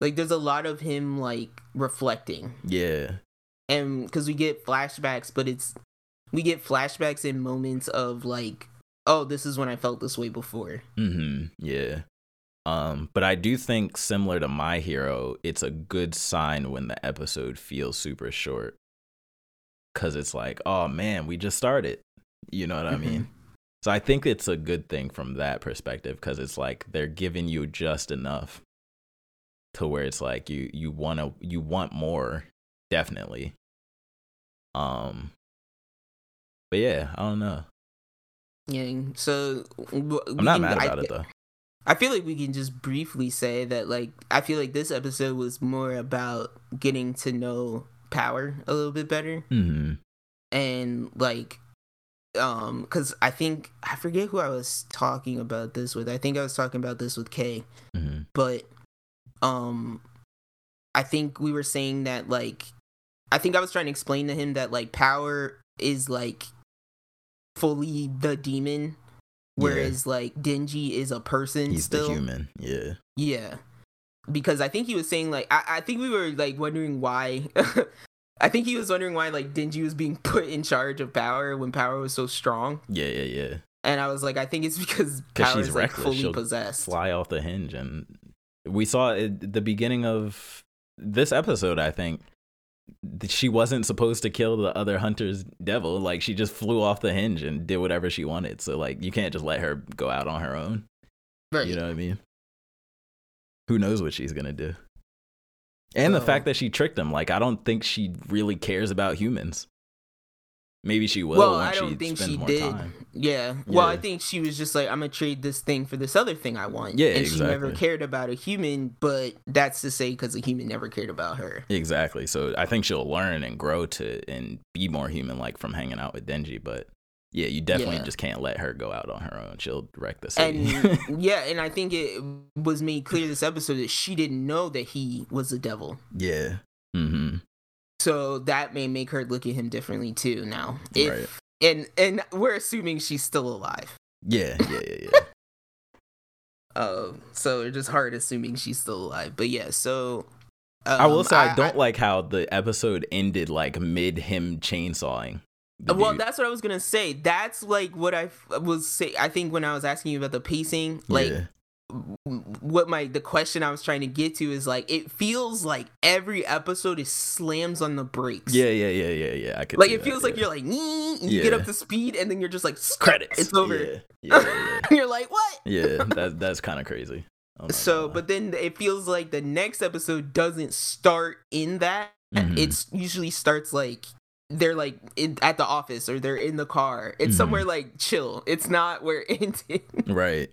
Like there's a lot of him like reflecting. yeah, and because we get flashbacks but it's we get flashbacks in moments of like oh this is when i felt this way before Mm-hmm. Yeah. Um, but I do think similar to My Hero, it's a good sign when the episode feels super short. Cause it's like, oh man, we just started. You know what I mean? So I think it's a good thing from that perspective, because it's like they're giving you just enough to where it's like you you wanna you want more, definitely. Um but yeah, I don't know. yeah so w- I'm not can- mad I, about it though. I feel like we can just briefly say that like i feel like this episode was more about getting to know power a little bit better Mm-hmm. and like um because i think i forget who i was talking about this with i think i was talking about this with kay Mm-hmm. but um i think we were saying that like i think i was trying to explain to him that like power is like fully the demon whereas like denji is a person He's still the human. Yeah. yeah because i think he was saying like i, I think we were like wondering why <laughs> i think he was wondering why like denji was being <laughs> put in charge of power when power was so strong Yeah, yeah, yeah. and i was like i think it's <laughs> because power she's is like fully She'll possessed Fly off the hinge, and we saw at the beginning of this episode. I think she wasn't supposed to kill the other hunter's devil. Like she just flew off the hinge and did whatever she wanted. So like you can't just let her go out on her own. right You know what I mean? Who knows what she's gonna do? And the fact that she tricked him, like I don't think she really cares about humans. Maybe she will well, I don't think she did. time. Yeah. Well, I think she was just like, I'm gonna trade this thing for this other thing I want. Yeah, and she never cared about a human, but that's to say because a human never cared about her. Exactly. So I think she'll learn and grow to and be more human like from hanging out with Denji. But yeah, you definitely Yeah. just can't let her go out on her own. She'll wreck the city. And <laughs> yeah, and I think it was made clear this episode that she didn't know that he was the devil. yeah. Mm-hmm. So that may make her look at him differently too now. If Right. and and we're assuming she's still alive. Yeah, yeah, yeah, yeah. Uh, <laughs> so it's just hard assuming she's still alive. But yeah, so um, I will say I, don't like how the episode ended like mid him chainsawing. well, dude. that's what I was gonna say. That's like what I f- was say. I think when I was asking you about the pacing, like yeah. What my the question I was trying to get to is like it feels like every episode is slams on the brakes. yeah, yeah, yeah, yeah, yeah. I could like it that, feels like yeah. you're like "Nee," and you get up to speed and then you're just like credits. It's over. <laughs> Yeah, yeah, yeah. you're like what? yeah. <laughs> yeah that that's kind of crazy. So, but then it feels like the next episode doesn't start in that. Mhm. It's usually starts like they're like in, at the office or they're in the car. It's Mhm. somewhere like chill. It's not where it <laughs> ended. Right.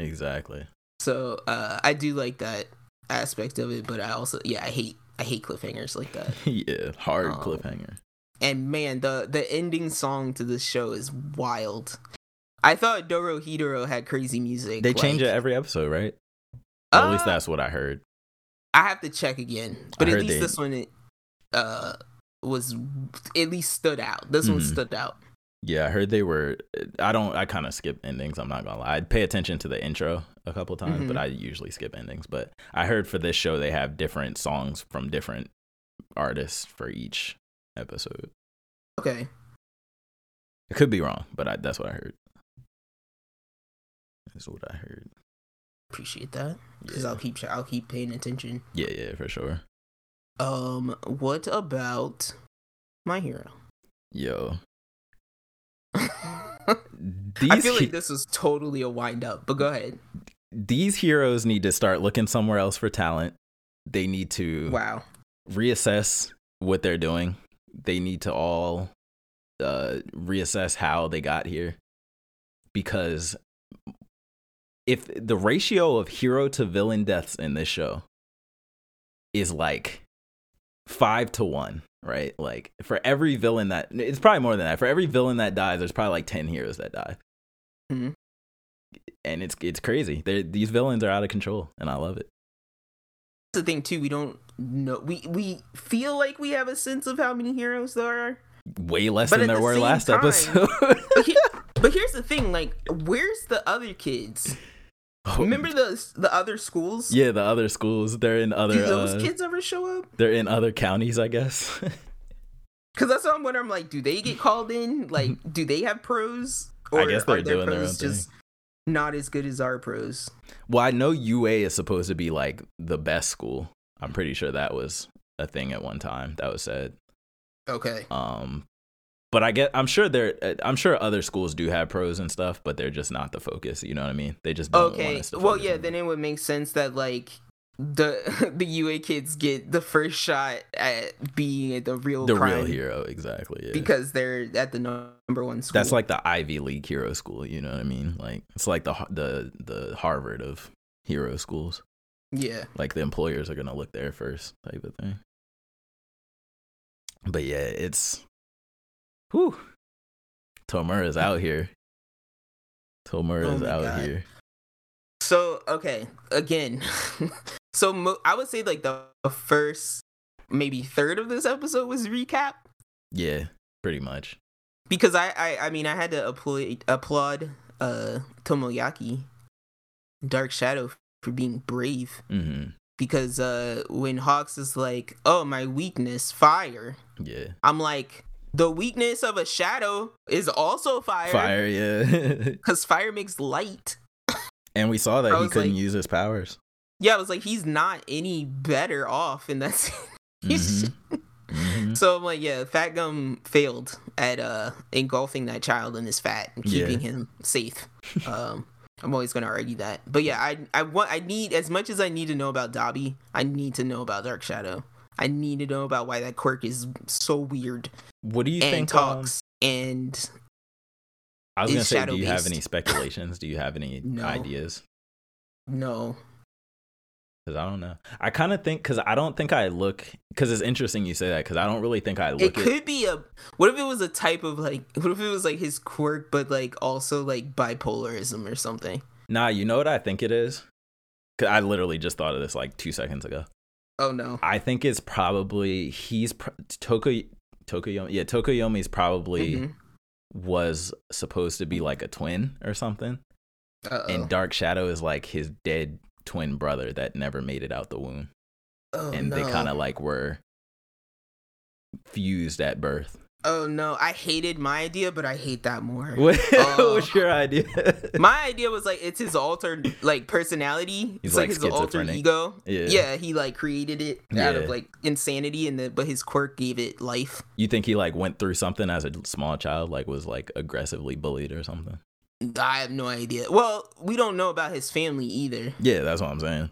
Exactly. So uh, I do like that aspect of it, but I also yeah I hate I hate cliffhangers like that. <laughs> yeah. Hard Um, cliffhanger. And man, the the ending song to this show is wild. I thought Dorohedoro had crazy music. They change it every episode, right? Or at least Uh, that's what I heard. I have to check again, but I at least they- this one it, uh was at least stood out. This one Mhm. stood out. Yeah, I heard they were. I don't. I kind of skip endings. I'm not gonna lie. I pay attention to the intro a couple times, but Mhm. I usually skip endings. But I heard for this show they have different songs from different artists for each episode. Okay. I could be wrong, but I, that's what I heard. That's what I heard. Appreciate that because Yeah. I'll keep I'll keep paying attention. yeah, yeah, for sure. Um, what about my hero? Yo, I these feel he- like this was totally a wind up, but go ahead. these heroes need to start looking somewhere else for talent. They need to Wow. reassess what they're doing. They need to all uh, reassess how they got here. Because if the ratio of hero to villain deaths in this show is like five to one, right? Like for every villain that it's probably more than that. For every villain that dies, there's probably like ten heroes that die, Mhm. and it's it's crazy. They're, these villains are out of control, and I love it. That's the thing too. We don't know. We we feel like we have a sense of how many heroes there are. Way less But than there the were last time- episode. But, he- <laughs> but here's the thing. Like, where's the other kids? Remember the the other schools? Oh. Yeah, the other schools. They're in other. Do those uh, kids ever show up? They're in other counties, I guess. <laughs> Because that's what I'm wondering. I'm like, do they get called in? Like, <laughs> do they have pros? Or I guess they're are their doing their pros own just not as good as our pros? well, I know UA is supposed to be like the best school. I'm pretty sure that was a thing at one time that was said. Okay. Um, but I get. I'm sure there. Uh, I'm sure other schools do have pros and stuff, but they're just not the focus. You know what I mean? They just Okay. Well, yeah. Then it would make sense that like the <laughs> the UA kids get the first shot at being the real the real hero, exactly. Yeah. because they're at the number one school. that's like the Ivy League hero school. You know what I mean? Like it's like the the the Harvard of hero schools. yeah. like the employers are gonna look there first type of thing but yeah it's whew. Tomura's out here. Tomura's Oh my out God. here. So okay, again, <laughs> so mo- I would say like the first maybe third of this episode was recap. Yeah pretty much. Because I I, I mean I had to applaud applaud uh Tomoyaki Dark Shadow for being brave. Mm-hmm. Because uh when Hawks is like oh my weakness fire. Yeah. I'm like the weakness of a shadow is also fire fire yeah <laughs> because fire makes light and we saw that I he couldn't like- use his powers yeah I was like he's not any better off in that scene. He's Mhm. Mhm. So I'm like, yeah, Fat Gum failed at uh engulfing that child in his fat and Yeah. keeping him safe. Um I'm always gonna argue that. But yeah, I I want I need as much as I need to know about Dabi, I need to know about Dark Shadow. I need to know about why that quirk is so weird what do you and think um, talks and i was gonna say do you have any speculations do you have any <laughs> No. ideas no. Because I don't know. I kind of think because I don't think I look because it's interesting you say that because I don't really think I It look at could be a what if it was a type of like <laughs> what if it was like his quirk but like also like bipolarism or something? Nah, you know what I think it is? 'Cause I literally just thought of this like two seconds ago. Oh no. I think it's probably he's pr- Toko Tokoyami. Yeah, Tokoyami's probably Mhm. was supposed to be like a twin or something, Uh-oh. and Dark Shadow is like his dead twin brother that never made it out the womb, oh, and they kind of like were fused at birth. Oh no, I hated my idea, but I hate that more. <laughs> What Oh. was your idea? <laughs> My idea was like it's his altered like personality. He's it's like like, his alter ego. Yeah. Yeah, he like created it out Yeah. of like insanity, and the but his quirk gave it life. You think he like went through something as a small child, like was like aggressively bullied or something? I have no idea. Well, we don't know about his family either. Yeah, that's what I'm saying.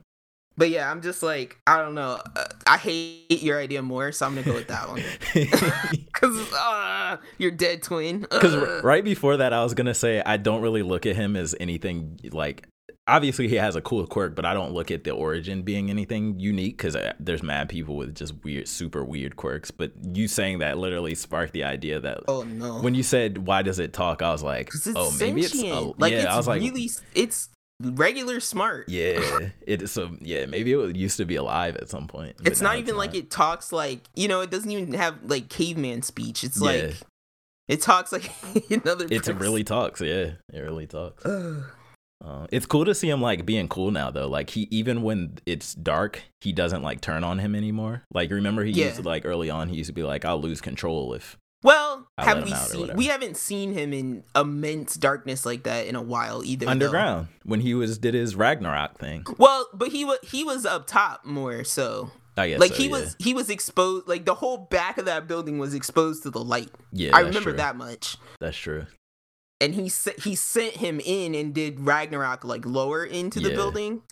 But yeah, I'm just like I don't know. Uh, I hate your idea more, so I'm gonna go with that one. <laughs> <laughs> Cause uh, your dead twin. Because Ugh. right before that, I was gonna say I don't really look at him as anything like. Obviously, he has a cool quirk, but I don't look at the origin being anything unique because there's mad people with just weird, super weird quirks. But you saying that literally sparked the idea that oh no. when you said why does it talk, I was like, oh, maybe it's a, like yeah. it's I was like, really it's regular smart. yeah, it so yeah, maybe it used to be alive at some point. It's not even like not. it talks like you know. It doesn't even have like caveman speech. It's Yeah. like it talks like <laughs> another. It person. really talks. Yeah, it really talks. Uh, it's cool to see him like being cool now though. Like he even when it's dark, he doesn't like turn on him anymore. Like remember he Yeah. used to like early on he used to be like I'll lose control if Well, have we him out or seen? We haven't seen him in immense darkness like that in a while either. though. underground when he was did his Ragnarok thing. Well, but he was he was up top more so. I guess Like so, he yeah. was he was exposed. Like the whole back of that building was exposed to the light. Yeah, I remember true. that much. That's true. And he he sent him in and did Ragnarok like lower into the building,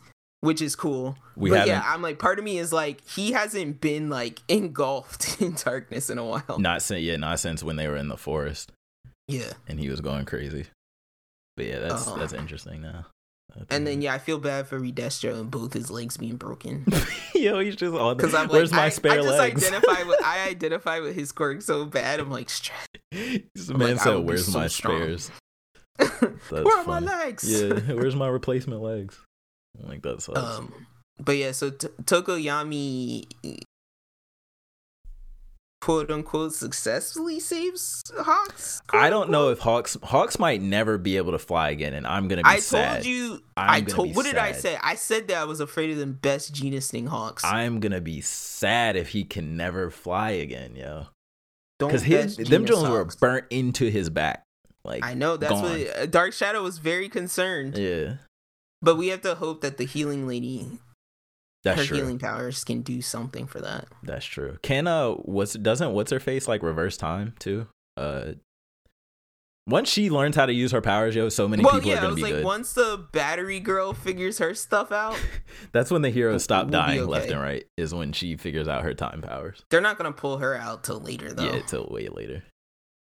which is cool. We but yeah, I'm like part of me is like he hasn't been like <laughs> engulfed <laughs> in darkness in a while. Not since yeah, not since when they were in the forest Yeah. and he was going crazy. But yeah, that's Uh-huh. that's interesting now. That's And then yeah, I feel bad for Redestro and both his legs being broken. <laughs> yo, he's just all Because I'm like, Where's my I, spare I just legs? identify with I identify with his quirk so bad. I'm like, stress. this man like, said, "Where's so my strong." spares?" Where are my legs? Yeah, where's my replacement legs? Like that sucks. Um, but yeah, so t- Tokoyami, quote unquote, successfully saves Hawks. I don't know if Hawks Hawks might never be able to fly again, and I'm gonna be sad. I sad. told you. I'm I told. What did I say? I said that I was afraid of them best genus thing Hawks. I'm gonna be sad if he can never fly again, yo. Don't Because his them Jones were burnt into his back. Like I know that's gone. what Dark Shadow was very concerned. Yeah, But we have to hope that the healing lady, that's her true. healing powers, can do something for that. That's true. Can uh, what's doesn't what's her face like reverse time too? Uh, once she learns how to use her powers, yo, so many well, people are yeah, I gonna was be like, good. once the battery girl figures her stuff out, <laughs> That's when the heroes stop we'll dying left and right. Is when she figures out her time powers. they're not gonna pull her out till later though. Yeah, till way later.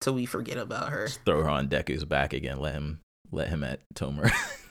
till we forget about her. Throw her on Deku's back again. Let him let him at Tomer. <laughs>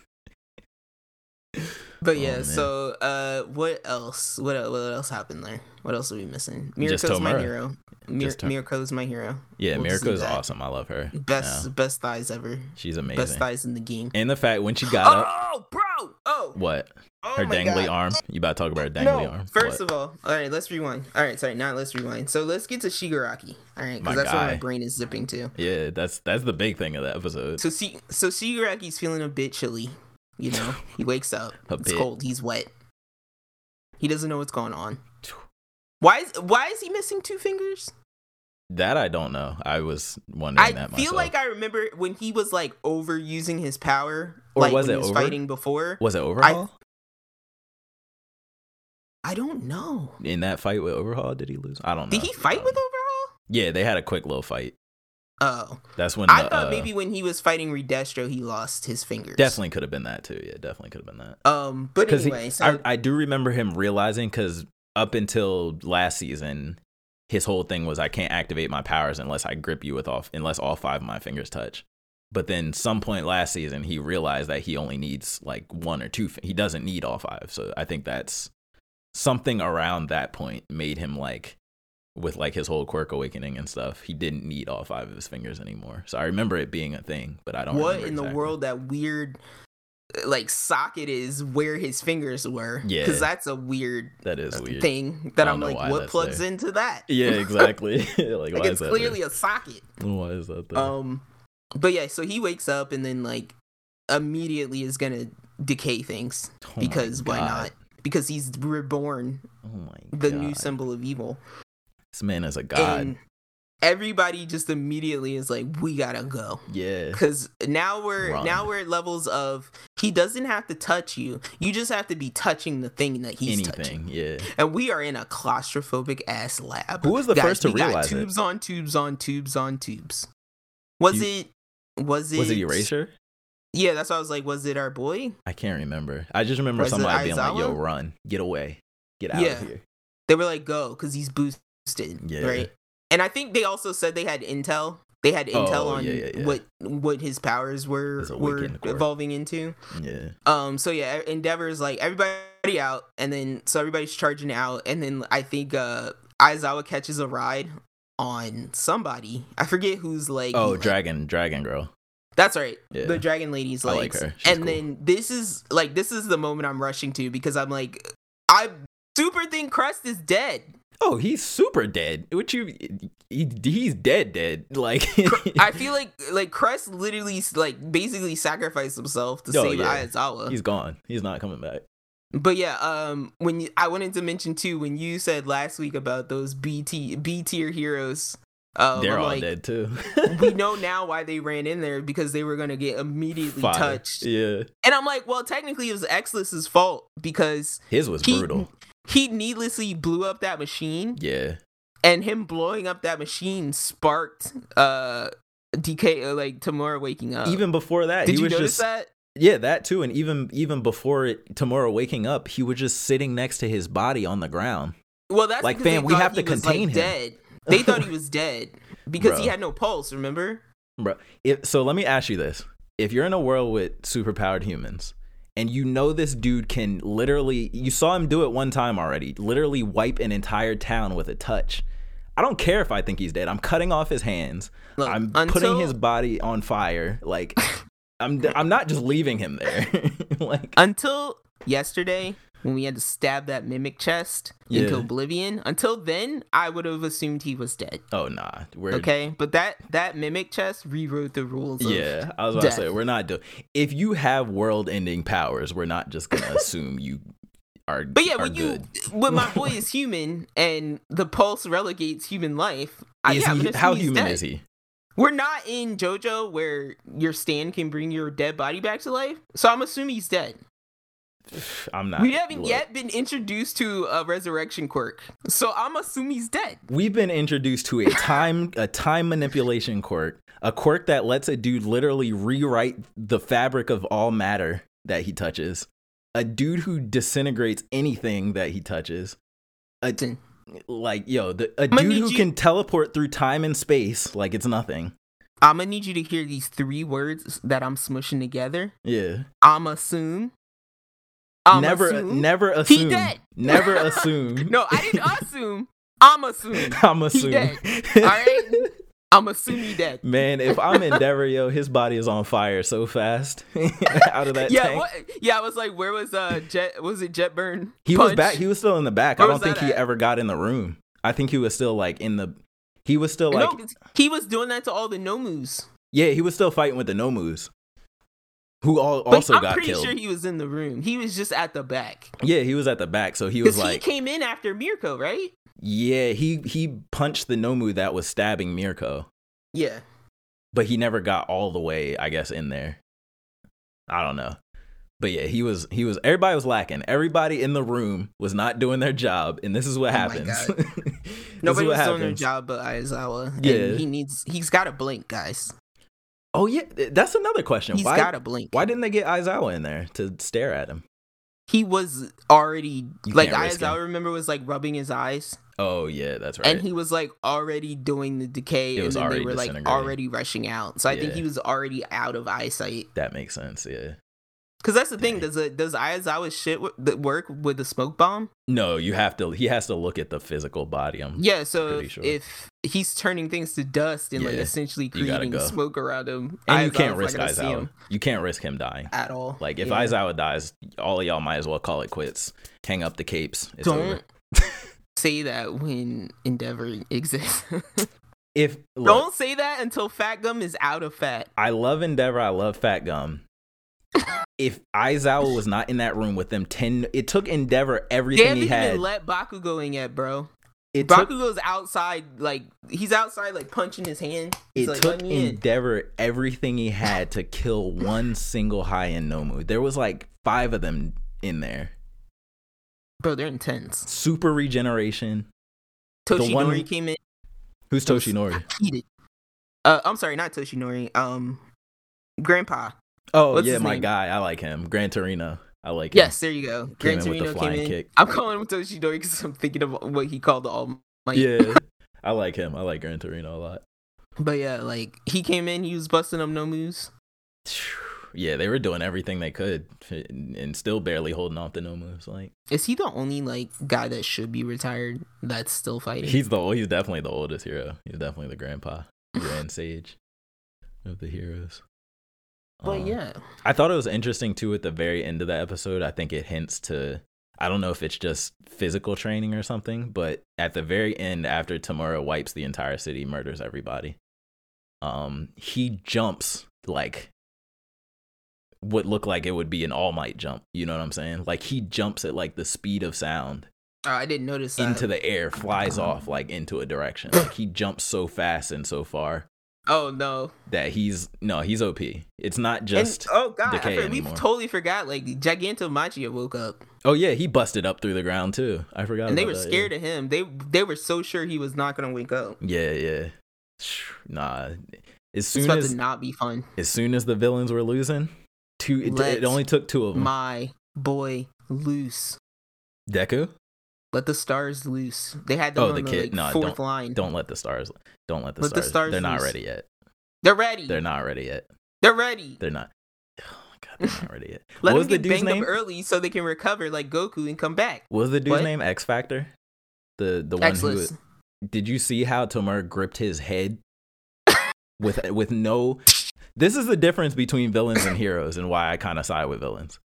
But Oh, yeah, man. so uh, what else? What what else happened there? What else are we missing? Mirko's my hero. Mir- Just her. Mirko's my hero. yeah, We'll awesome. I love her. Best Yeah, best thighs ever. she's amazing. Best thighs in the game. And the fact when she got up, Oh, bro! Oh, what oh her dangly God. arm? You about to talk about her dangly No, arm? first What? of all, all right, let's rewind. All right, sorry, not let's rewind. So let's get to Shigaraki. All right, because that's where my brain is zipping to. yeah, that's that's the big thing of the episode. So see, so Shigaraki's feeling a bit chilly. You know, <laughs> he wakes up. It's bit. cold. He's wet. He doesn't know what's going on. <sighs> Why is why is he missing two fingers? That I don't know. I was wondering that much. I that feel myself. like I remember when he was like overusing his power, Or like was when it he was over? fighting before. was it Overhaul I don't know. in that fight with Overhaul? Did he lose? I don't know. Did he fight Um, with Overhaul? Yeah, they had a quick little fight. Oh, That's when I the, thought uh, maybe when he was fighting Redestro, he lost his fingers. definitely could have been that too. Yeah, definitely could have been that. Um, but anyway, so I, I do remember him realizing because up until last season, his whole thing was I can't activate my powers unless I grip you with all unless all five of my fingers touch. But then some point last season, he realized that he only needs like one or two. He doesn't need all five. So I think that's something around that point made him like with like his whole quirk awakening and stuff. He didn't need all five of his fingers anymore. So I remember it being a thing, but I don't. what in the world that weird like socket is where his fingers were? Yeah. because that's a weird That is weird. thing that I'm like, what plugs there. into that? <laughs> Yeah, exactly. <laughs> like, like why it's is that clearly a socket. Why is that there? Um, but yeah, so he wakes up and then like immediately is gonna decay things Oh because why not? Because he's reborn, Oh my the new symbol of evil, This man is a god. and everybody just immediately is like, we gotta go. yeah. Because now we're Run. now we're at levels of he doesn't have to touch you. You just have to be touching the thing that he's touching. Yeah. And we are in a claustrophobic ass lab. Who was the first to realize it? tubes on tubes on tubes on tubes. Was You- it? Was it? Was it Erasure? Yeah, that's why I was like, was it our boy? I can't remember. I just remember Was somebody being like, "Yo, run, get away, get out Yeah. of here." They were like, go, because he's boosted, Yeah. right? And I think they also said they had intel. They had intel Oh, on yeah, yeah, what what his powers were were evolving into. Yeah, Um, so yeah, Endeavor is like everybody out, and then so everybody's charging out, and then I think uh Aizawa catches a ride on somebody. I forget who's like. Oh, like- dragon, dragon girl. That's right. Yeah. The dragon lady's I like her. She's and cool. then this is like this is the moment I'm rushing to because I'm like I super think Crust is dead. Oh, he's super dead. Which you? He, he's dead, dead. <laughs> Like I feel <laughs> like like Crust literally like basically sacrificed himself to Oh, save yeah. Aizawa. he's gone. He's not coming back. But yeah, um, when you, I wanted to mention too, when you said last week about those BT B tier heroes, um, They're I'm all like, dead too. we <laughs> know now why they ran in there because they were gonna get immediately Fire. touched. Yeah, And I'm like, well, technically it was Exlis's fault because his was he brutal. He needlessly blew up that machine, Yeah, and him blowing up that machine sparked uh DK uh, like Tomura waking up. even before that, did he you was notice just that? yeah that too. And even even before it, Tomura waking up, he was just sitting next to his body on the ground. Well, that's Like, fam, we have to he was, contain like, him. Dead. They thought he <laughs> was dead because he had no pulse. Remember? Bro, if, so let me ask you this: If you're in a world with superpowered humans, and you know this dude can literally, you saw him do it one time already, literally wipe an entire town with a touch. I don't care if I think he's dead. I'm cutting off his hands. Look, I'm until- putting his body on fire. Like, I'm I'm not just leaving him there. <laughs> like, Until yesterday, when we had to stab that mimic chest into oblivion. Until then, I would have assumed he was dead. oh nah, we're Okay, but that that mimic chest rewrote the rules. Of, Yeah, I was about to say we're not doing. If you have world-ending powers, we're not just gonna assume you are. But yeah, when you when my boy <laughs> is human and the pulse relegates human life, I, yeah, he, how human dead. is he? We're not in JoJo where your stand can bring your dead body back to life, so I'm assuming he's dead. I'm not. we haven't look, yet been introduced to a resurrection quirk, so I'm assuming he's dead. We've been introduced to a <laughs> time a time manipulation quirk, a quirk that lets a dude literally rewrite the fabric of all matter that he touches. A dude who disintegrates anything that he touches. A, like yo, the, a dude who you- can teleport through time and space like it's nothing. I'm gonna need you to hear these three words that I'm smushing together. Yeah. I'm assume. I'm never assume. never assume. dead. Never <laughs> assume. No, I didn't assume. I'm assuming. <laughs> I'm He assuming. <laughs> All right. I'm assuming he dead. Man, if I'm Endeavor, yo, his body is on fire so fast out of that Yeah, tank. what? Yeah, I was like, where was uh Jet? Was it Jet Burn? He was back. He was still in the back. Where I don't think he at? ever got in the room. I think he was still like in the. He was still like no, he was doing that to all the Nomus. yeah. He was still fighting with the Nomus, who all also I'm got pretty killed. sure he was in the room. He was just at the back. yeah, he was at the back, so he was like, he came in after Mirko, right? yeah, he he punched the Nomu that was stabbing Mirko, Yeah. but he never got all the way, I guess, in there. I don't know. But yeah, he was he was everybody was lacking. Everybody in the room was not doing their job, and this is what Oh happens. <laughs> Nobody what was doing their job but Aizawa. Yeah. And he needs he's gotta blink, guys. Oh yeah, that's another question. He's why gotta blink. why didn't they get Aizawa in there to stare at him? He was already You like Aizawa remember was like rubbing his eyes. Oh yeah, that's right. And he was like already doing the decay It and was then they were like already rushing out. So I think he was already out of eyesight. that makes sense. Yeah. Because that's the thing. Does it does Aizawa's shit w- work with the smoke bomb? No, you have to. He has to look at the physical body. I'm, Yeah. So if, sure. if he's turning things to dust and like essentially creating go. smoke around him, and you can't risk Aizawa. him You can't risk him dying. at all. Like if Yeah. Aizawa dies, all of y'all might as well call it quits. Hang up the capes. It's don't over. <laughs> say that when Endeavor exists. <laughs> If look, don't say that until Fat Gum is out of fat. I love Endeavor, I love Fat Gum. <laughs> if Aizawa was not in that room with them ten, it took Endeavor everything he even had. let Bakugo in yet, bro. it took Bakugo's outside, like he's outside, like punching his hand. He's It like, took "Let me in." Endeavor everything he had to kill <laughs> one single high end Nomu. There was like five of them in there. Bro, they're intense. Super regeneration. The Toshinori one- came in. Who's Toshinori? Uh, I'm sorry, not Toshinori. Um, Grandpa. Oh What's yeah, my name? guy. I like him. Gran Torino. I like him. Yes, there you go. Gran in with the Torino came in. kick. I'm calling him Toshinori because I'm thinking of what he called the Almighty. Yeah. <laughs> I like him. I like Gran Torino a lot. But yeah, like he came in, he was busting up Nomus. <sighs> Yeah, they were doing everything they could eh, and still barely holding off the Nomus. Like Is he the only like guy that should be retired that's still fighting? he's the he's definitely the oldest hero. He's definitely the grandpa, <laughs> grand sage of the heroes. But Um, yeah, I thought it was interesting too at the very end of the episode. I think it hints to I don't know if it's just physical training or something, but at the very end after Tomura wipes the entire city, murders everybody. Um he jumps like what looked like it would be an all might jump. You know what I'm saying? Like he jumps at like the speed of sound oh, I didn't notice that. into the air, flies off like into a direction. Like he jumps so fast and so far oh no, that he's no, he's OP. It's not just and, oh god, I decay forgot- we totally forgot. Like Gigantomachia woke up, Oh yeah, he busted up through the ground too. I forgot. and they were that, scared of him. They they were so sure he was not gonna wake up. Yeah, yeah. yeah. Nah. As It's soon about as to not be fun. as soon as the villains were losing, two. It, it only took two of them. My boy loose. Deku, Let the stars loose. They had them Oh, the the, kid- like, no, fourth line. don't let the stars. Don't let the Let the stars. stars They're not ready yet. They're ready. They're not ready yet. They're ready. They're not. <sighs> Oh my god, they're not ready yet. <laughs> Let what was them the get dude's banged name? up early so they can recover like Goku and come back. What was the dude's What? name? X Factor. The the one who. Did you see how Tomura gripped his head <laughs> with with no? This is the difference between villains and heroes, and why I kind of side with villains.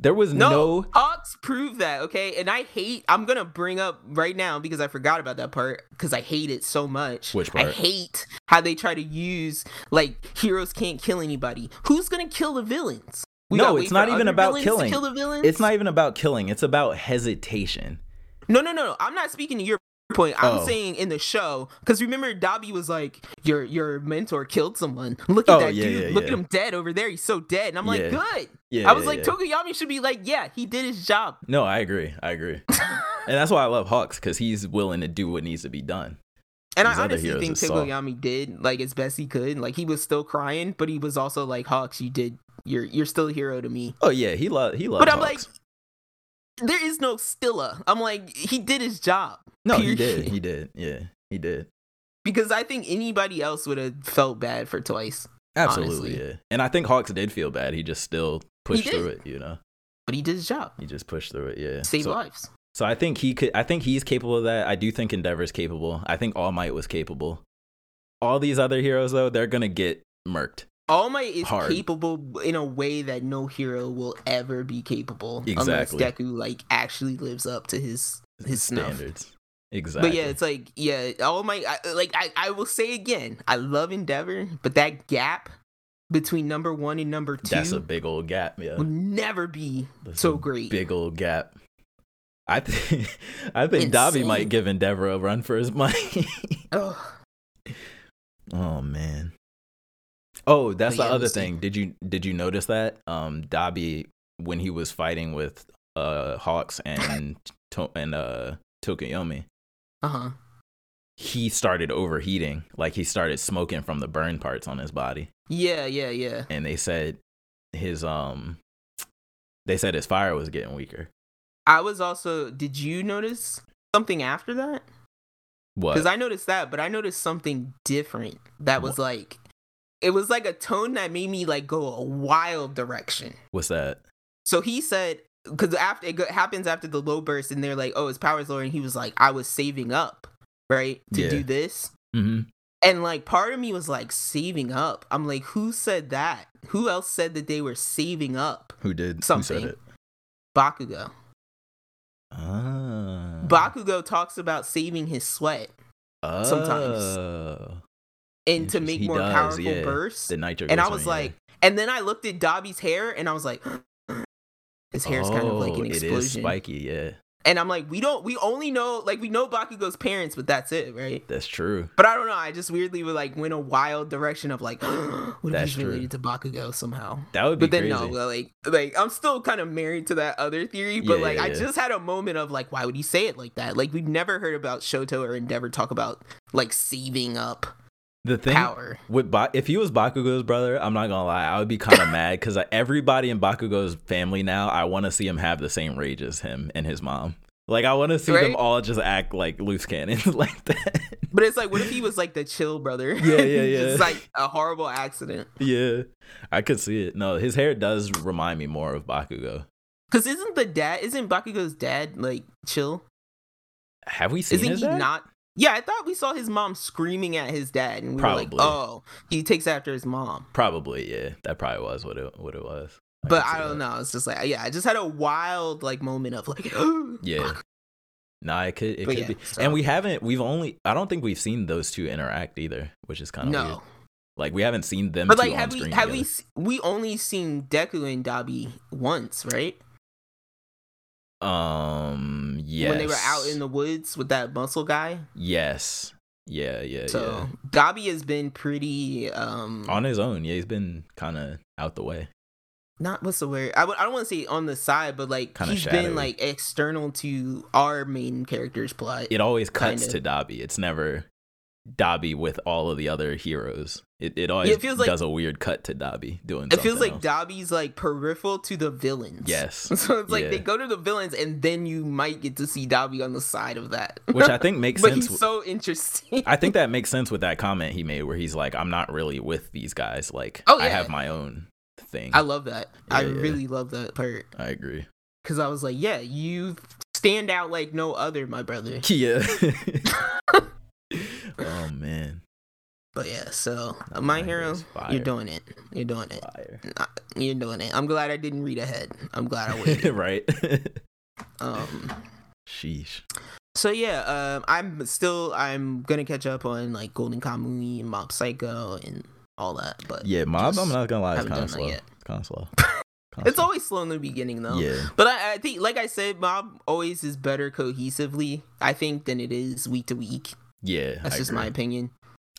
There was No, no Hawks prove that, okay? And I hate. I'm gonna bring up right now because I forgot about that part because I hate it so much. Which part? I hate how they try to use like heroes can't kill anybody. Who's gonna kill the villains? No, it's not even about killing. Kill the villains. It's not even about killing. It's about hesitation. No, no, no, no. I'm not speaking to your point. I'm Oh. saying in the show because remember, Dabi was like, "Your your mentor killed someone. Look at Oh, that yeah, dude. yeah, Look yeah. at him dead over there. He's so dead." And I'm like. "Good." Yeah, I was like. Tokoyami should be like, "Yeah, he did his job." No, I agree. I agree, <laughs> and that's why I love Hawks because he's willing to do what needs to be done. And These I honestly think. Tokoyami did like as best he could. Like he was still crying, but he was also like, "Hawks, you did. You're you're still a hero to me." Oh yeah, he loved he loved. But I'm Hawks. like, there is no Stilla. I'm like, he did his job. no, he did. He did. Yeah, he did. Because I think anybody else would have felt bad for Twice, Absolutely, Honestly. yeah. And I think Hawks did feel bad. He just still pushed through it. You know, but he did his job. he just pushed through it. Yeah, Save so, lives. So I think he could. I think he's capable of that. I do think Endeavor's capable. I think All Might was capable. All these other heroes though, they're gonna get murked. All Might is Hard. capable in a way that no hero will ever be capable Exactly. unless Deku like actually lives up to his his snuff. standards. Exactly. But yeah, it's like yeah, All Might. I, like I, I will say again, I love Endeavor, but that gap between number one and number two that's a big old gap. Yeah, will never be That's so great. big old gap. I <laughs> think I think Dabi might give Endeavor a run for his money. <laughs> Ugh. oh man. Oh, that's But the yeah, other thing. Did you did you notice that? Um Dabi when he was fighting with uh Hawks and <laughs> to- and uh Tokoyami, Uh huh. he started overheating. Like he started smoking from the burn parts on his body. Yeah, yeah, yeah. And they said his um they said his fire was getting weaker. I was also. Did you notice something after that? What? Because I noticed that, but I noticed something different. That was like, it was like a tone that made me like go a wild direction. What's that? So he said, because after it happens after the low burst, and they're like, "Oh, his power's lower," and he was like, "I was saving up, right, to Yeah. do this." Mm-hmm. And like, part of me was like, saving up. I'm like, who said that? Who else said that they were saving up? Who did Something. Who said it? Bakugo. Ah. Bakugo talks about saving his sweat sometimes. Oh. and to make he more does, powerful yeah. bursts. The nitro. and I was like, and then I looked at Dabi's hair, and I was like, <gasps> his hair's kind of like oh, an Oh, It is explosion. spiky, yeah. And I'm like, we don't, we only know, like, we know Bakugo's parents, but that's it, right? That's true. But I don't know. I just weirdly would like went a wild direction of like, <gasps> what if he's related to Bakugo somehow? That would be But then crazy. no, like, like I'm still kind of married to that other theory. But Yeah, like, yeah, I yeah. just had a moment of like, why would he say it like that? Like, we've never heard about Shoto or Endeavor talk about like saving up. The thing power. with ba- if he was Bakugo's brother, I'm not gonna lie, I would be kind of <laughs> mad because everybody in Bakugo's family now, I want to see him have the same rage as him and his mom. Like I want to see them all just act like loose cannons <laughs> like that. But it's like, what if he was like the chill brother? Yeah, yeah, <laughs> yeah. It's like a horrible accident. yeah, I could see it. No, his hair does remind me more of Bakugo. Because isn't the dad? Isn't Bakugo's dad like chill? Have we seen Isn't he dad? not? Yeah, I thought we saw his mom screaming at his dad, and we Probably. were like, "Oh, he takes after his mom." Probably, yeah. That probably was what it what it was. But I don't that. know. It's just like, yeah, I just had a wild like moment of like, <gasps> Yeah. Nah, it could it But could yeah, be. so- And we haven't we've only I don't think we've seen those two interact either, which is kind of no. weird. Like we haven't seen them But like, have we have we together. s- we only seen Deku and Dabi once, right? Um yes. When they were out in the woods with that muscle guy. Yes. Yeah, yeah, So yeah. Dabi has been pretty um On his own. Yeah, he's been kind of out the way. not what's the word I w- I don't want to say on the side, but like Kinda he's shadowy. been like external to our main character's plot. It always cuts Kinda. to Dabi. It's never Dabi with all of the other heroes. It it always it feels like- does a weird cut to Dabi doing It feels like else. Dabi's like peripheral to the villains. Yes. <laughs> So it's like Yeah. they go to the villains and then you might get to see Dabi on the side of that. Which I think <laughs> makes but sense. he's so interesting. I think <laughs> that makes sense with that comment he made where he's like, I'm not really with these guys. Like, Oh, I have my own thing. I love that. I Yeah, yeah. really love that part I agree. because I was like, yeah, you stand out like no other, my brother. Yeah. Oh, man. But yeah, so uh, My hero, you're doing it. You're doing it. Nah, You're doing it. I'm glad I didn't read ahead. I'm glad I <laughs> waited. right? um. Sheesh. So yeah, um, I'm still I'm gonna catch up on like Golden Kamui and Mob Psycho and all that, but Yeah, Mob, I'm not going to lie, it's kind of slow. yet. Kind of slow. <laughs> it's always slow in the beginning though. Yeah. But I, I think, like I said, Mob always is better cohesively, I think, than it is week to week. Yeah. That's I just agree. my opinion.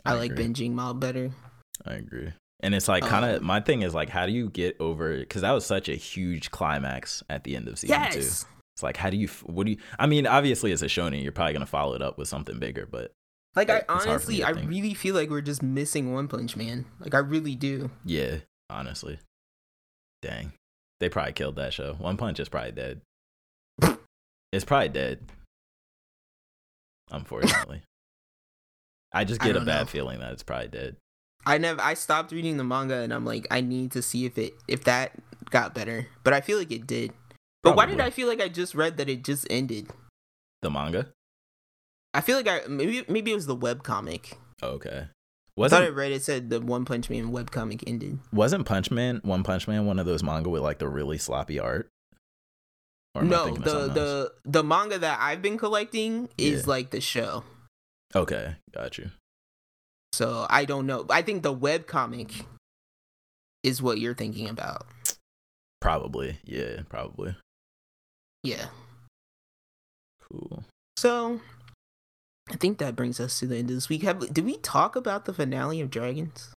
I, I like agree. binging Mob better. I agree. And it's like kind of Um, my thing is like, how do you get over? Because that was such a huge climax at the end of season two. It's like, how do you? What do you? I mean, obviously, it's a shonen. You're probably gonna follow it up with something bigger, but Like I It's hard for me honestly, I think. really feel like we're just missing One Punch Man. Like I really do. yeah, honestly, dang, they probably killed that show. One Punch is probably dead. <laughs> it's probably dead. Unfortunately, I just get a bad know. feeling that it's probably dead. I never. I stopped reading the manga, and I'm like, I need to see if it if that got better. But I feel like it did. But why did I feel like I just read that it just ended? The manga. I feel like I maybe maybe it was the web comic. Okay. I thought Wasn't I read it said the One Punch Man web comic ended. wasn't Punch Man One Punch Man one of those manga with like the really sloppy art? Or No, the else? the the manga that I've been collecting is Yeah. like the show. Okay, got you. So I don't know. I think the web comic is what you're thinking about. Probably, yeah, probably. Yeah. Cool. So I think that brings us to the end of this week. Have did we talk about the finale of Dragons?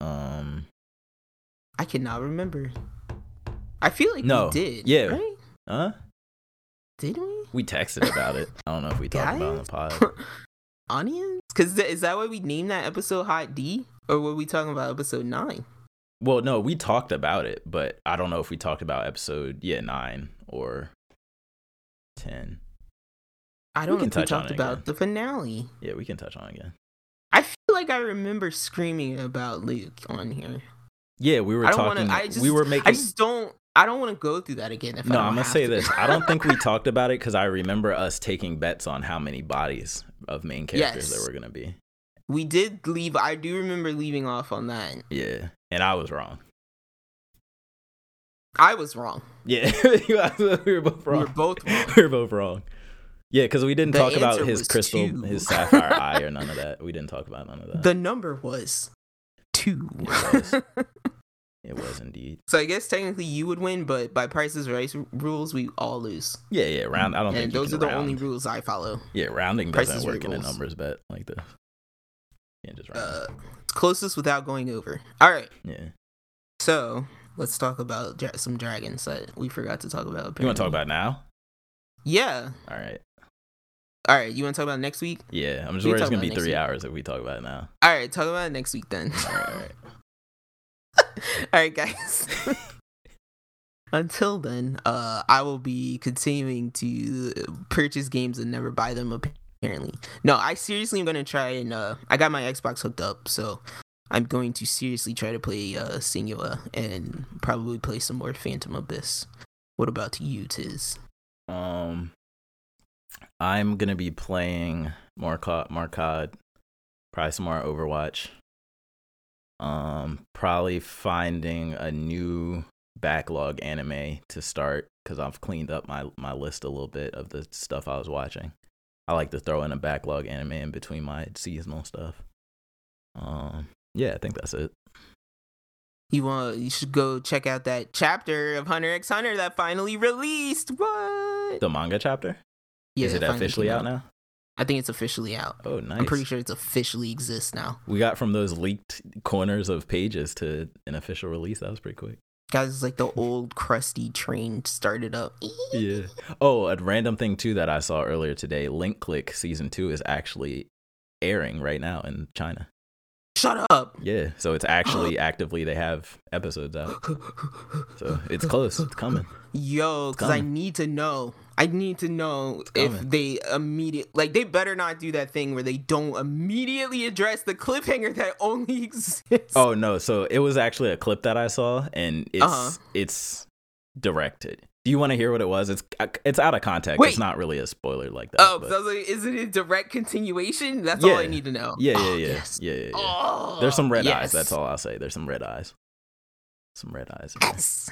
Um, I cannot remember. I feel like No. we did. Yeah. Right? huh? Did we? We texted about it. I don't know if we talked about it on the pod. <laughs> Onions? Because is that why we named that episode Hot D? Or were we talking about episode nine? Well, no, we talked about it, but I don't know if we talked about episode yeah nine or ten. I don't can know if we talked about the finale. Yeah, we can touch on it again. I feel like I remember screaming about Luke on here. Yeah, we were I don't talking. want to. I just. we were making. I just don't. I don't want to go through that again. If I no, don't I'm gonna say to. this. I don't think we <laughs> talked about it because I remember us taking bets on how many bodies of main characters Yes. there were gonna be. we did leave. I do remember leaving off on that. Yeah, and I was wrong. I was wrong. Yeah, <laughs> we were both wrong. We were both wrong. we were both wrong. Yeah, because we didn't The talk about his crystal, two. his <laughs> sapphire eye, or none of that. We didn't talk about none of that. The number was two. It was indeed. so I guess technically you would win, but by Price's Right rules, we all lose. Yeah, yeah. Round. I don't and think those are the round. only rules I follow. Yeah, rounding doesn't is work Right in a rules. numbers bet like this. You can't just round. Uh, closest without going over. All right. yeah. So let's talk about dra- some dragons that we forgot to talk about. You want to talk about now? Yeah. All right. All right, you want to talk about next week? Yeah, I'm just We worried it's gonna be three week. hours if we talk about it now. All right, talk about it next week then. All right, all right. <laughs> <laughs> All right, guys. <laughs> Until then, uh, I will be continuing to purchase games and never buy them. Apparently, no. I seriously am gonna try and uh, I got my Xbox hooked up, so I'm going to seriously try to play uh, Singular and probably play some more Phantom Abyss. What about you, Tiz? Um, I'm gonna be playing more COD, more COD, probably some more Overwatch. Um, probably finding a new backlog anime to start because I've cleaned up my my list a little bit of the stuff I was watching. I like to throw in a backlog anime in between my seasonal stuff. Um, yeah, I think that's it. You want? You should go check out that chapter of Hunter x Hunter that finally released. What? The manga chapter Yeah, is it officially out now? I think it's officially out. Oh, nice. I'm pretty sure it's officially exists now. we got from those leaked corners of pages to an official release. That was pretty quick. Guys, it's like the old crusty train started up. <laughs> Yeah. Oh, a random thing too that I saw earlier today. Link Click season two is actually airing right now in China. Shut up. Yeah. So it's actually <gasps> actively they have episodes out. So it's close. It's coming. Yo, because I need to know. I need to know if they immediate like they better not do that thing where they don't immediately address the cliffhanger that only <laughs> exists. Oh no. So it was actually a clip that I saw, and it's Uh-huh. it's directed. Do you want to hear what it was? It's uh, it's out of context. Wait. It's not really a spoiler like that. Oh, 'cause was like, is it a direct continuation? That's all I need to know. yeah, yeah, Oh, yeah, yes. yeah, yeah, yeah. Oh, There's some red eyes. That's all I'll say. There's some red eyes. Some red eyes. Yes.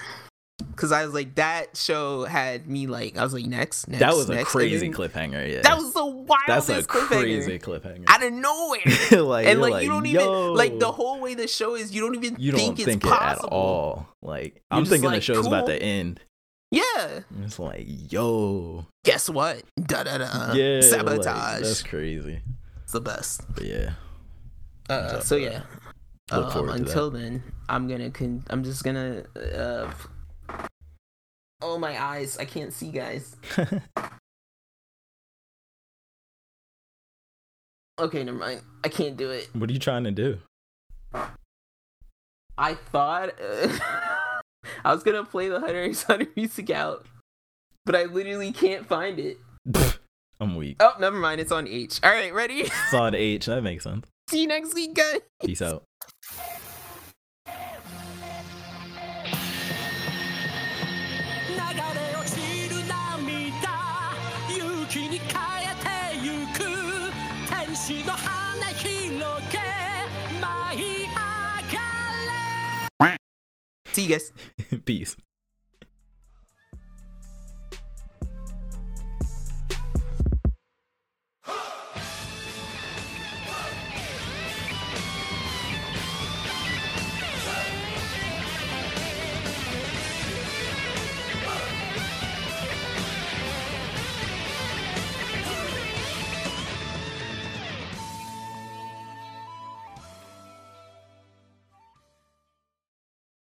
Because I was like, that show had me like, I was like, next, next. That was a crazy then cliffhanger. Yeah, That was the wildest that's a cliffhanger. crazy cliffhanger. out of nowhere. <laughs> like, and you're like, you don't even like the whole way the show is. You don't even You think don't it's think it at all. Like You're I'm thinking the like, show's about to end. Yeah. It's like, yo, Guess what? Da da da. yeah, like, Sabotage. that's crazy. it's the best. But yeah, Uh, so for yeah. Look Um, to that. until then, I'm gonna. Con- I'm just gonna. Uh, oh my eyes! I can't see, guys. <laughs> Okay, never mind. I can't do it. what are you trying to do? I thought <laughs> <laughs> I was gonna play the Hunter x Hunter <laughs> music out, but I literally can't find it. <laughs> I'm weak. Oh, never mind. It's on H. All right, ready? Solid H. That makes sense. See you next week, guys. Peace out. 流れ See you guys. <laughs> Peace.